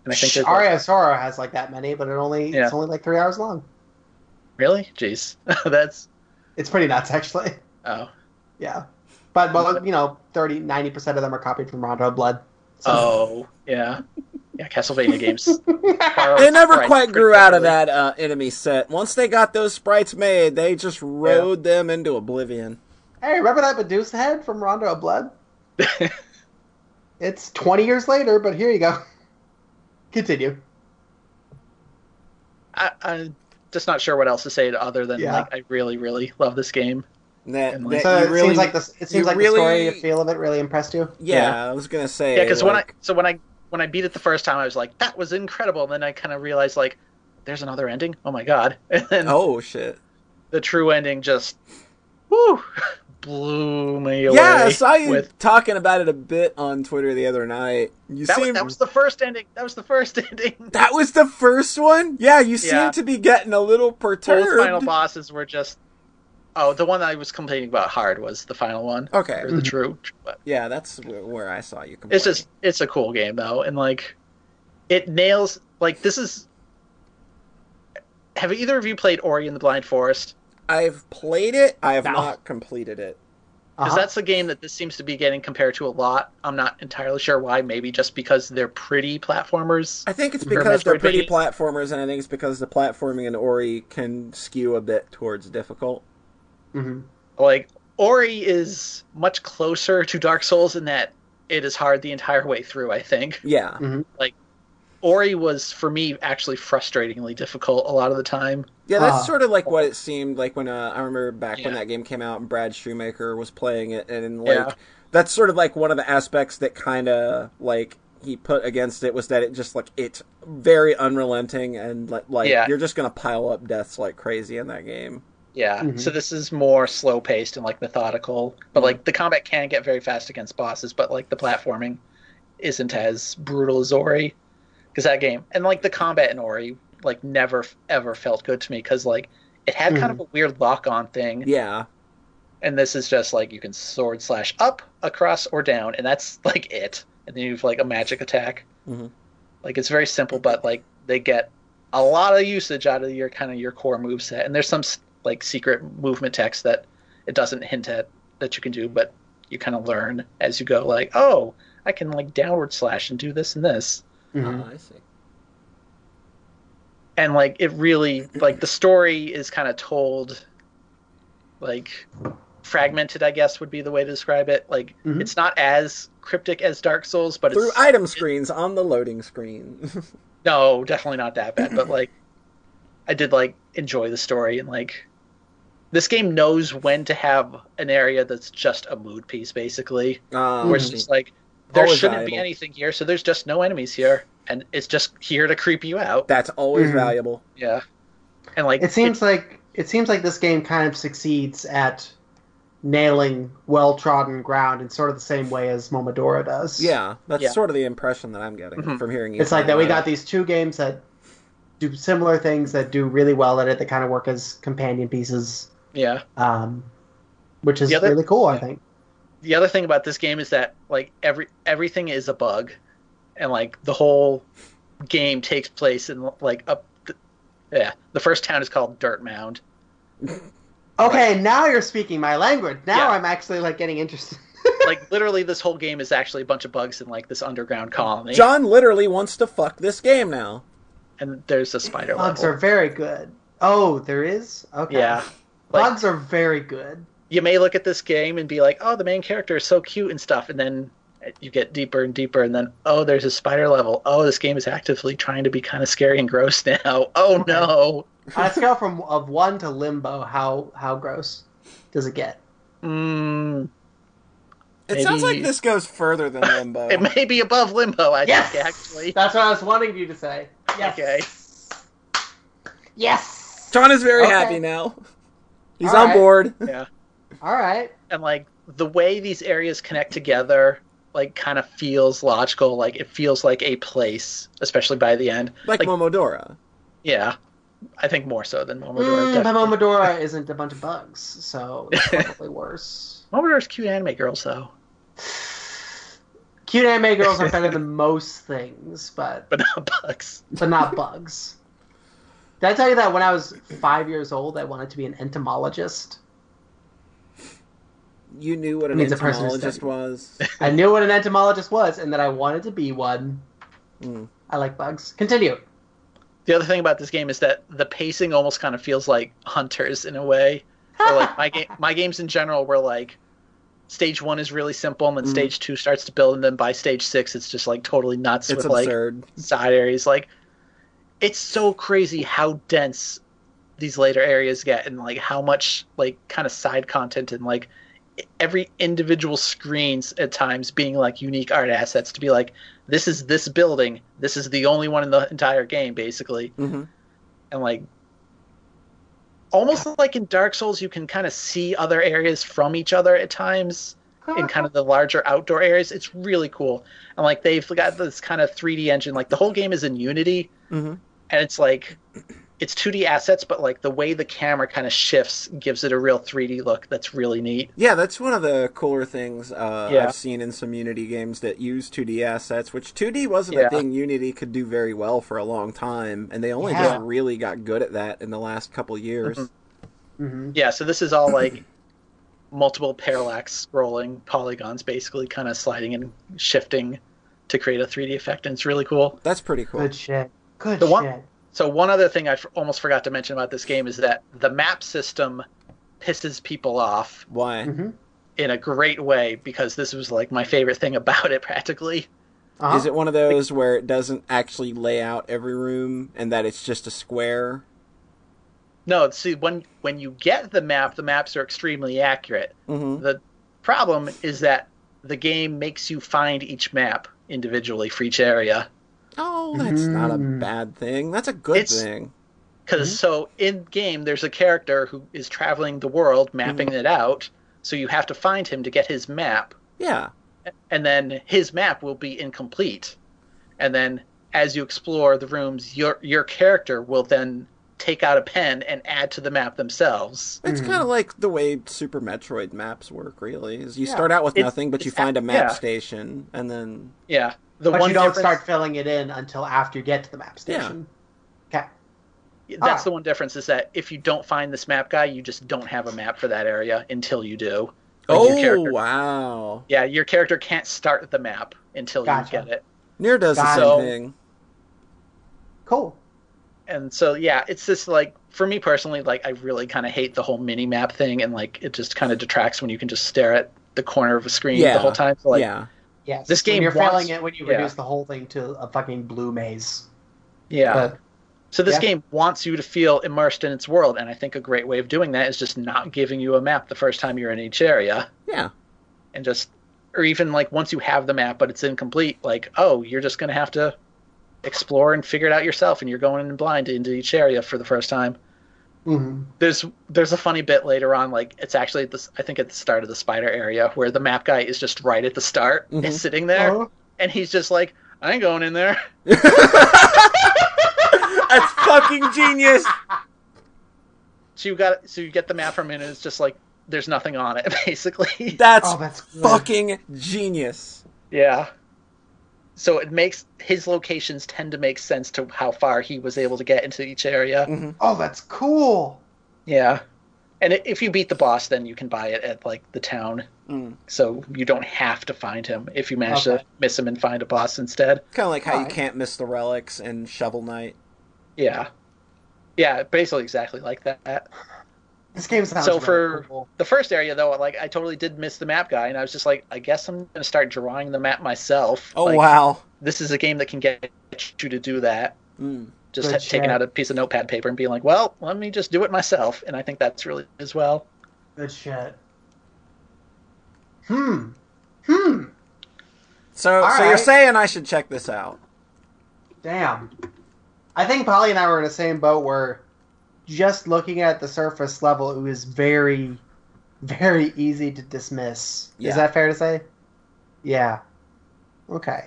And I think there's like, Aria of Sorrow has like that many, but it only Yeah. it's only like three hours long. really, jeez, that's It's pretty nuts, actually. oh Yeah. But, but you know, 30, 90% of them are copied from Rondo of Blood. So. oh yeah, yeah, Castlevania games. They never quite grew out of that uh, enemy set. Once they got those sprites made, they just rode them into oblivion. hey, remember that Medusa head from Rondo of Blood? It's 20 years later, but here you go. Continue. I, I'm just not sure what else to say other than Yeah. like I really, really love this game. That, And, that So it really, seems like this. It seems like really- the story and feel of it really impressed you. yeah, I was gonna say. Yeah, because when I so when I when I beat it the first time, I was like, that was incredible. And then I kind of realized like, there's another ending. Oh my god! And then oh shit, the true ending just, woo, blew me away. yeah, I saw you with talking about it a bit on Twitter the other night. You that. Was, seemed that was the first ending. That was the first ending. that was the first one. Yeah, you Yeah. seem to be getting a little perturbed. Both perturbed. final bosses were just. Oh, the one that I was complaining about hard was the final one. Okay, Or the Mhm. true. but yeah, that's where I saw you. Complain. It's just it's a cool game though, and like it nails like this is. Have either of you played Ori in the Blind Forest? I've played it. I have No. not completed it. Because Uh-huh. that's a game that this seems to be getting compared to a lot. I'm not entirely sure why. Maybe just because they're pretty platformers. I think it's because they're pretty Metroidvania. platformers, and I think it's because the platforming in Ori can skew a bit towards difficult. Mhm. Like Ori is much closer to Dark Souls in that it is hard the entire way through. I think Yeah, Ori was for me actually frustratingly difficult a lot of the time. yeah, that's Uh-huh. sort of like what it seemed like when uh, I remember back when that game came out and Brad Shoemaker was playing it, and like Yeah. that's sort of like one of the aspects that kind of like he put against it was that it just like it's very unrelenting and like like Yeah. you're just gonna pile up deaths like crazy in that game. Yeah. Mhm. So this is more slow paced and like methodical. But like the combat can get very fast against bosses, but like the platforming isn't as brutal as Ori. Because that game and like the combat in Ori like never ever felt good to me because like it had kind of a weird lock on thing. Yeah, And this is just like you can sword slash up, across, or down, and that's like it. And then you have like a magic attack. Mhm. Like it's very simple, but like they get a lot of usage out of your kind of your core move set. And there's some like secret movement text that it doesn't hint at that you can do, but you kind of learn as you go. Like, oh, I can like downward slash and do this and this. Mhm. Ah, I see. and like it really like the story is kind of told like fragmented i guess would be the way to describe it like Mhm. it's not as cryptic as dark souls but Through it's item screens on the loading screen. no definitely not that bad but like i did like enjoy the story and like this game knows when to have an area that's just a mood piece basically um, where it's just like there shouldn't be anything here so there's just no enemies here and it's just here to creep you out that's always Mhm. valuable. yeah and like It seems like it seems like this game kind of succeeds at nailing well trodden ground in sort of the same way as Momodora does. Yeah, that's Yeah. sort of the impression that I'm getting Mhm. from hearing you. It's like that we got it. these two games that do similar things that do really well at it that kind of work as companion pieces. yeah Um, which is other- really cool, I think. The other thing about this game is that like every everything is a bug and like the whole game takes place in like up the, yeah the first town is called Dirtmouth Okay, now you're speaking my language. Now Yeah. I'm actually like getting interested. like literally, this whole game is actually a bunch of bugs in like this underground colony, John literally wants to fuck this game now. and there's a spider Bugs level. are very good. Oh, there is. Okay. Yeah, like Bugs are very good. You may look at this game and be like, "Oh, the main character is so cute and stuff," and then you get deeper and deeper, and then oh, there's a spider level. Oh, this game is actively trying to be kind of scary and gross now. Oh no. On a scale from of one to limbo, how how gross does it get? Mm, It sounds like this goes further than Limbo. it may be above limbo. I Yes! think actually. That's what I was wanting you to say. Yes. Okay. Yes. John is very Okay. happy now. He's All on right. board. Yeah. All right. and like the way these areas connect together like kind of feels logical like it feels like a place especially by the end Like, Like- Momodora. yeah i think more so than momodora Mm, but. Momodora isn't a bunch of bugs, so it's probably worse. momodora's cute anime girls though Cute anime girls are better than most things, but but not bugs but not bugs. Did I tell you that when I was five years old, I wanted to be an entomologist? You knew what an means a person who entomologist was. I knew what an entomologist was, and that I wanted to be one. Mm. I like bugs. Continue. the other thing about this game is that the pacing almost kind of feels like hunters in a way like my game my games in general were like stage one is really simple and then Mhm. stage two starts to build and then by stage six it's just like totally nuts It's with like absurd. side areas. Like, it's so crazy how dense these later areas get, and like how much like kind of side content and like every individual screens at times being like unique art assets to be like, this is this building, this is the only one in the entire game, basically, hmm and like. Almost like in Dark Souls, you can kind of see other areas from each other at times in kind of the larger outdoor areas. It's really cool. And like they've got this kind of 3D engine. Like the whole game is in Unity, hmm and it's like it's 2D assets, but like the way the camera kind of shifts gives it a real 3D look. That's really neat. Yeah, that's one of the cooler things uh, Yeah. I've seen in some Unity games that use 2D assets, which 2D wasn't Yeah. a thing Unity could do very well for a long time, and they only Yeah. just really got good at that in the last couple years. Mhm. hmm Yeah, so this is all like multiple parallax scrolling polygons, basically kind of sliding and shifting to create a 3D effect, and it's really cool. That's pretty cool. Good shit. Good The one- shit. So one other thing I f- almost forgot to mention about this game is that the map system pisses people off Why? hmm in a great way because this was like my favorite thing about it practically. Uh-huh. Is it one of those where it doesn't actually lay out every room and that it's just a square? No, see when when you get the map, the maps are extremely accurate. hmm The problem is that the game makes you find each map individually for each area. Oh, that's not a Mm. bad thing. That's a good It's- thing. Because so in game, there's a character who is traveling the world, mapping it out. So you have to find him to get his map, Yeah. and then his map will be incomplete. And then as you explore the rooms, your your character will then take out a pen and add to the map themselves. It's Mhm. kind of like the way Super Metroid maps work, really. Is you Yeah. start out with It's- nothing, but you find a map yeah. station, and then Yeah, the but one you don't difference- start filling it in until after you get to the map station. Yeah. Okay. That's Ah. the one difference is that if you don't find this map guy, you just don't have a map for that area until you do. Like, oh character- wow, Yeah, your character can't start the map until Gotcha. you get it. Nier does the same it. thing. Cool. And so yeah, it's just like for me personally, like I really kind of hate the whole mini map thing, and like it just kind of detracts when you can just stare at the corner of a screen Yeah. the whole time. So, like, yeah, Yes. This game When you're wants- failing it when you yeah. reduce the whole thing to a fucking blue maze. yeah. But So this Yeah. game wants you to feel immersed in its world, and I think a great way of doing that is just not giving you a map the first time you're in each area, yeah. and just, or even like once you have the map but it's incomplete, like oh, you're just gonna have to explore and figure it out yourself, and you're going in blind into each area for the first time. Mhm. There's there's a funny bit later on, like it's actually at this I think at the start of the spider area where the map guy is just right at the start Mhm. and sitting there, Oh. and he's just like, I ain't going in there. That's fucking genius. So you got so you get the map from him, and it's just like there's nothing on it basically. That's Oh, that's fucking genius. Yeah. So it makes his locations tend to make sense to how far he was able to get into each area. hmm Oh, that's cool. Yeah. And if you beat the boss, then you can buy it at like the town, Mm. so you don't have to find him if you manage Okay. to miss him and find a boss instead. Kind of like how you Alright. can't miss the relics in Shovel Knight. Yeah, yeah, basically exactly like that. This game sounds So really for cool. the first area though, like I totally did miss the map guy, and I was just like, I guess I'm gonna start drawing the map myself. Oh Like, wow. This is a game that can get you to do that. Mm. Just Good ha- taking out a piece of notepad paper and being like, well, let me just do it myself, and I think that's really as well. Good shit. Hmm. Hmm. So, All so you're saying I should check this out? Damn. I think Polly and I were in the same boat where just looking at the surface level, it was very, very easy to dismiss. Yeah. Is that fair to say? Yeah. Okay.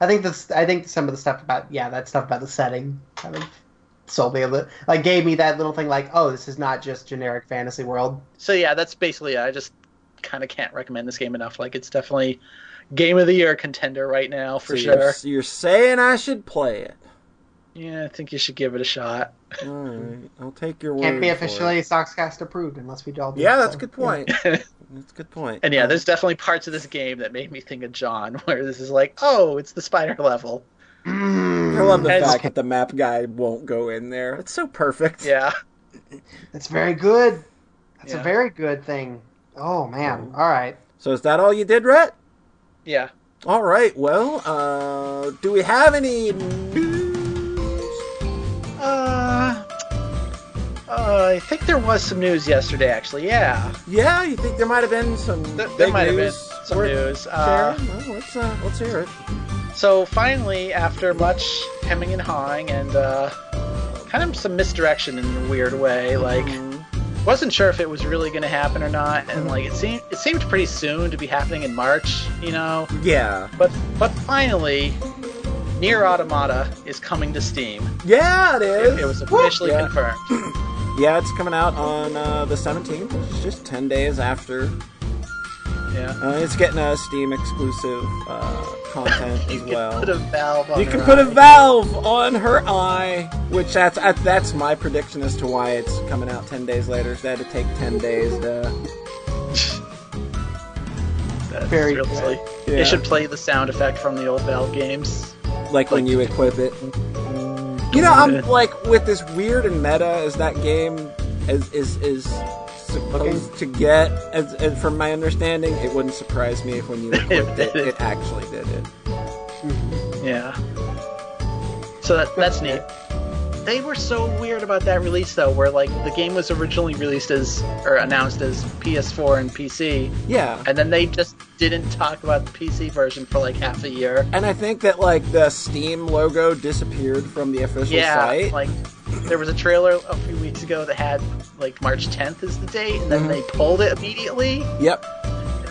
I think this. I think some of the stuff about yeah, that stuff about the setting kind of sold me a little. Like gave me that little thing like, oh, this is not just generic fantasy world. So yeah, that's basically it. I just kind of can't recommend this game enough. Like it's definitely game of the year contender right now for so sure. You're, so you're saying I should play it? Yeah, I think you should give it a shot. All right, I'll take your word. Can't be for officially it. Soxcast approved unless we all. do Yeah, that's a good point. That's a good point. And yeah, there's definitely parts of this game that made me think of John, where this is like, oh, it's the spider level. Mm, I love the It's- fact that the map guy won't go in there. It's so perfect. Yeah. That's very good. That's Yeah. a very good thing. Oh man! All right. So is that all you did, Rhett? Yeah. All right. Well, uh, do we have any uh, I think there was some news yesterday, actually. Yeah. Yeah, you think there might have been some There, big there might have been news some worth news. Uh, sharing? Well, let's uh, let's hear it. So finally, after much hemming and hawing and uh, kind of some misdirection in a weird way, like Mm, wasn't sure if it was really going to happen or not, and like it seemed it seemed pretty soon to be happening in March, you know. yeah, But but finally, Nier Automata is coming to Steam. yeah, it is. It, it was officially Yeah. confirmed. Yeah, it's coming out on uh, the 17th, which is just 10 days after. Yeah. Uh, it's getting a Steam exclusive uh, content as You can well. put a valve on You her can put a valve on her eye, which that's uh, that's my prediction as to why it's coming out 10 days later. Is that it take 10 days to. That's Very real silly. Yeah. It should play the sound effect from the old Valve games. like when you equip it. You know, I'm like with this weird and meta as that game is is is supposed to get. As, as from my understanding, it wouldn't surprise me if when you equipped it, it. it actually did it. Yeah. So that, that's neat. They were so weird about that release though, where like the game was originally released as or announced as PS4 and PC, Yeah, and then they just didn't talk about the PC version for like half a year. and I think that like the Steam logo disappeared from the official Yeah, site. like there was a trailer a few weeks ago that had like March 10th is the date, and then Mhm. they pulled it immediately. Yep.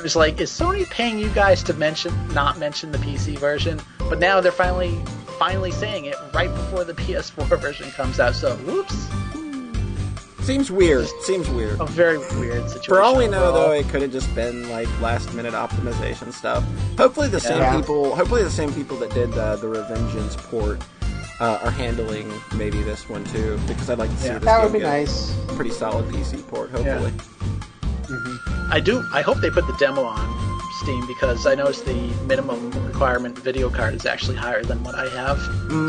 It was like, is Sony paying you guys to mention not mention the PC version? But now they're finally finally saying it right before the PS4 version comes out. So, whoops, Seems weird. Seems weird. a very weird situation. For all we know, overall. though, it could have just been like last minute optimization stuff. Hopefully, the same Yeah. people. Hopefully, the same people that did uh, the Revengeance port uh, are handling maybe this one too, because I'd like to see Yeah. this That game would be get nice. pretty solid PC port. Hopefully, hmm I do. I hope they put the demo on Steam because I noticed the minimum requirement video card is actually higher than what I have.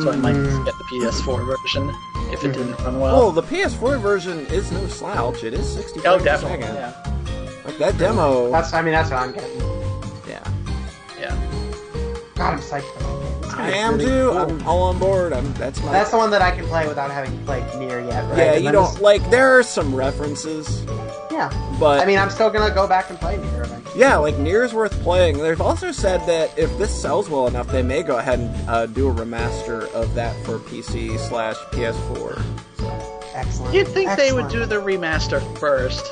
So I might Mm. get the PS4 version if it didn't run well, well. the PS4 version is no slouch. It is 60 oh, frames a definitely. second. Yeah. Like that demo. That's. I mean, that's what I'm getting. Yeah, Yeah. God, I'm psyched for that game. I am really too. cool. I'm all on board. I'm. That's my. That's the one that I can play without having played Nier yet, right? yeah, And you then don't this- like. There are some references, Yeah. but I mean, I'm still gonna go back and play Nier eventually. Yeah, like Nier is worth playing. They've also said that if this sells well enough, they may go ahead and uh, do a remaster of that for PC slash PS4. Excellent. You'd think they would do the remaster first.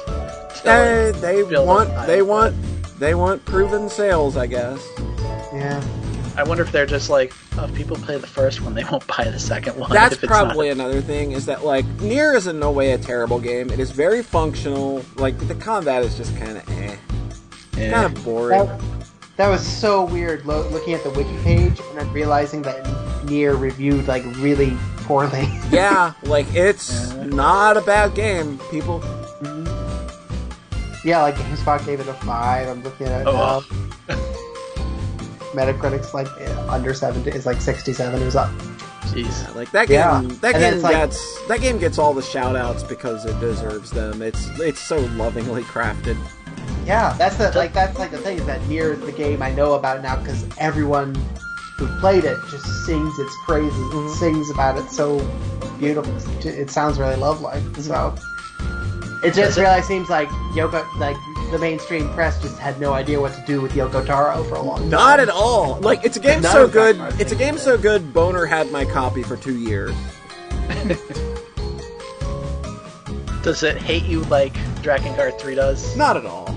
They, they want they want they want proven sales, I guess. Yeah. I wonder if they're just like, oh, if people play the first one, they won't buy the second one. That's if it's probably not. another thing. Is that like Nier is in no way a terrible game. It is very functional. Like the combat is just kind of eh, Yeah. kind of boring. That, that was so weird lo- looking at the wiki page and then realizing that Nier reviewed like really poorly. yeah, like it's Yeah. not a bad game. People Yeah, like GameSpot gave it a five. I'm looking at it Oh. now. Metacritic's like under seventy. It's like sixty-seven. Was up. Jeez. Yeah, like that game. Yeah. That And game like- gets that game gets all the shout outs because it deserves them. It's it's so lovingly crafted. Yeah, that's the like that's like the thing is that is the game I know about now because everyone who played it just sings its praises, Mhm. sings about it so beautiful. It sounds really love-like. So it just really seems like Yoko, like the mainstream press, just had no idea what to do with Yoko Taro for a long time. Not at all. Like it's a game None so good. It's a thing. game so good. Boner had my copy for two years. Does it hate you like Dragon Drakengard 3 does? Not at all.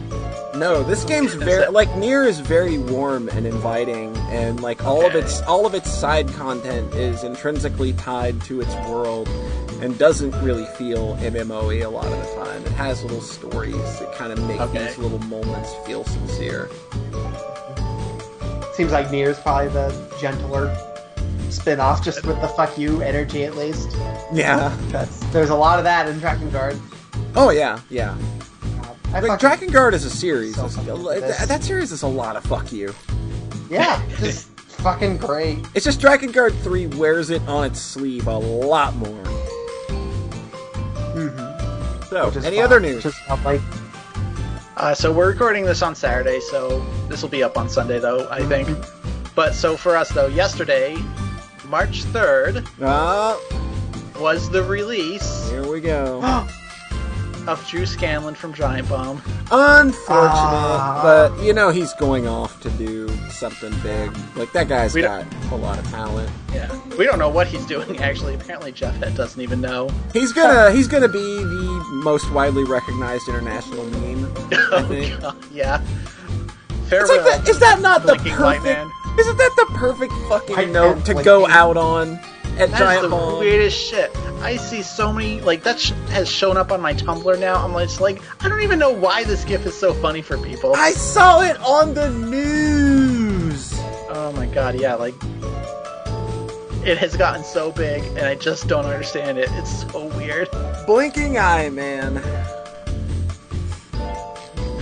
No, this game's very like Nier is very warm and inviting, and like all of its all of its side content is intrinsically tied to its world, and doesn't really feel MMOE a lot of the time. It has little stories that kind of make Okay. these little moments feel sincere. Seems like Nier is probably the gentler spin-off, just with the fuck you energy at least. Yeah. That's there's a lot of that in Drakengard. Oh yeah, yeah. Uh, I Like fucking- Drakengard is a series. So It's- that, that series is a lot of fuck you. yeah, just fucking great. It's just Drakengard 3 wears it on its sleeve a lot more. Mm-hmm. So, any fun. other news? Just not like Uh, so we're recording this on Saturday, so this will be up on Sunday, though, I think. But so for us, though, yesterday, March 3rd, Ah, was the release here we go. of Drew Scanlon from Giant Bomb. Unfortunate, Ah. but you know he's going off to do something big. Like that guy's got don't- a lot of talent. Yeah. We don't know what he's doing, actually. Apparently, Jeff Head doesn't even know. He's gonna he's gonna be the most widely recognized international meme. I Oh, think. God, yeah. It's Farewell. like the, is that not the perfect? man. Isn't that the perfect fucking White note to go out on at That's Giant the Bomb? weirdest shit. I see so many like that sh- has shown up on my Tumblr now. I'm just like, I don't even know why this gif is so funny for people. I saw it on the news. Oh my god, yeah, like it has gotten so big, and I just don't understand it. It's so weird. Blinking eye, man.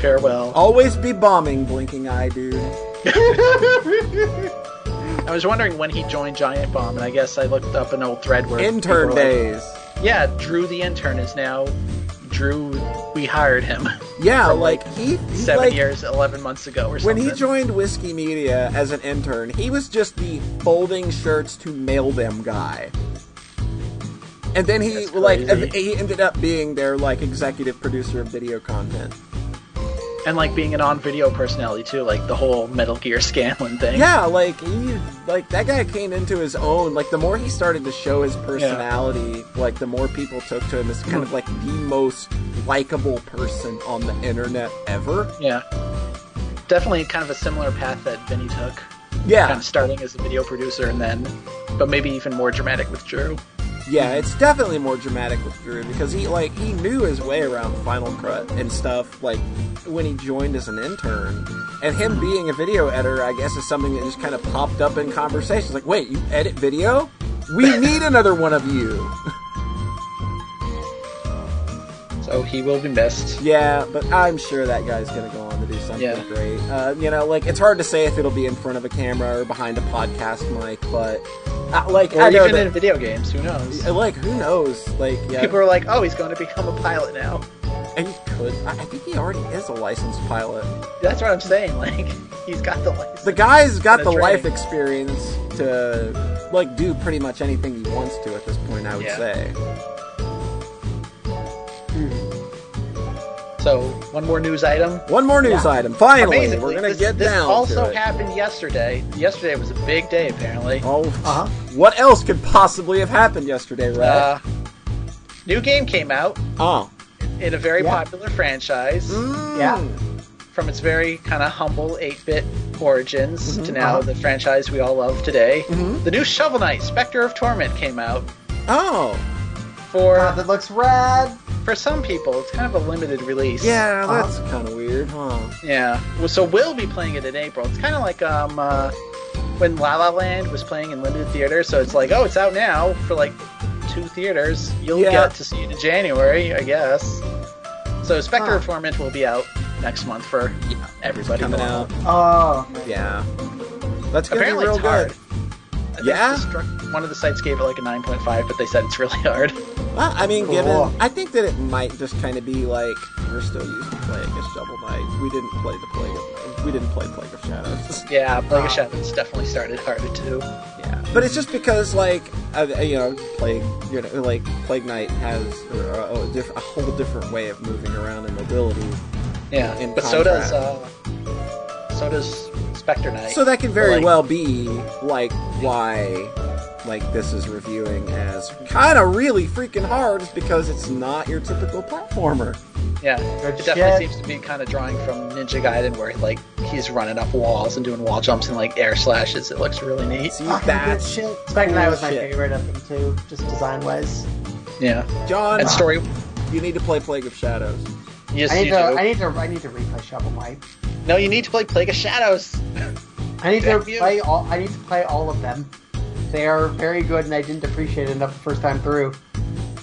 Farewell. Always be bombing, blinking eye, dude. I was wondering when he joined Giant Bomb, and I guess I looked up an old thread where Intern like, days. yeah, Drew the intern is now Drew. We hired him Yeah, like like, he, he seven like, years, eleven months ago, or When he joined Whiskey Media as an intern, he was just the folding shirts to mail them guy. And then he like he ended up being their like executive producer of video content. And like being an on-video personality too, like the whole Metal Gear Scanlon thing. Yeah, like he like that guy came into his own. Like the more he started to show his personality, like the more people took to him as kind of like the most likable person on the internet ever. Yeah. Definitely kind of a similar path that Vinny took. Yeah, kind of starting as a video producer and then, but maybe even more dramatic with Drew. Yeah, it's definitely more dramatic with Drew because he like he knew his way around Final Cut and stuff. Like when he joined as an intern, and him being a video editor, I guess is something that just kind of popped up in conversations. Like, wait, you edit video? We need another one of you. So he will be missed. Yeah, but I'm sure that guy's gonna go on to do something Yeah. great. Uh, you know, like it's hard to say if it'll be in front of a camera or behind a podcast mic, but uh, like Or I even that, in video games, who knows? like who knows? Like yeah, People are like, oh, he's going to become a pilot now. and he could. I think he already is a licensed pilot. That's what I'm saying. Like, he's got the license. The guy's got the life experience to like do pretty much anything he wants to at this point. I would Yeah. say. So, one more news item. One more news Yeah. item. Finally, Amazingly, we're gonna this, get this down also to it. happened yesterday. Yesterday was a big day, apparently. Oh, Uh huh. what else could possibly have happened yesterday, Rhett? Uh, new game came out oh, in a very Yeah. popular franchise. Mm. Yeah. from its very kind of humble 8-bit origins Mhm, to now uh-huh. the franchise we all love today. Mhm. The new Shovel Knight, Spectre of Torment, came out Oh, for God, that looks rad. for some people. It's kind of a limited release. yeah, Uh-huh. that's kind of weird, huh? yeah. Well, so we'll be playing it in April. It's kind of like um uh, when La La Land was playing in limited theaters. So it's like, oh, it's out now for like two theaters. You'll Yeah. get to see it in January, I guess. So Spectre Huh. of Torment will be out next month for Yeah, everybody. coming out. Oh, Yeah, that's gonna Apparently be real it's hard. good. I Yeah? the stru- one of the sites gave it like a 9.5, but they said it's really hard. Well, I mean, given I think that it might just kind of be like we're still used to playing as Shovel Knight. We didn't play the Plague of we didn't play Plague of Shadows. Yeah, Plague of Shadows definitely started harder too. yeah, but it's just because like uh, you know Plague you know like Plague Knight has uh, a, a, diff- a whole different way of moving around and mobility. Yeah, In but so does uh, so does Spectre Knight. So that can very Like- well be like why like this is reviewing as kind of really freaking hard is because it's not your typical platformer. yeah, Good it definitely shit. seems to be kind of drawing from Ninja Gaiden, where like he's running up walls and doing wall jumps and like air slashes. It looks really neat. See, fucking good that's shit. Spectre Knight was my bullshit. favorite of them too, just design wise. Yeah, John. and story. You need to play Plague of Shadows. Yes, I need you to, do. I need to, I need to replay Shovel Knight. No, you need to play Plague of Shadows. I need to you. play all. I need to play all of them. They are very good, and I didn't appreciate it enough the first time through.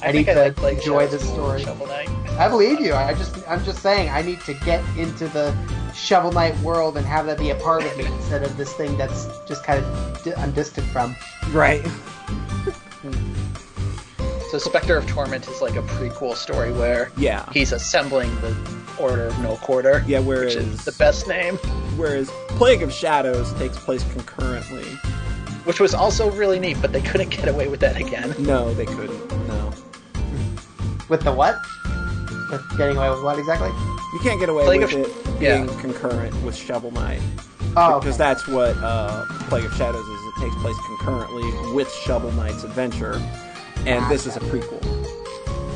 I need think to like enjoy Shadows this more than story. I believe you. I just, I'm just saying, I need to get into the Shovel Knight world and have that be a part of me instead of this thing that's just kind of di- I'm distant from. Right. So Spectre of Torment is like a prequel story where Yeah. he's assembling the Order of No Quarter. Yeah, which whereas is the best name, whereas Plague of Shadows takes place concurrently. which was also really neat, but they couldn't get away with that again. No, they couldn't. No. With the what? With getting away with what exactly? You can't get away Plague with of- it yeah. being concurrent with Shovel Knight. Oh, because okay. that's what uh, Plague of Shadows is. It takes place concurrently with Shovel Knight's adventure, and this is a prequel.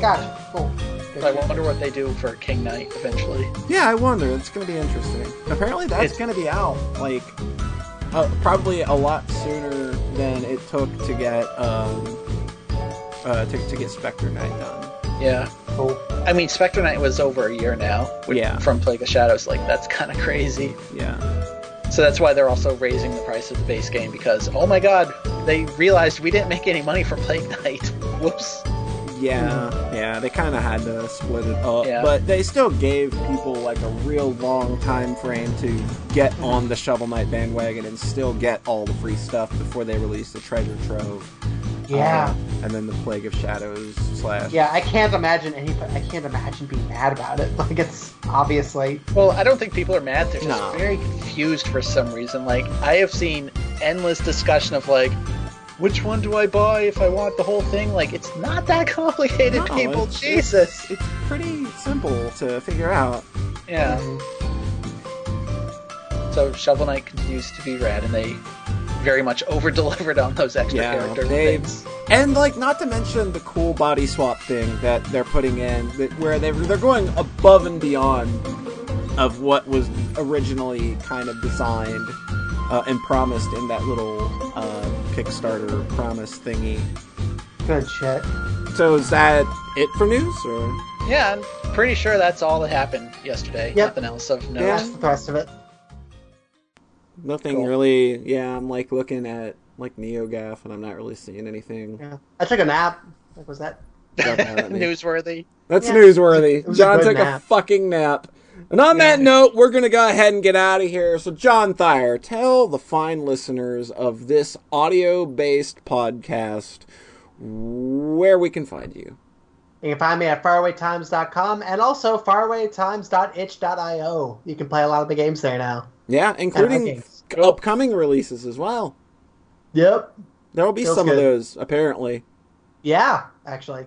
gotcha. Cool. So I wonder what they do for King Knight eventually. Yeah, I wonder. It's going to be interesting. Apparently, that's going to be out like uh, probably a lot sooner than it took to get um, uh, to, to get Spectre Knight done. Yeah. Cool. I mean, Spectre Knight was over a year now. which- Yeah. From Plague of Shadows, like that's kind of crazy. Yeah. So that's why they're also raising the price of the base game because oh my god, they realized we didn't make any money from Plague Knight. Whoops. Yeah, yeah, they kind of had to split it up, Yeah. but they still gave people like a real long time frame to get on the Shovel Knight bandwagon and still get all the free stuff before they released the treasure trove. Yeah. Uh, and then the Plague of Shadows slash. Yeah, I can't imagine any. I can't imagine being mad about it. Like it's obviously. Well, I don't think people are mad. They're just No. very confused for some reason. Like I have seen endless discussion of like, which one do I buy if I want the whole thing? Like it's not that complicated, No, people. it's- Jesus. It's pretty simple to figure out. Yeah. So Shovel Knight continues to be rad, and they very much over delivered on those extra Yeah, character they- things. And like, not to mention the cool body swap thing that they're putting in, that where they they're going above and beyond of what was originally kind of designed uh, and promised in that little uh, Kickstarter promise thingy. Good shit. So is that it for news, or Yeah, I'm pretty sure that's all that happened yesterday. Yep. Nothing else of note. Yeah. That's the rest of it. nothing Cool. really? Yeah, I'm like looking at like NeoGaf, and I'm not really seeing anything. Yeah. I took a nap. Like, was that? jump out at me. Newsworthy. That's Yeah. newsworthy. It was a John good took a fucking nap. And on that note, we're going to go ahead and get out of here. So, John Thayer, tell the fine listeners of this audio based podcast where we can find you. You can find me at farawaytimes.com and also farawaytimes.itch.io. You can play a lot of the games there now. Yeah, including upcoming releases as well. Yep. There will be Feels some of those, apparently. Yeah, actually.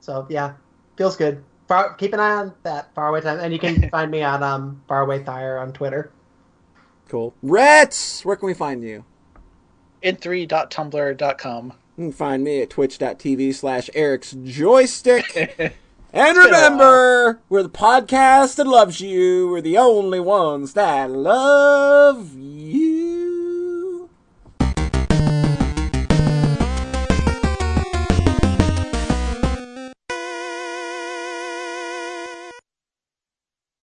So yeah, feels good. Far, keep an eye on that Faraway Time, and you can find me on um Faraway Thayer on Twitter. Cool. Rets, where can we find you? in3.tumblr.com. You can find me at twitch.tv slash Eric's Joystick. And remember, we're the podcast that loves you. We're the only ones that love you.